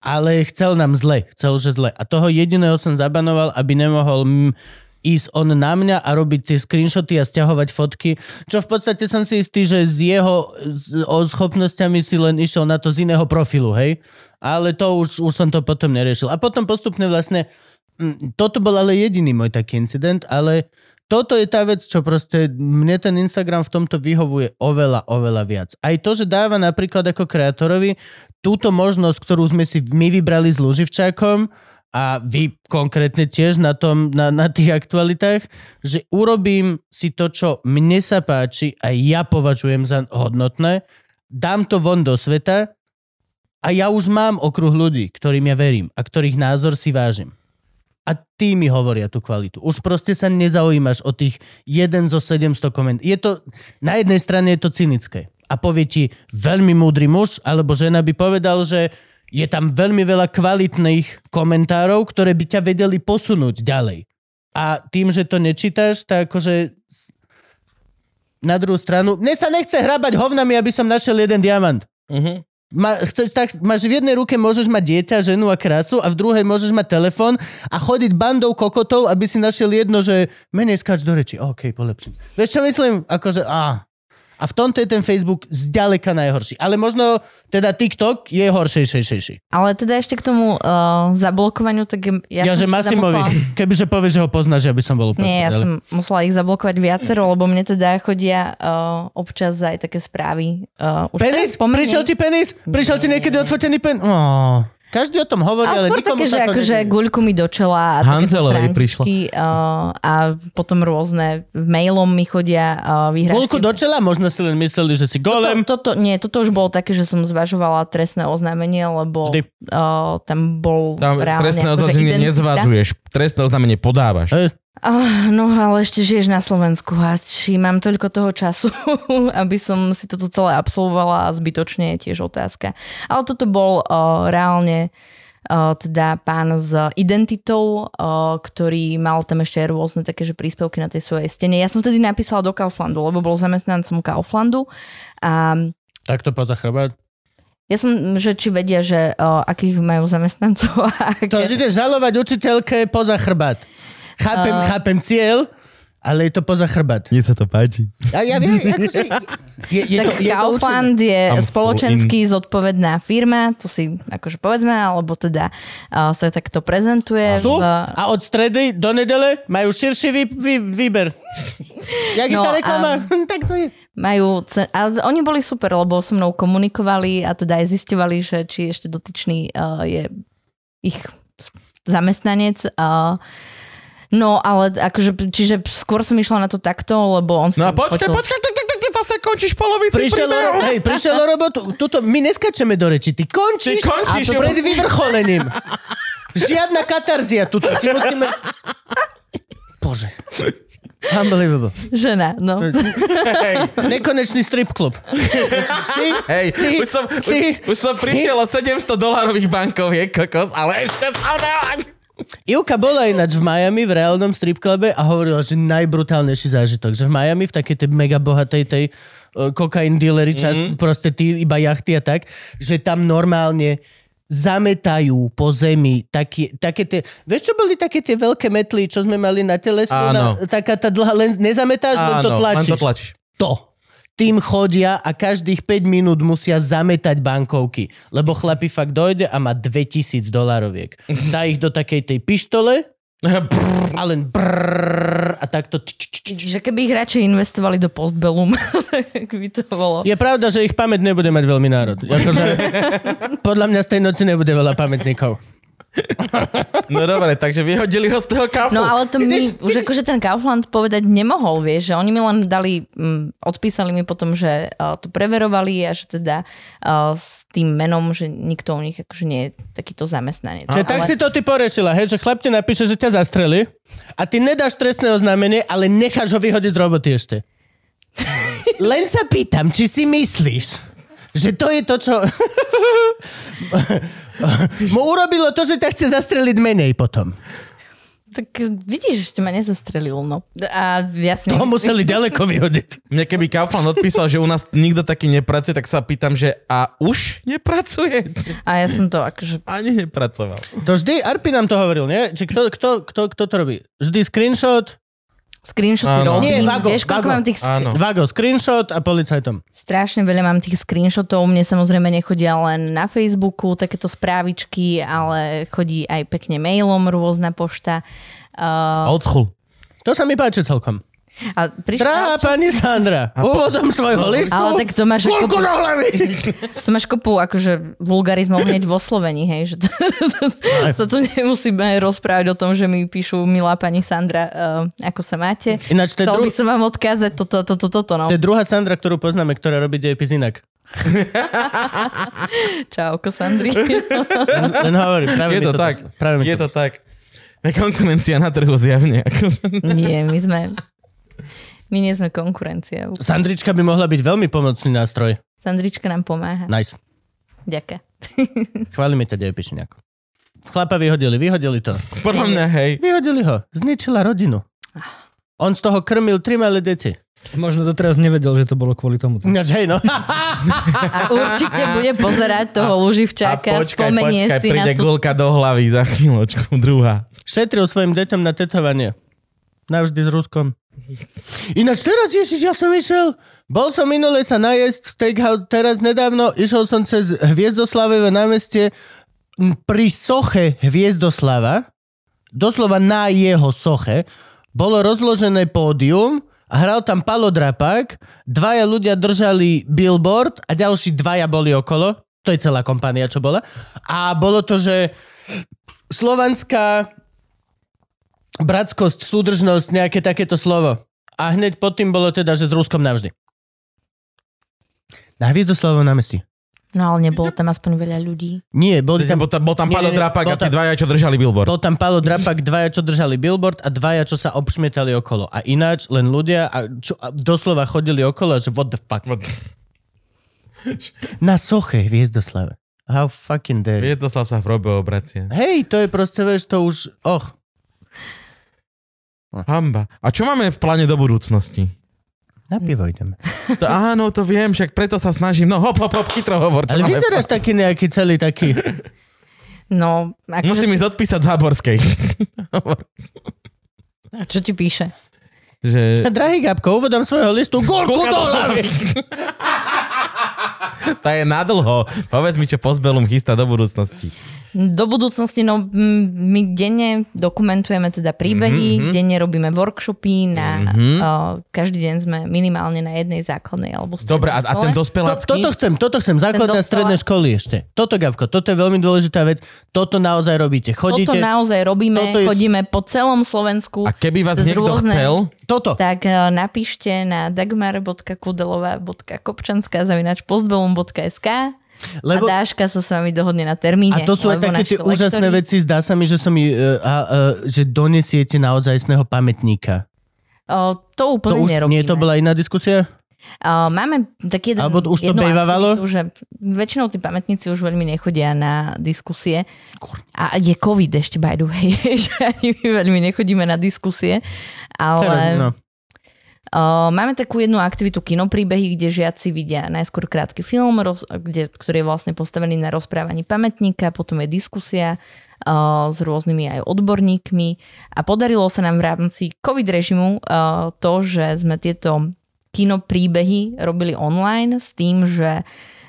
ale chcel nám zle, chcel, že zle. A toho jediného som zabanoval, aby nemohol mm, ísť on na mňa a robiť tie screenshoty a stiahovať fotky, čo v podstate som si istý, že s jeho schopnosťami si len išiel na to z iného profilu, hej? Ale to už, už som to potom neriešil. A potom postupne vlastne, mm, toto bol ale jediný môj taký incident, ale toto je tá vec, čo proste mne ten Instagram v tomto vyhovuje oveľa, oveľa viac. Aj to, že dáva napríklad ako kreatorovi túto možnosť, ktorú sme si my vybrali s Luživčákom, a vy konkrétne tiež na, tom, na, na tých aktualitách, že urobím si to, čo mne sa páči a ja považujem za hodnotné, dám to von do sveta a ja už mám okruh ľudí, ktorým ja verím a ktorých názor si vážim. A tí mi hovoria tú kvalitu. Už proste sa nezaujímaš o tých jeden zo 700 koment. Je to, na jednej strane je to cynické. A povie ti veľmi múdry muž, alebo žena by povedal, že je tam veľmi veľa kvalitných komentárov, ktoré by ťa vedeli posunúť ďalej. A tým, že to nečítaš, tak akože na druhú stranu, mne sa nechce hrabať hovnami, aby som našiel jeden diamant. Mhm. Ma, chceš, tak, máš v jednej ruke môžeš mať dieťa, ženu a krásu a v druhej môžeš mať telefón a chodiť bandou kokotov, aby si našiel jedno, že menej skáč do reči. OK, polepším. Vieš čo myslím? Akože, á. A v tomto je ten Facebook zďaleka najhorší. Ale možno teda TikTok je horšejšejší. Ale teda ešte k tomu uh, zablokovaniu, tak ja, Ja, že Masimovi, musela- kebyže povieš, že ho poznáš, ja by som bol úplne. Nie, ja ale- som musela ich zablokovať viacero, lebo mne teda chodia uh, občas aj také správy. Uh, už Penis? teraz Prišiel ti penis? Prišiel ti niekedy odfotený pen? Oh, každý o tom hovorí, ale, nikomu také, že akože guľku mi do čela a Hanzelovi stránky, uh, a potom rôzne mailom mi chodia uh, vyhrážky. Guľku do čela? Možno si len mysleli, že si golem. To, toto, nie, toto už bolo také, že som zvažovala trestné oznámenie, lebo Vždy. uh, tam bol Tam reálne trestné akože oznámenie nezvádzuješ, trestné oznámenie podávaš. Hej. Ah, no ale ešte žiješ na Slovensku a či mám toľko toho času, aby som si toto celé absolvovala a zbytočne je tiež otázka. Ale toto bol uh, reálne uh, teda pán s identitou, uh, ktorý mal tam ešte aj rôzne také, že príspevky na tej svojej stene. Ja som vtedy napísala do Kauflandu, lebo bol zamestnancom Kauflandu a Tak to poza chrbát. ja som, že či vedia, že uh, akých majú zamestnancov a To aké... ide žalovať učiteľke poza chrbát. Chápem, A- chápem cieľ, ale je to poza chrbát. Mne sa to páči. A ja viem, akože... Je, je tak to, je to Kaufland je I'm spoločensky zodpovedná firma, to si akože povedzme, alebo teda uh, sa takto prezentuje. Sú V, a od stredy do nedele majú širší vý, vý, výber. Jak je No tá a- reklama? tak to je. majú, ce- ale oni boli super, lebo so mnou komunikovali a teda aj zistovali, že či ešte dotyčný uh, je ich zamestnanec. Uh, no ale akože, čiže skôr som išla na to takto, lebo on No a som počkaj, fotil- počkaj, tak, tak, tak, tak, zase končíš polovici Prišiel o, hej, prišiel o robotu. Tuto, my neskačeme do reči. Ty končíš, Ty končíš, a to pred vyvrcholením. Žiadna katarzia tuto. Si musíme... Bože. Unbelievable. Žena, no. Hej, nekonečný strip klub. Si, Hej, si, už som, si, už, už som si. prišiel o 700 dolárových bankoviek, kokos, ale ešte sa ne... Ivka bola ináč v Miami v reálnom strip clube a hovorila, že najbrutálnejší zážitok, že v Miami v takej tej mega bohatej tej uh, kokain dealeri čas, mm-hmm. proste tí iba jachty a tak, že tam normálne zametajú po zemi také, také tie, vieš čo boli také tie veľké metly, čo sme mali na telesku? Áno. Na, taká tá dlhá, len nezametáš, len to Áno, len tlačíš. to tlačíš. To. Tým chodia a každých 5 minút musia zametať bankovky, lebo chlapi fakt dojde a má 2000 dolaroviek. Dá ich do takej tej pištole a len brrr, a takto... Že keby ich radšej investovali do postbellum, tak by to bolo. Je pravda, že ich pamäť nebude mať veľmi národ. Akože, podľa mňa z tej noci nebude veľa pamätníkov. No dobre, takže vyhodili ho z toho kafu. No ale to mi, už akože ten Kaufland povedať nemohol, vieš, že oni mi len dali, mm, odpísali mi potom, že uh, to preverovali a že teda uh, s tým menom, že nikto u nich akože nie je takýto zamestnanec. Čiže tak si to ty porešila, hej, že chlap ti napíše, že ťa zastreli a ty nedáš trestné oznámenie, ale necháš ho vyhodiť z roboty ešte. Len sa pýtam, či si myslíš, že to je to, čo... Mu urobilo to, že ťa chce zastreliť menej potom. Tak vidíš, ešte ma nezastrelil, no. A ja si Toho nemyslím- museli ďaleko vyhodiť. Mne keby Kaufland odpísal, že u nás nikto taký nepracuje, tak sa pýtam, že a už nepracuje? A ja som to akože... Ani nepracoval. To vždy, Arpi nám to hovoril, nie? Či kto, kto, kto, kto to robí? Vždy screenshot, Screenshoty Áno. robím. Nie, Vago, Vieš, koľko Vago. mám tých... Áno. Vago, screenshot a policajtom. Strašne veľa mám tých screenshotov. Mne samozrejme nechodia len na Facebooku takéto správičky, ale chodí aj pekne mailom rôzna pošta. Uh, Old school. To sa mi páči celkom. A prišla, Drahá pani Sandra, úvodom svojho listu. Ale tak to máš Koľko ako- na hlavy? to máš kopu akože vulgarizmov hneď vo slovení, hej, že to, sa tu nemusíme rozprávať o tom, že mi píšu milá pani Sandra, uh, ako sa máte. Ináč to dru- by som vám odkázať toto, toto, toto, no. to je druhá Sandra, ktorú poznáme, ktorá robí dejepis inak. Čauko, Sandri. Len, len hovorím, práve Je mi to tak. Práve Je to tak. Je konkurencia na trhu zjavne. Akože. Nie, my sme... My nie sme konkurencia. Sandrička by mohla byť veľmi pomocný nástroj. Sandrička nám pomáha. Nice. Ďakujem. Chválime ťa, dejepis nejako. Chlapa vyhodili, vyhodili to. Podľa mňa, hej. Vyhodili ho. Zničila rodinu. On z toho krmil tri malé deti. Možno doteraz nevedel, že to bolo kvôli tomu. Ináč, hej, no. A určite bude pozerať toho A Luživčáka, počkaj, spomenie počkaj, si na príde tú... gulka do hlavy za chvíľočku, druhá. Šetril svojim deťom na tetovanie. Navždy s Ruskom. Ináč teraz, Ježiš, ja som išiel, bol som minule sa najesť steakhouse, teraz nedávno išiel som cez Hviezdoslavé námestie pri soche Hviezdoslava, doslova na jeho soche, bolo rozložené pódium hral tam Palo Drapák, dvaja ľudia držali billboard a ďalší dvaja boli okolo, to je celá kompania, čo bola. A bolo to, že slovanská bratskosť, súdržnosť, nejaké takéto slovo. A hneď pod tým bolo teda, že s Ruskom navždy. Na Hviezdoslavovom námestí. No ale nebolo tam aspoň veľa ľudí. Nie, boli tam, Bol tam, bol tam Palo nie, Drapak a tí dvaja, čo držali billboard. bol tam Palo Drapak, dvaja, čo držali billboard a dvaja, čo sa obšmietali okolo. A ináč len ľudia a čo, a doslova chodili okolo, že what the fuck. Na soche Hviezdoslave. How fucking dare. you. Viedoslav sa v robe obracia. Hej, to je proste, vieš, to už, och. Hamba. A čo máme v pláne do budúcnosti? Na pivo ideme. To, áno, to viem, však preto sa snažím. No hop, hop, hop, chytro hovor. Ale vyzeráš taký nejaký celý taký... No, pláne. akože, Musím ísť odpísať z Záborskej. a čo ti píše? že Drahý Gabko, úvodom svojho listu gulku do hlavy. tá je nadlho. Povedz mi, čo Postbellum chystá do budúcnosti. Do budúcnosti, no my denne dokumentujeme teda príbehy, mm-hmm. denne robíme workshopy, na, mm-hmm. uh, každý deň sme minimálne na jednej základnej alebo strednej Dobre, a, a ten škole. To, dospelácky? toto chcem, toto chcem. Základné stredné školy ešte. Toto, Gabko, toto je veľmi dôležitá vec. Toto naozaj robíte. Chodíte... Toto naozaj robíme, Toto je- chodíme po celom Slovensku. A keby vás niekto rôzne- chcel, Toto. Tak uh, napíšte na dagmar.kudelová.kopčanská zavinač postbellum.sk Lebo... a Dáška sa s vami dohodne na termíne. A to sú aj také tie úžasné lektori- veci. Zdá sa mi, že, som, mi, uh, a, uh, že donesiete naozajstného pamätníka. O, to To úplne už nerobíme. nie, to bola iná diskusia? Uh, máme taký jeden, Alebo už to bejvávalo? aktivitu, že väčšinou tí pamätníci už veľmi nechodia na diskusie. A je COVID ešte, by the way, že ani my veľmi nechodíme na diskusie. Ale Teraz, no. Uh, máme takú jednu aktivitu kinopríbehy, kde žiaci vidia najskôr krátky film, roz, kde, ktorý je vlastne postavený na rozprávaní pamätníka, potom je diskusia uh, s rôznymi aj odborníkmi a podarilo sa nám v rámci COVID režimu uh, to, že sme tieto kinopríbehy robili online s tým, že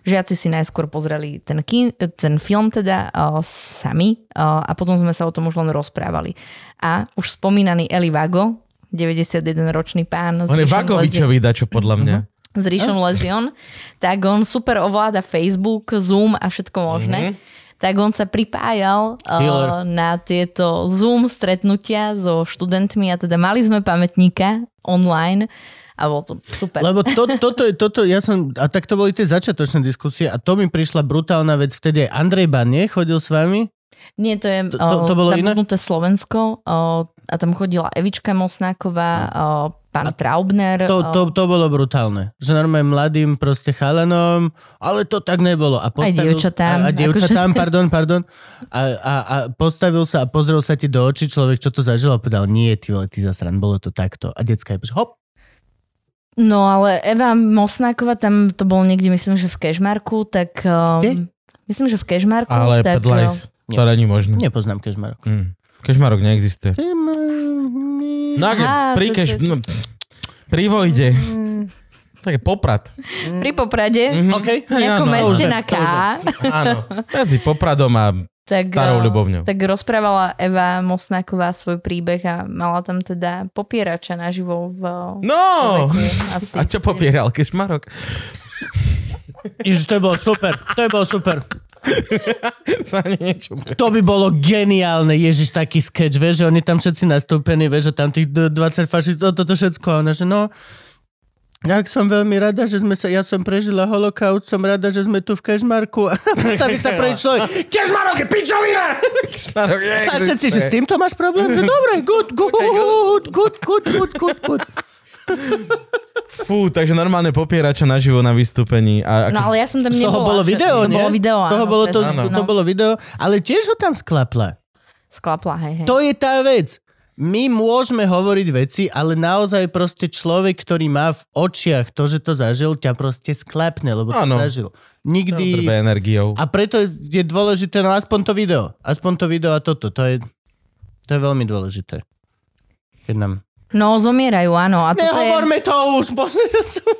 žiaci si najskôr pozreli ten, kin, ten film teda sami a potom sme sa o tom už len rozprávali. A už spomínaný Eli Vago, 91-ročný pán. On je Ríšom Vagovičový, dačo podľa mňa. Lezion- s Ríšom Lezion, tak on super ovláda Facebook, Zoom a všetko možné. Mm-hmm. Tak on sa pripájal uh, na tieto Zoom stretnutia so študentmi a teda mali sme pamätníka online a bolo to super. Lebo to, toto, je, toto, ja som, a tak to boli tie začiatočné diskusie a to mi prišla brutálna vec, vtedy aj Andrej Banie chodil s vami. Nie, to je To- to- to bolo iné? zabudnuté Slovensko o, a tam chodila Evička Mosnáková, o, pán Traubner. To, to, to bolo brutálne. Že normálne mladým proste chalanom, ale to tak nebolo. A postavil, dievčatám, A, a dievčatám, akože- pardon, pardon. A, a, a postavil sa a pozrel sa ti do očí človek, čo to zažil a povedal, nie, ty vole, ty zasran, bolo to takto. A decka je, hop, No ale Eva Mosnáková, tam to bolo niekde, myslím, že v Kešmarku, tak... Kde? Um, myslím, že v Kešmarku. Ale tak, Pedlajs, to není možné. nepoznám Kežmarok. Mm. Kežmarok neexistuje. No ak je Aha, pri to- Keš... No, pri Vojde. Tak je Poprad. Pri Poprade, Mhm. OK. Hej, nejakom áno, meste už na K, Áno. Medzi Popradom a tak, starou eh, ľubovňou. tak rozprávala Eva Mosnáková svoj príbeh a mala tam teda popierača naživo v No! veku asi. A čo popieral? Kešmarok? Ježiš, to bolo super, to bolo super. sa niečo. To by bolo geniálne, Ježiš, taký sketch, vieš, že oni tam všetci nastúpení, vieš, že tam tých 20 fašistov, toto všetko, a ona, že no, tak som veľmi rada, že sme sa, ja som prežila holokaust, som rada, že sme tu v Kešmarku. A postaví sa pre človek, Kešmarok je pičovina! Kešmarok je A všetci, že s týmto máš problém? Že dobre, good, good, good, good, good, good, good. Fú, takže normálne popierača naživo na vystúpení. A ako... No ale ja som tam Z toho nebola. bolo video, to nie? bolo video, Z toho áno, bolo to, presne, to bolo video, ale tiež ho tam sklapla. Sklapla, hej, hej. To je tá vec. My môžeme hovoriť veci, ale naozaj proste človek, ktorý má v očiach to, že to zažil, ťa proste sklepne, lebo to Áno. zažil. Nikdy... Prvé energiou. A preto je, je dôležité, no aspoň to video. Aspoň to video a toto. To je, to je veľmi dôležité. Keď nám... No, zomierajú, áno. A toto je... Nehovorme to už, bože. ja som-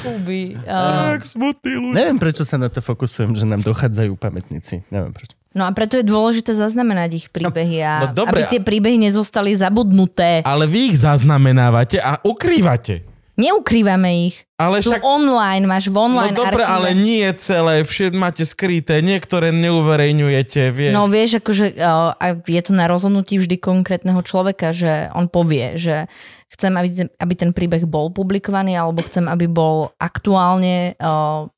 Kuby. Tak smutný ľudia. Neviem, prečo sa na to fokusujem, že nám dochádzajú pamätníci. Neviem prečo. no a preto je dôležité zaznamenať ich príbehy a no dobre, aby tie príbehy nezostali zabudnuté. Ale vy ich zaznamenávate a ukrývate. Neukrývame ich. Ale Sú však... online, máš v No online dobre, archíve. ale nie celé, všet máte skryté, niektoré neuverejňujete, vieš. No vieš, akože uh, a je to na rozhodnutí vždy konkrétneho človeka, že on povie, že chcem, aby, ten- aby ten príbeh bol publikovaný, alebo chcem, aby bol aktuálne uh,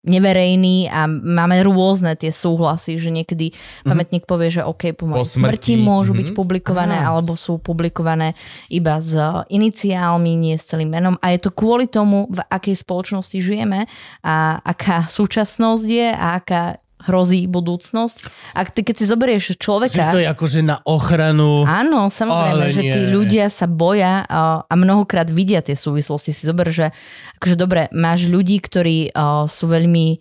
neverejný a máme rôzne tie súhlasy, že niekedy pamätník povie, že OK, po mojej smrti, smrti môžu mhm. byť publikované, Aha. alebo sú publikované iba s iniciálmi, nie s celým menom. A je to kvôli tomu, v akej spoločnosti žijeme a aká súčasnosť je a aká hrozí budúcnosť. A ty, keď si zoberieš Že človeka... to je akože na ochranu... Áno, samozrejme, že tí ľudia sa boja a, a mnohokrát vidia tie súvislosti. Si zober, že akože dobre, máš ľudí, ktorí uh, sú veľmi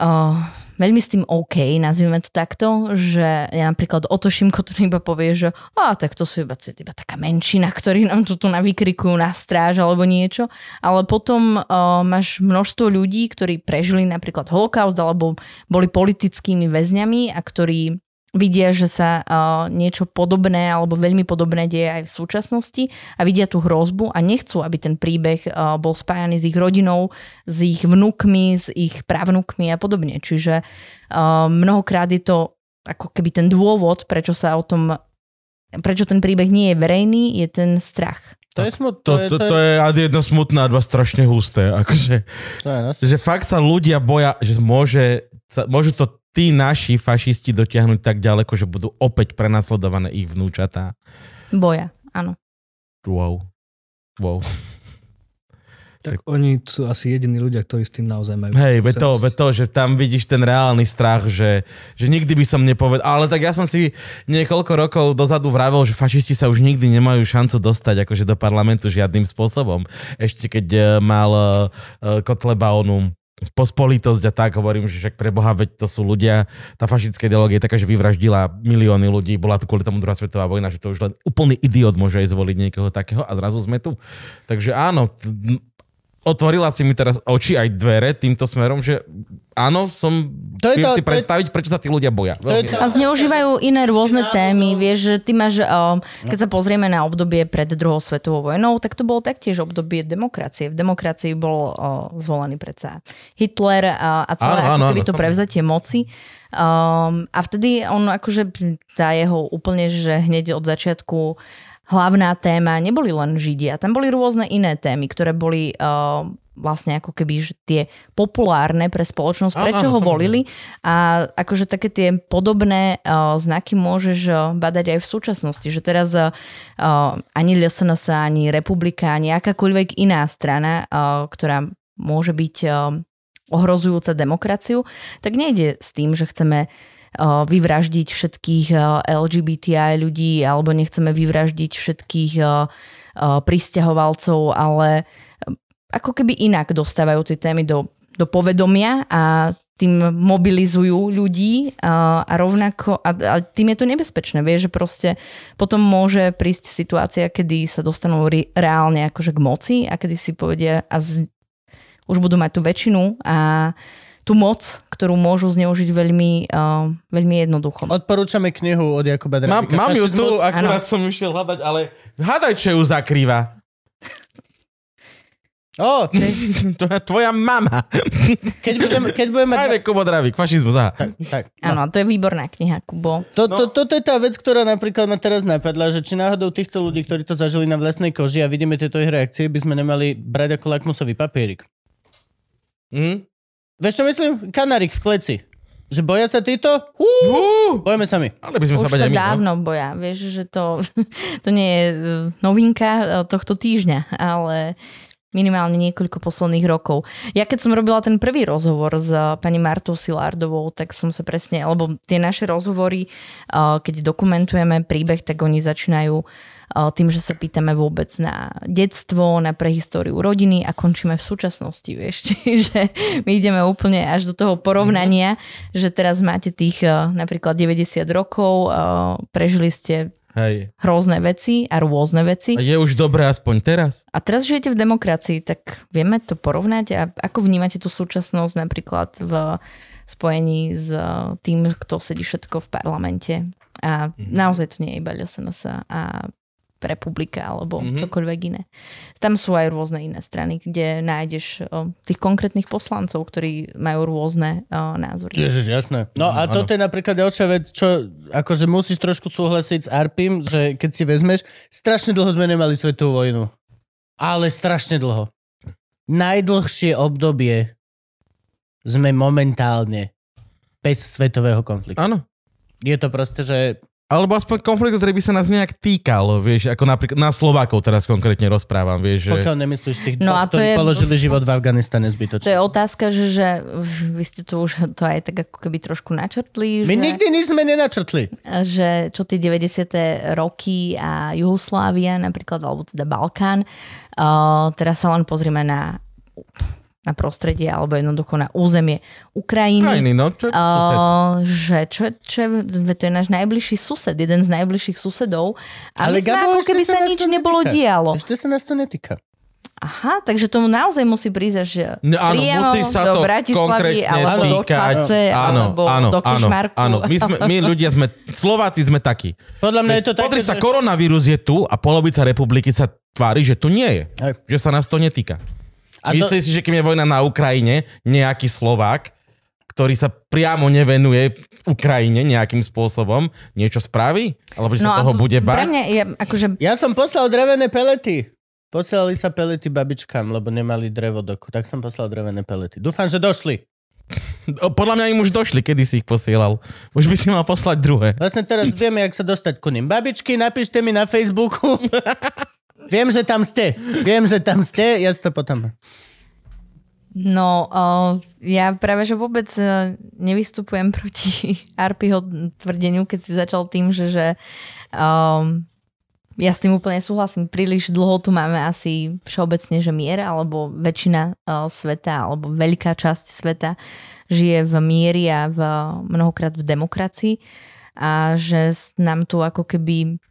uh, veľmi s tým OK, nazvime to takto, že ja napríklad Oto Šimko tu iba povie, že a tak to sú iba, iba taká menšina, ktorí nám tu, navykrikujú na stráž alebo niečo, ale potom uh, máš množstvo ľudí, ktorí prežili napríklad holokaust alebo boli politickými väzňami a ktorí vidia, že sa uh, niečo podobné alebo veľmi podobné deje aj v súčasnosti a vidia tú hrozbu a nechcú, aby ten príbeh uh, bol spájaný s ich rodinou, s ich vnukmi, s ich právnukmi a podobne. Čiže uh, mnohokrát je to ako keby ten dôvod, prečo sa o tom prečo ten príbeh nie je verejný, je ten strach. To je smut, To, to, je, to, to, to je, jedno smutné a dva strašne husté. Akože, to je, že fakt sa ľudia boja, že môže, sa, môžu to tí naši fašisti dotiahnuť tak ďaleko, že budú opäť prenasledované ich vnúčatá. Boja. Áno. Wow. Wow. Tak oni sú asi jediní ľudia, ktorí s tým naozaj majú. Hej, ve to, ve to, že tam vidíš ten reálny strach, že, že nikdy by som nepovedal, ale tak ja som si niekoľko rokov dozadu vravel, že fašisti sa už nikdy nemajú šancu dostať akože do parlamentu žiadnym spôsobom. Ešte keď eh, mal uh, Kotleba onú pospolitosť a tak, hovorím, že však pre Boha, veď to sú ľudia, tá fašická ideológia je taká, že vyvraždila milióny ľudí, bola tu kvôli tomu druhá svetová vojna, že to už len úplný idiot môže aj zvoliť niekoho takého a zrazu sme tu. Takže áno, otvorila si mi teraz oči aj dvere týmto smerom, že áno, som To je to- si to je- predstaviť, prečo sa tí ľudia boja. To to- A zneužívajú iné rôzne témy, vieš, že ty máš, o, keď sa pozrieme na obdobie pred druhou svetovou vojnou, tak to bolo taktiež obdobie demokracie. V demokracii bol o, zvolený predsa Hitler a, a celé Áno, áno, áno, to prevzatie moci. Um, a vtedy on akože tá jeho úplne, že hneď od začiatku hlavná téma neboli len Židia, tam boli rôzne iné témy, ktoré boli uh, vlastne ako keby že tie populárne pre spoločnosť, prečo áno, ho volili. A akože také tie podobné uh, znaky môžeš uh, badať aj v súčasnosti, že teraz uh, ani LSNS, ani Republika, ani akákoľvek iná strana, uh, ktorá môže byť uh, ohrozujúca demokraciu, tak nejde s tým, že chceme uh, vyvraždiť všetkých LGBTI ľudí alebo nechceme vyvraždiť všetkých pristahovalcov, ale uh, ako keby inak dostávajú tie témy do, do povedomia a tým mobilizujú ľudí a, a rovnako, a, a tým je to nebezpečné, vieš, že proste potom môže prísť situácia, kedy sa dostanú ri, reálne akože k moci a kedy si povedia a z, už budú mať tú väčšinu a tú moc, ktorú môžu zneužiť veľmi, uh, veľmi jednoducho. Odporúčame knihu od Jakuba Mám, Drabika. mám ju tu, Fašizmus. akurát som išiel hľadať, ale hádaj, čo ju zakrýva. Ó, To je tvoja mama. keď budeme, keď budeme mať... Ajde, Kubo Dravík, fašizmus, aha. Tak, no. Áno, to je výborná kniha, Kubo. To, No. to, toto je tá vec, ktorá napríklad ma teraz napadla, že či náhodou týchto ľudí, ktorí to zažili na vlastnej koži a vidíme tieto ich reakcie, by sme nemali brať ako lakmusový papierik. Hm? Vieš čo myslím? Kanarik v kleci. Že boja sa títo? Hú, bojeme sa my. ale by sme sa Už bať sa aj my, no. dávno boja, vieš, že to, to nie je e, novinka e, tohto týždňa, ale minimálne niekoľko posledných rokov. Ja keď som robila ten prvý rozhovor s e, pani Martou Silárdovou, tak som sa presne, lebo tie naše rozhovory, keď dokumentujeme príbeh, tak oni začínajú e, tým, že sa pýtame vôbec na detstvo, na prehistóriu rodiny a končíme v súčasnosti, vieš. Čiže my ideme úplne až do toho porovnania, že teraz máte tých napríklad 90 rokov, prežili ste Hej. hrozné veci a rôzne veci. A je už dobré aspoň teraz? A teraz žijete v demokracii, tak vieme to porovnať a ako vnímate tú súčasnosť napríklad v spojení s tým, kto sedí všetko v parlamente. A Mhm. naozaj to nie je iba LSNS a republika alebo Mhm. mm-hmm. čokoľvek iné. Tam sú aj rôzne iné strany, kde nájdeš o, tých konkrétnych poslancov, ktorí majú rôzne o, názory. Ježiš, jasné. No a áno. toto je napríklad ďalšia vec, čo akože musíš trošku súhlasiť s Arpim, že keď si vezmeš, strašne dlho sme nemali svetovú vojnu. Ale strašne dlho. Najdlhšie obdobie sme momentálne bez svetového konfliktu. Áno. Je to proste, že Alebo aspoň konflikt, ktorý by sa nás nejak týkal, vieš, ako napríklad na Slovákov teraz konkrétne rozprávam, vieš, že... pokiaľ nemyslíš tých No a to ktorí je- položili život v Afganistane To zbytočne. je otázka, že, že vy ste tu už to aj tak ako keby trošku načrtli. My že... nikdy nič sme nenačrtli. že čo tie 90. roky a Jugoslávia napríklad, alebo teda Balkán, uh, teraz sa len pozrieme na, na prostredie alebo jednoducho na územie Ukrajiny. Krajiny, no, čo? Uh, že čo, čo, to je náš najbližší sused, jeden z najbližších susedov. A Ale my Gabo, ako keby sa sa nič nebolo netýka. dialo. Ešte sa nás to netýka. Aha, takže tomu naozaj musí prísť až No, áno, musí sa do to Bratislavy, alebo do týkať. Čace, áno, alebo áno, do áno, Kešmarku. áno. My, sme, my ľudia sme, Slováci sme takí. Podľa mňa je to také, Pozri sa, že- koronavírus je tu a polovica republiky sa tvári, že tu nie je. Hej. Že sa nás to netýka. A Myslíš si, že keď je vojna na Ukrajine, nejaký Slovák, ktorý sa priamo nevenuje Ukrajine nejakým spôsobom, niečo spraví? Alebo že sa a toho bude Pre bať? mňa je, akože Ja som poslal drevené pelety. Posielali sa pelety babičkám, lebo nemali drevodok. Tak som poslal drevené pelety. Dúfam, že došli. Podľa mňa im už došli, kedy si ich posielal. Už by si mal poslať druhé. Vlastne teraz vieme, jak sa dostať ku nim. Babičky, napíšte mi na Facebooku. Viem, že tam ste. Viem, že tam ste. Ja si to potom... No, uh, ja práve, že vôbec uh, nevystupujem proti Arpiho tvrdeniu, keď si začal tým, že, že um, ja s tým úplne súhlasím. Príliš dlho tu máme asi všeobecne, že mier, alebo väčšina uh, sveta, alebo veľká časť sveta žije v miery a v, mnohokrát v demokracii a že nám tu ako keby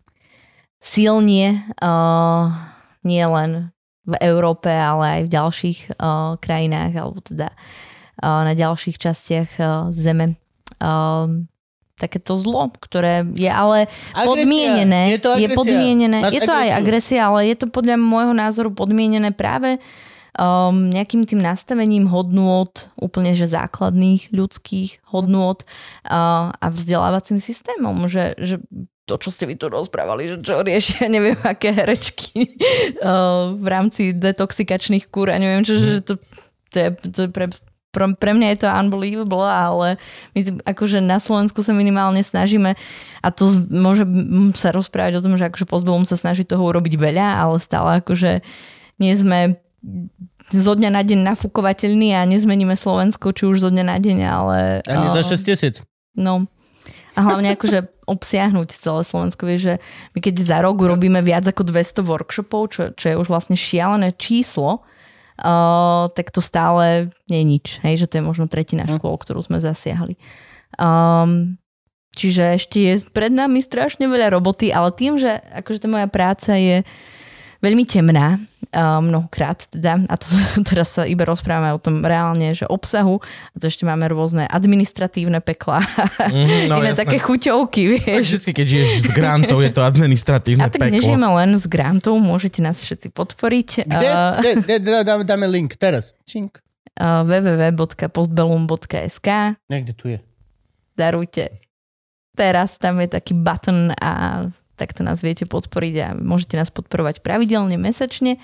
silnie uh, nie len v Európe, ale aj v ďalších uh, krajinách, alebo teda uh, na ďalších častiach uh, zeme. Uh, takéto zlo, ktoré je ale Agresia. podmienené. Je to agresia. podmienené. Máš je to aj agresia, ale je to podľa môjho názoru podmienené práve um, nejakým tým nastavením hodnôt, úplne že základných ľudských hodnôt uh, a vzdelávacím systémom, že, že to, čo ste vy tu rozprávali, že čo riešia, neviem, aké herečky uh, v rámci detoxikačných kúr a neviem čo, že to, to, je, to je pre, pre, pre mňa je to unbelievable, ale my akože na Slovensku sa minimálne snažíme a to môže sa rozprávať o tom, že akože Postbellum sa snaží toho urobiť veľa, ale stále akože nie sme zo dňa na deň nafúkovateľní a nezmeníme Slovensko, či už zo dňa na deň, ale... Ani za uh, 6 tisíc. No. A hlavne akože obsiahnuť celé Slovensko. Vieš, že my keď za rok urobíme viac ako 200 workshopov, čo, čo je už vlastne šialené číslo, uh, tak to stále nie je nič. Hej, že to je možno tretina škôl, ktorú sme zasiahli. Um, čiže ešte je pred nami strašne veľa roboty, ale tým, že akože tá moja práca je veľmi temná, mnohokrát teda, a to teraz sa iba rozprávame o tom reálne, že obsahu, a to ešte máme rôzne administratívne peklá, Mhm, no, iné jasné. také chuťovky, Tak vieš. Vždycky, keď žiješ z grantov, je to administratívne A tak peklo. nežijeme len z grantov, môžete nás všetci podporiť. Kde? Uh, Kde? Kde? Dá- Dáme, dáme link teraz. Čink. uh, www.postbellum.sk Niekde tu je. darujte. Teraz tam je taký button a takto nás viete podporiť a môžete nás podporovať pravidelne, mesačne,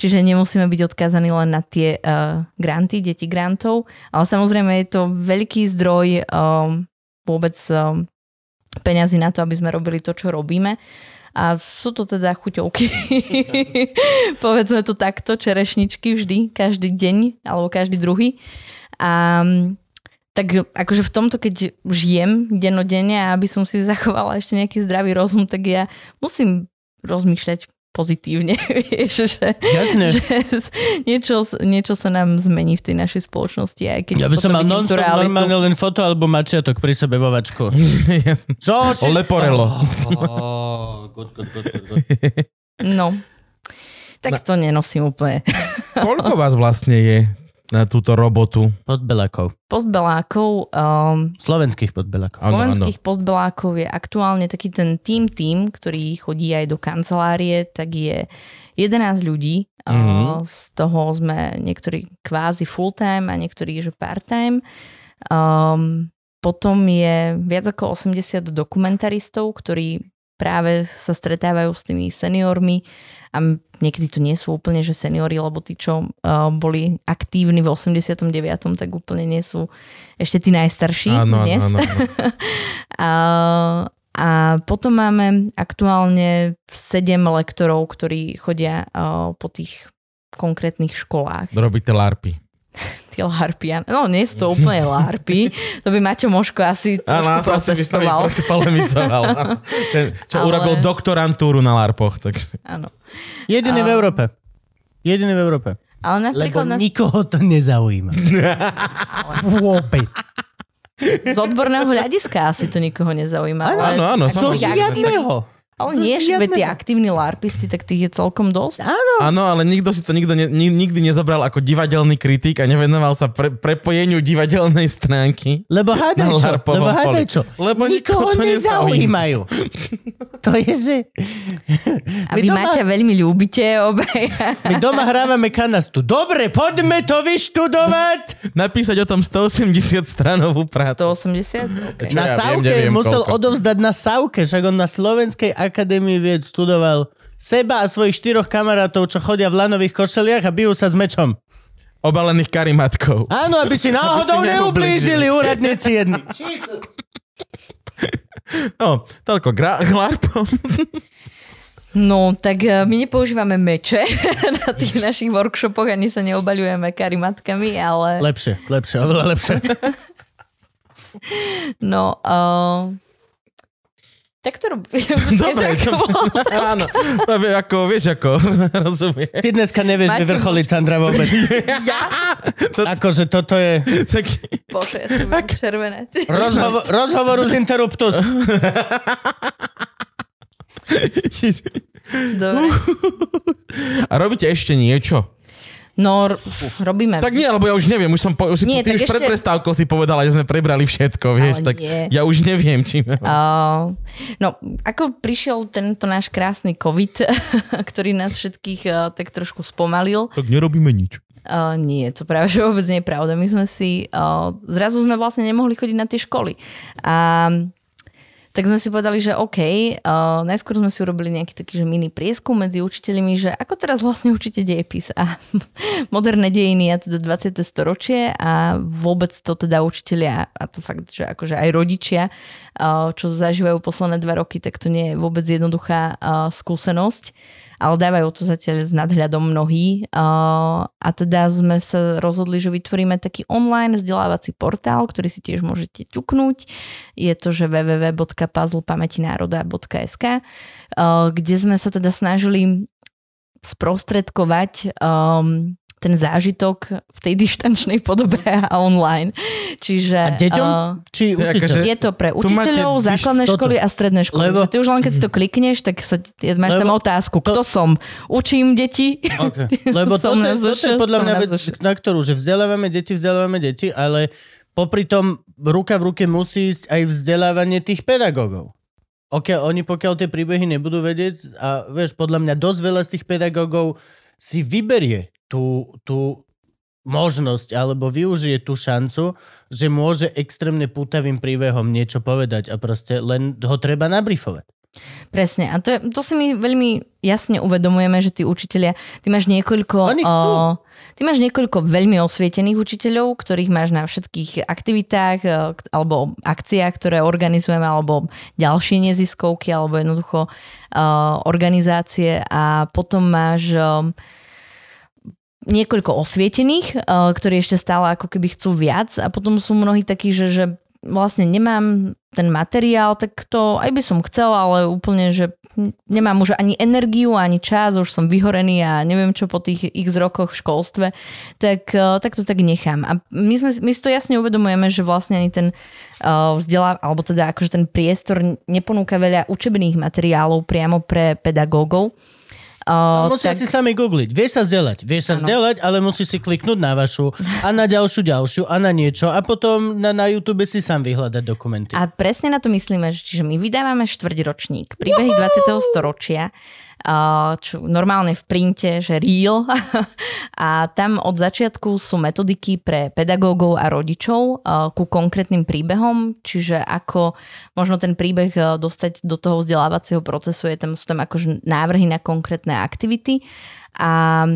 čiže nemusíme byť odkázaní len na tie uh, granty, deti grantov, ale samozrejme je to veľký zdroj um, vôbec um, peňazí na to, aby sme robili to, čo robíme. A sú to teda chuťovky. Povedzme to takto, čerešničky vždy, každý deň, alebo každý druhý. A tak akože v tomto, keď žijem dennodenne a aby som si zachovala ešte nejaký zdravý rozum, tak ja musím rozmýšľať pozitívne, vieš, že, Jasne. že niečo, niečo sa nám zmení v tej našej spoločnosti, aj keď Ja by som mal non-stop realitu. normálne len fotoalbum mačiatok pri sebe vo vačku. Čo? či- Leporello. Oh, good, good, good, good, good. No, tak to nenosím úplne. Koľko vás vlastne je na túto robotu? Podbelákov. Postbelákov, um, Slovenských podbelákov. Áno, slovenských postbelákov je aktuálne taký ten tým tým, ktorý chodí aj do kancelárie, tak je 11 ľudí. Mhm. Uh, z toho sme niektorí kvázi full time a niektorí že part time. Um, potom je viac ako 80 dokumentaristov, ktorí práve sa stretávajú s tými seniormi a niekedy to nie sú úplne, že seniori, lebo tí, čo uh, boli aktívni v 89. tak úplne nie sú ešte tí najstarší Áno, áno, dnes. áno. A, a potom máme aktuálne sedem lektorov, ktorí chodia uh, po tých konkrétnych školách. Robíte larpy. Tí larpy. No, nie sú to úplne larpy. To by Maťo Moško asi Áno, trošku asi by protestoval. polemizoval. Ten, čo Ale- urobil doktorantúru na larpoch. Tak... Áno. Jediný v Európe. Jediný v Európe. Ale Lebo napríklad nás nikoho to nezaujíma. Vôbec. z odborného hľadiska asi to nikoho nezaujíma. Áno, áno, Zo tých žiadneho. Ale nie, že žiadneho. tie aktívni larpisti, tak tých je celkom dosť. Áno. Áno, ale nikto si to nikto ne, ni- nikdy nezobral ako divadelný kritik a nevenoval sa pre, prepojeniu divadelnej stránky. Lebo hádaj čo? Lebo hádaj čo? Lebo Nikoho nikoho to nezaujímajú. to je, že... A vy doma- Maťa veľmi ľúbite obaj. My doma hrávame kanastu. Dobre, poďme to vyštudovať. Napísať o tom 180 stranovú prácu. 180? Okay. Na ja viem, Sauke neviem musel koľko. odovzdať na Sauke, však on na Slovenskej akadémii vied študoval seba a svojich štyroch kamarátov, čo chodia v lanových košeliach a bijú sa s mečom. obalených karimatkou. Áno, aby si náhodou Aby si neublížili úradníci jedni. No, toľko gra- glarpom. No, tak e, my nepoužívame meče na tých našich workshopoch, ani sa neobaľujeme karimatkami, ale Lepšie, lepšie, oveľa lepšie. no... Uh, tak to robí. Dobre, to áno. Práve ako, vieš ako, rozumie. Ty dneska nevieš Máte- vyvrcholiť Sandra vôbec. Akože toto je Bože, ja som budem červenať. rozhovo- rozhovoru z Interruptus. Dobre. A robíte ešte niečo? No, r- robíme. Tak nie, lebo ja už neviem, už som po, už Nie, ty už pred ešte- prestávkou si povedala, že sme prebrali všetko, vieš, Ale tak nie. ja už neviem, či... Uh, no, ako prišiel tento náš krásny COVID, ktorý nás všetkých uh, tak trošku spomalil, Tak nerobíme nič. Uh, nie, to práve že vôbec nie je pravda. My sme si, uh, zrazu sme vlastne nemohli chodiť na tie školy. A tak sme si povedali, že OK, uh, najskôr sme si urobili nejaký taký že mini prieskum medzi učiteľmi, že ako teraz vlastne učíte dejepis a moderné dejiny a teda 20. storočie a vôbec to teda učiteľia a to fakt, že akože aj rodičia, uh, čo zažívajú posledné dva roky, tak to nie je vôbec jednoduchá uh, skúsenosť ale dávajú to zatiaľ s nadhľadom mnohí. A teda sme sa rozhodli, že vytvoríme taký online vzdelávací portál, ktorý si tiež môžete ťuknúť. Je to, že www.puzzlepamätinároda.sk kde sme sa teda snažili sprostredkovať um, ten zážitok v tej dištančnej podobe a online. Čiže... A deťom? Uh, Či To je akože- je to pre učiteľov, základné toto. školy a stredné školy. Lebo-. Ty už len keď si to klikneš, tak sa, máš tam Lebo- otázku, kto som? Učím deti? Okay. Lebo toto, Som je- toto podľa mňa vec, na ktorú, že vzdelávame deti, vzdelávame deti, ale popri tom ruka v ruke musí ísť aj vzdelávanie tých pedagógov. Okay, oni pokiaľ tie príbehy nebudú vedieť a vieš, podľa mňa dosť veľa z tých pedagógov si vyberie tú, tú možnosť alebo využije tú šancu, že môže extrémne pútavým príbehom niečo povedať a proste len ho treba nabrifovať. Presne. A to, je, to si my veľmi jasne uvedomujeme, že tí učitelia, ty máš niekoľko... O, ty máš niekoľko veľmi osvietených učiteľov, ktorých máš na všetkých aktivitách o, alebo akciách, ktoré organizujeme, alebo ďalšie neziskovky, alebo jednoducho o, organizácie a potom máš... O, niekoľko osvietených, eh, ktorí ešte stále ako keby chcú viac a potom sú mnohí takí, že, že vlastne nemám ten materiál, tak to aj by som chcel, ale úplne, že nemám už ani energiu, ani čas, už som vyhorený a neviem čo po tých x rokoch v školstve, tak, eh, tak to tak nechám. A my, sme, my si to jasne uvedomujeme, že vlastne ani ten uh, vzdelá, alebo teda akože ten priestor neponúka veľa učebných materiálov priamo pre pedagógov. Uh, No, musia si sami googliť. Vieš sa vzdelať. Vieš sa vzdelať, ale musíš si kliknúť na vašu a na ďalšiu, ďalšiu a na niečo a potom na, na YouTube si sám vyhľadať dokumenty. A presne na to myslíme, že čiže my vydávame štvrťročník, príbehy 20. storočia, čo normálne v printe, že real. A tam od začiatku sú metodiky pre pedagógov a rodičov a ku konkrétnym príbehom, čiže ako možno ten príbeh a, dostať do toho vzdelávacieho procesu, je tam, sú tam akože návrhy na konkrétne aktivity. A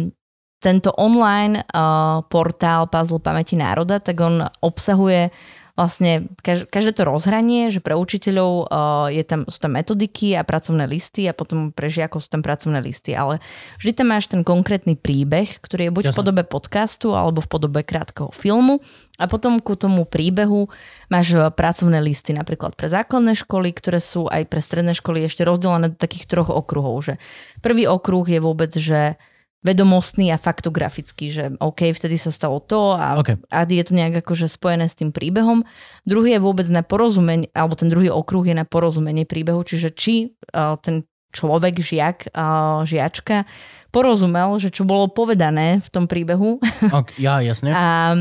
tento online uh, portál Puzzle pamäti národa, tak on obsahuje vlastne kaž, každé to rozhranie, že pre učiteľov uh, je tam, sú tam metodiky a pracovné listy a potom pre žiakov sú tam pracovné listy, ale vždy tam máš ten konkrétny príbeh, ktorý je buď v Jasné. podobe podcastu alebo v podobe krátkeho filmu a potom ku tomu príbehu máš uh, pracovné listy napríklad pre základné školy, ktoré sú aj pre stredné školy ešte rozdelené do takých troch okruhov, že prvý okruh je vôbec, že vedomostný a faktografický, že OK, vtedy sa stalo to a, OK. a je to nejak akože spojené s tým príbehom. Druhý je vôbec na porozumenie, alebo ten druhý okruh je na porozumenie príbehu, čiže či uh, ten človek, žiak, uh, žiačka porozumel, že čo bolo povedané v tom príbehu Ok, ja, jasne. a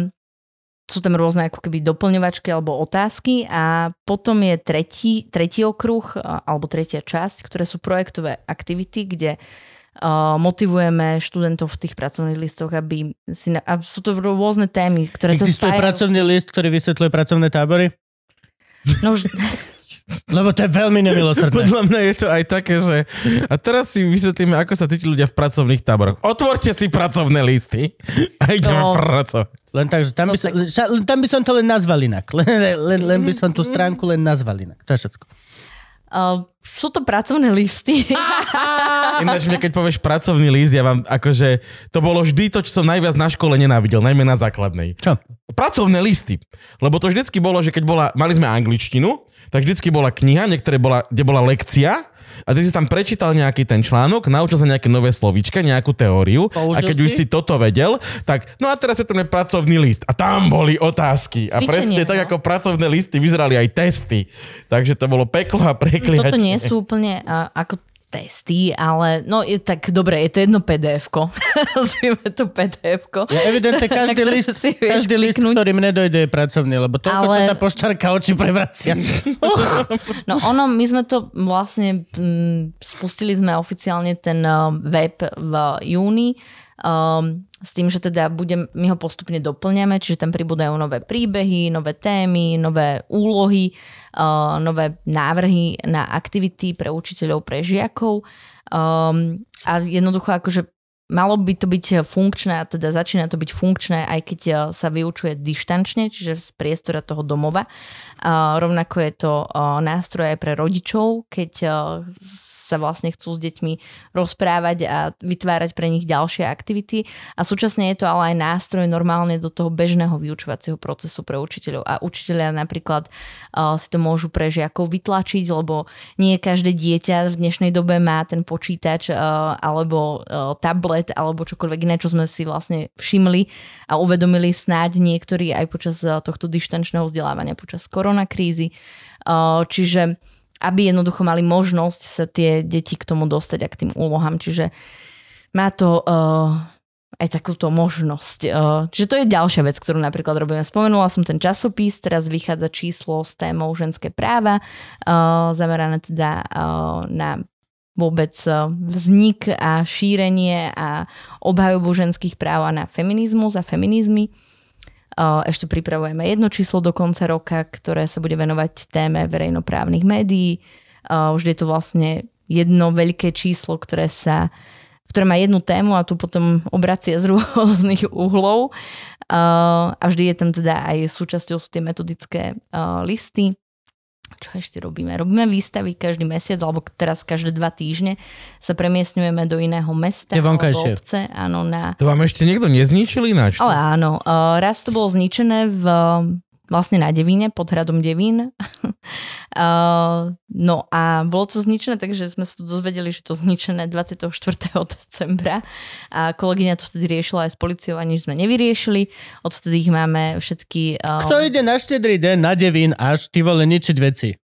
sú tam rôzne ako keby doplňovačky alebo otázky a potom je tretí, tretí okruh a- alebo tretia časť, ktoré sú projektové aktivity, kde uh, motivujeme študentov v tých pracovných listoch, aby si... Na, a sú to rôzne témy, ktoré Existuje sa spájajú. pracovný list, ktorý vysvetľuje pracovné tábory? No už, Lebo to je veľmi nemilosrdné. Podľa mňa je to aj také, že... A teraz si vysvetlíme, ako sa cíti ľudia v pracovných táboroch. Otvorte si pracovné listy a ideme No. pracovať. Len tak, že tam, by som, tam by som to len nazval inak. Len, len, len by som tú stránku len nazval inak. To je všetko. Uh, sú to pracovné listy. Ináč mne, keď povieš pracovný list, ja vám akože... To bolo vždy to, čo som najviac na škole nenávidel, najmä na základnej. Čo? Pracovné listy. Lebo to vždycky bolo, že keď bola, mali sme angličtinu, tak vždycky bola kniha, niektoré bola, kde bola lekcia a ty si tam prečítal nejaký ten článok, naučil sa nejaké nové slovíčka, nejakú teóriu Použil a keď už si? si toto vedel, tak no a teraz je to pracovný list a tam boli otázky a Cvičenie, presne tak no. ako pracovné listy vyzerali aj testy. Takže to bolo peklo a prekliačenie. Toto nie sú úplne ako testy, ale no je, tak dobre, je to jedno PDF-ko. Nazvime to PDF-ko. Ja evidentne každý list, každý list, kliknúť. ktorý mne dojde, je pracovný, lebo toľko, Ale- tá poštárka oči prevracia. No ono, my sme to vlastne, mm, spustili sme oficiálne ten uh, web v júni, um, s tým, že teda budem, my ho postupne doplňame, čiže tam pribúdajú nové príbehy, nové témy, nové úlohy, uh, nové návrhy na aktivity pre učiteľov, pre žiakov. Um, a jednoducho akože malo by to byť funkčné, a teda začína to byť funkčné, aj keď uh, sa vyučuje dištančne, čiže z priestora toho domova. A rovnako je to uh, nástroj pre rodičov, keď uh, sa vlastne chcú s deťmi rozprávať a vytvárať pre nich ďalšie aktivity. A súčasne je to ale aj nástroj normálne do toho bežného vyučovacieho procesu pre učiteľov. A učiteľia napríklad uh, si to môžu pre žiakov vytlačiť, lebo nie každé dieťa v dnešnej dobe má ten počítač uh, alebo uh, tablet alebo čokoľvek iné, čo sme si vlastne všimli a uvedomili snáď niektorí aj počas tohto dištančného vzdelávania, počas koronakrízy. Čiže aby jednoducho mali možnosť sa tie deti k tomu dostať a k tým úlohám. Čiže má to uh, aj takúto možnosť. Uh, čiže to je ďalšia vec, ktorú napríklad robíme. Spomenula som ten časopis, teraz vychádza číslo s témou ženské práva, uh, zamerané teda uh, na vôbec vznik a šírenie a obhajobu ženských práv a na feminizmus a feminizmy. Ešte pripravujeme jedno číslo do konca roka, ktoré sa bude venovať téme verejnoprávnych médií. Už je to vlastne jedno veľké číslo, ktoré sa ktoré má jednu tému a tu potom obracia z rôznych uhlov. Uh, a vždy je tam teda aj súčasťou sú tie metodické listy. Čo ešte robíme? Robíme výstavy každý mesiac, alebo teraz každé dva týždne sa premiestňujeme do iného mesta Tie alebo obce. Áno, na To vám ešte niekto nezničil ináč? ale áno, uh, raz to bolo zničené v, vlastne na Devíne, pod hradom Devín. uh, no a bolo to zničené, takže sme sa to dozvedeli, že to zničené 24. decembra a kolegyňa to vtedy riešila aj s policiou a nič sme nevyriešili. Odvtedy ich máme všetky... Uh, Kto ide na štedrý deň na Devín až ty vole ničiť veci?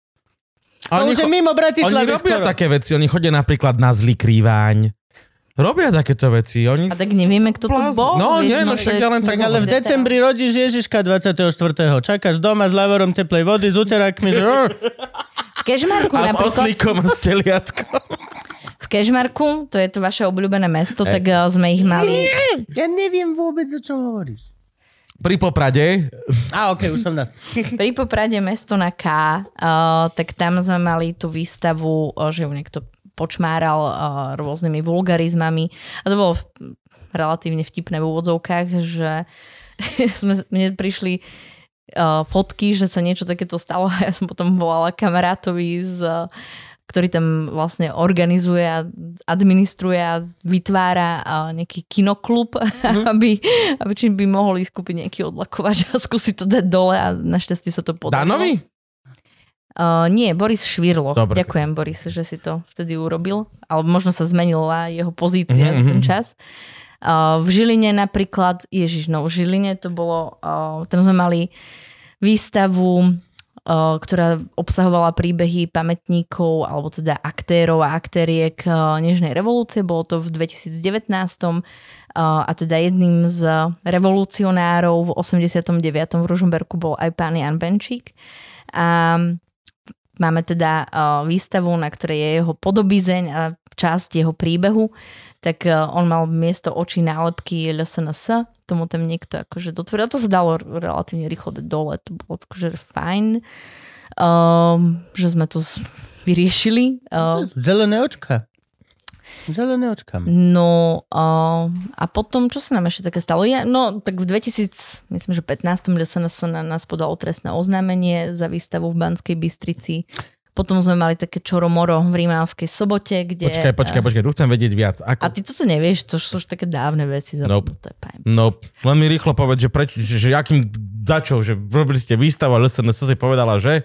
To Oni, už je cho- mimo oni Bratislavy robia skoro. také veci, oni chodia napríklad na zlý krývaň. Robia takéto veci. Oni... a tak nevieme, kto to Blázon. bol. No, vieš, nie, no však ja len tak ale v decembri rodíš Ježiška 24. Čakáš doma s lavorom teplej vody, s uterákmi, že... Kežmarku A s napríklad... oslíkom a s teliatkom. V Kežmarku, to je to vaše obľúbené mesto, tak uh, sme ich mali... Ja neviem vôbec, o čom hovoríš. Pri Poprade. A okej, už som nás... Pri Poprade mesto na K, uh, tak tam sme mali tú výstavu, uh, že ju niekto počmáral uh, rôznymi vulgarizmami. A to bolo v, relatívne vtipné v úvodzovkách, že sme, mne prišli uh, fotky, že sa niečo takéto stalo a ja som potom volala kamarátovi z uh, ktorý tam vlastne organizuje a administruje a vytvára a nejaký kinoklub, mm. aby, aby či by mohol ísť kúpiť nejaký odlakovač a skúsiť to dať dole a našťastie sa to podarilo. Danovi? Uh, nie, Boris Švirlo. Dobre. Ďakujem, Boris, že si to vtedy urobil. Alebo možno sa zmenila jeho pozícia Mhm, za ten mhm. čas. Uh, v Žiline napríklad, ježiš, no v Žiline to bolo, uh, tam sme mali výstavu, uh, ktorá obsahovala príbehy pamätníkov, alebo teda aktérov a aktériek uh, Nežnej revolúcie. Bolo to v 2019. Uh, a teda jedným z revolucionárov v 89. v Ružomberku bol aj pán Jan Benčík. A Máme teda výstavu, na ktorej je jeho podobizeň a časť jeho príbehu, tak on mal miesto očí nálepky LSNS, tomu tam niekto akože dotvoril. To sa dalo relatívne rýchlo dať dole, to bolo akože fajn. um, že sme to vyriešili. Uh, Zelené očka. Zelené očka. No uh, a potom, čo sa nám ešte také stalo? Ja, no tak v 2000, myslím, že 15. sa na nás podalo trestné oznámenie za výstavu v Banskej Bystrici. Potom sme mali také čoromoro v Rímavskej sobote, kde... Počkaj, počkaj, počkaj, tu chcem vedieť viac. A Ako? ty toto nevieš, to sú už také dávne veci. Nope. zabudnuté, pamäť. No, len mi rýchlo povedz, že, preč, že, že akým dačou, že robili ste výstavu a LSNS si povedala, že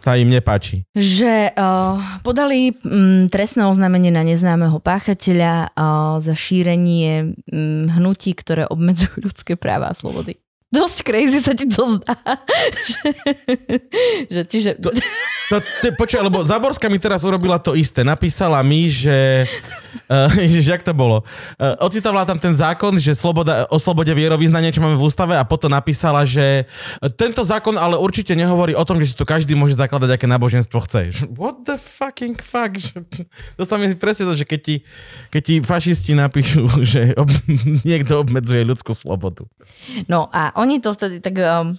sa im nepáči. Že uh, podali um, trestné oznámenie na neznámeho páchateľa uh, za šírenie um, hnutí, ktoré obmedzujú ľudské práva a slobody. Dosť crazy sa ti to zdá. že, že, čiže... To- To, to, počuj, lebo Zaborská mi teraz urobila to isté. Napísala mi, že... Uh, ježiš, jak to bolo? Uh, ocitovala tam ten zákon, že sloboda, o slobode vierovýznania, čo máme v ústave a potom napísala, že uh, tento zákon ale určite nehovorí o tom, že si to každý môže zakladať, aké náboženstvo chce. What the fucking fuck? Že- To sa mi presne to, že keď ti, keď ti fašisti napíšu, že ob, niekto obmedzuje ľudskú slobodu. No a oni to vtedy tak... Um,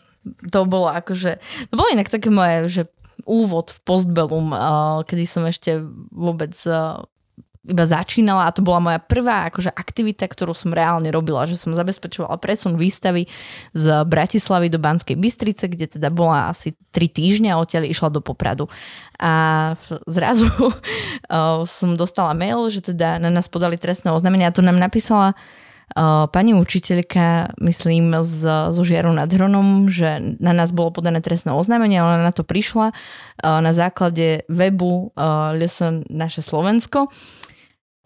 to bolo akože... To bolo inak také moje, že úvod v postbellum, uh, kedy som ešte vôbec uh, iba začínala a to bola moja prvá akože aktivita, ktorú som reálne robila, že som zabezpečovala presun výstavy z Bratislavy do Banskej Bystrice, kde teda bola asi 3 týždňa odtiaľ išla do Popradu. A zrazu uh, som dostala mail, že teda na nás podali trestné oznámenie a to nám napísala Uh, pani učiteľka, myslím, z, zo Žiaru nad Hronom, že na nás bolo podané trestné oznámenie, ale ona na to prišla na základe webu Listen naše Slovensko,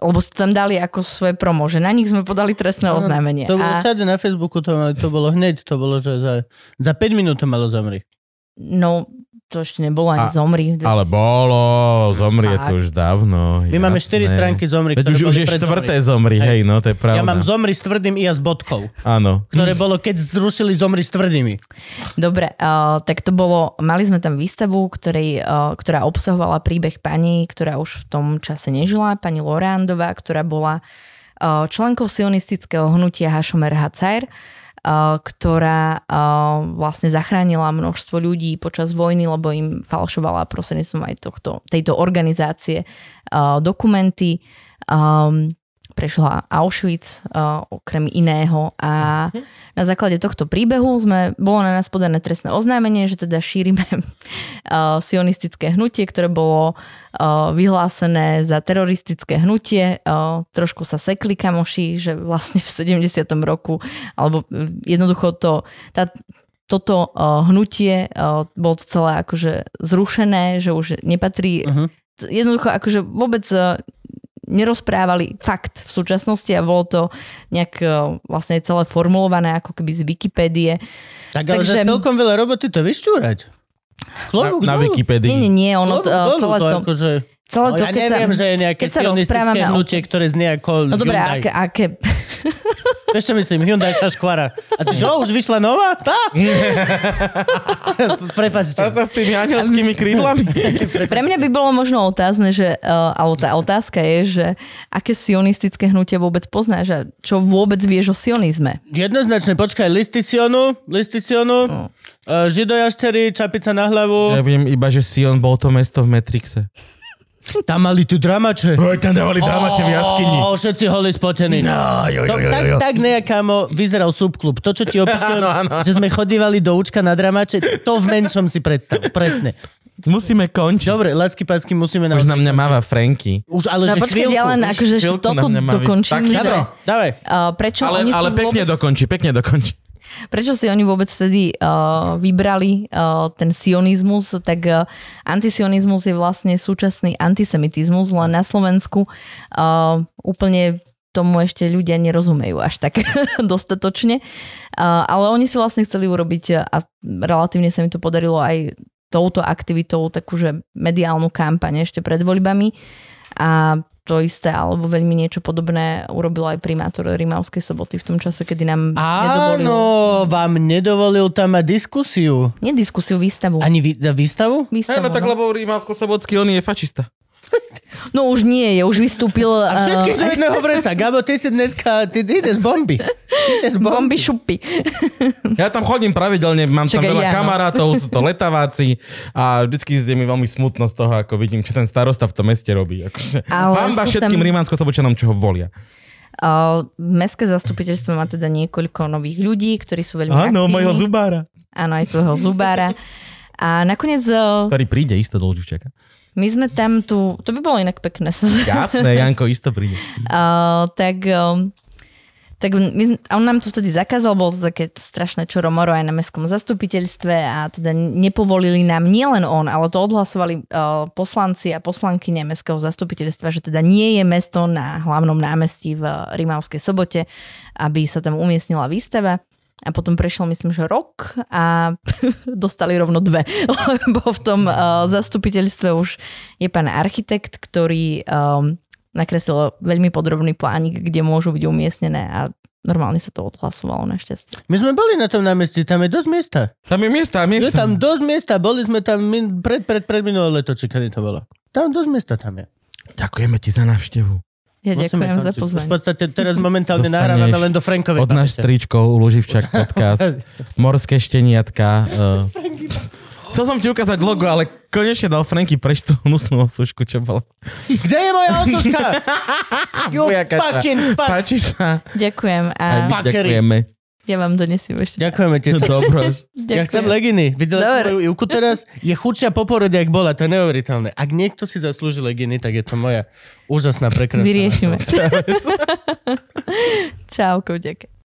lebo si to tam dali ako svoje promo, že na nich sme podali trestné oznámenie. To bolo A, všade na Facebooku, to, to bolo hneď, to bolo, že za, za 5 minút to malo zomri. no, to ešte nebolo A- ani zomri. Ale bolo, zomrie Fakt. to už dávno. My máme jasné. 4 stránky zomri, Veď ktoré už, už boli je pred štvrté zomri. zomri, Hej. hej, no, to je pravda. Ja mám zomri s tvrdým i a s bodkou, Áno. ktoré bolo, keď zrušili zomri s tvrdými. Dobre, uh, tak to bolo, mali sme tam výstavu, ktorej, uh, ktorá obsahovala príbeh pani, ktorá už v tom čase nežila, pani Lorándová, ktorá bola uh, členkou sionistického hnutia Hašomer Hacair, uh, ktorá uh, vlastne zachránila množstvo ľudí počas vojny, lebo im falšovala prostredníctvom aj tohto, tejto organizácie uh, dokumenty. Um, prešla Auschwitz uh, okrem iného a na základe tohto príbehu sme, bolo na nás podané trestné oznámenie, že teda šírime uh, sionistické hnutie, ktoré bolo uh, vyhlásené za teroristické hnutie. Uh, trošku sa sekli kamoši, že vlastne v 70. roku, alebo jednoducho to, tá, toto uh, hnutie, uh, bolo to celé akože zrušené, že už nepatrí Mhm. jednoducho akože vôbec nerozprávali fakt v súčasnosti a bolo to nejak uh, vlastne celé formulované ako keby z Wikipédie. Tak ale Takže- že celkom veľa roboty to vyšťúrať. Na, Klobúk na dolu. Wikipedii. Nie, nie, nie, ono Klobúk to, dolu, celé to to, akože... celé No, to, ja keď sa, neviem, že je nejaké keď sa sionistické o- hnutie, ktoré znie ako No dobré, aké, aké, Vieš čo myslím, Hyundai Šaškvara. A ty, že o, už vyšla nová? Tá? Prepačte. Ako s tými anielskými krídlami. pre mňa by bolo možno otázne, že, uh, alebo tá otázka je, že aké sionistické hnutie vôbec poznáš a čo vôbec vieš o sionizme? Jednoznačne, počkaj, listy Sionu, listy Sionu, No. uh, židojaštery, čapica na hlavu, Ja viem iba, že Sion bol to mesto v Matrixe. Tam mali tu dramače. Oj, tam dávali dramače v jaskyni. Ó, všetci holi spotení. No, jo, To, tak, tak nejakámo vyzeral subklub. To, čo ti opisujem, že sme chodívali do účka na dramače, to v menšom si predstav. Presne. Musíme končiť. Dobre, lásky pásky musíme Už naozaj. na mňa máva Franky. Už ale No že počkaj, chvíľku. ja len akože toto dokončím. Tak, Jadro, dávaj. uh, prečo Ale, oni ale pekne vôbec... dokončí, pekne dokončí. Prečo si oni vôbec vtedy uh, vybrali uh, ten sionizmus, tak uh, antisionizmus je vlastne súčasný antisemitizmus, len na Slovensku uh, úplne tomu ešte ľudia nerozumejú až tak dostatočne. Ale oni si vlastne chceli urobiť a relatívne sa mi to podarilo aj touto aktivitou takúže mediálnu kampaň ešte pred voľbami a to isté, alebo veľmi niečo podobné urobil aj primátor Rimavskej soboty v tom čase, kedy nám nedovolil Áno, vám nedovolil tam mať diskusiu. nie diskusiu, výstavu. Ani vý, výstavu? výstavu Hej, no tak no. lebo Rímavsko-Sobotský, on je fašista. No už nie je, už vystúpil... A všetkých do jedného vreca. Gabo, ty si dneska, ty ideš bomby. Ideš bomby šupy. Ja tam chodím pravidelne, mám tam Čakaj, veľa ja, no. kamarátov, sú to letaváci a vždycky je mi veľmi smutno z toho, ako vidím, čo ten starosta v tom meste robí. Akože, Ale Hamba všetkým tam- rímansko-sobočanom, čo ho volia. Uh, Mestské zastupiteľstvo má teda niekoľko nových ľudí, ktorí sú veľmi Áno, aktívni. mojho zubára. Áno, aj tvojho zubára. A nakoniec Ktorý príde isto do Ľudivčaka. My sme tam tu, to by bolo inak pekné Jasné, Janko isto príde. Uh, tak um, tak my, a on nám to vtedy zakázal, bolo to také strašné čoromoro aj na mestskom zastupiteľstve a teda nepovolili nám nielen on, ale to odhlasovali uh, poslanci a poslankyne mestského zastupiteľstva, že teda nie je mesto na hlavnom námestí v Rimavskej sobote, aby sa tam umiestnila výstava. A potom prešiel, myslím, že rok a dostali rovno dve, lebo v tom uh, zastupiteľstve už je pán architekt, ktorý um, nakreslil veľmi podrobný plánik, kde môžu byť umiestnené a normálne sa to odhlasovalo našťastie. My sme boli na tom námestí, tam je dosť miesta. Tam je miesta, Je miesta. tam dosť miesta, boli sme tam min, pred, pred, pred minulé leto, či kedy to bolo. Tam dosť miesta tam je. Ďakujeme ti za návštevu. Ja Musíme ďakujem za. Už v pozvanie. podstate teraz momentálne nahrávame len do Frankovej. Od náš pamäte. stričkov Luživčak podcast. Morské šteniatka. Uh. Chcel som ti ukázať logo, ale konečne dal Franky preč tú hnusnú osušku, čo bola. Kde je moja osuška? you fucking fuck. Páči sa. Ďakujem Aj a Fuckery. ďakujeme. Ja vám donesiem ešte. Ďakujeme ti. Dobro. Ja chcem leginy. Videla Dobre. som moju Ivku teraz. Je chudšia po porode, jak bola. To je neuveriteľné. Ak niekto si zaslúži leginy, tak je to moja úžasná, prekrásna. Vyriešime. Čauko, ďakujem.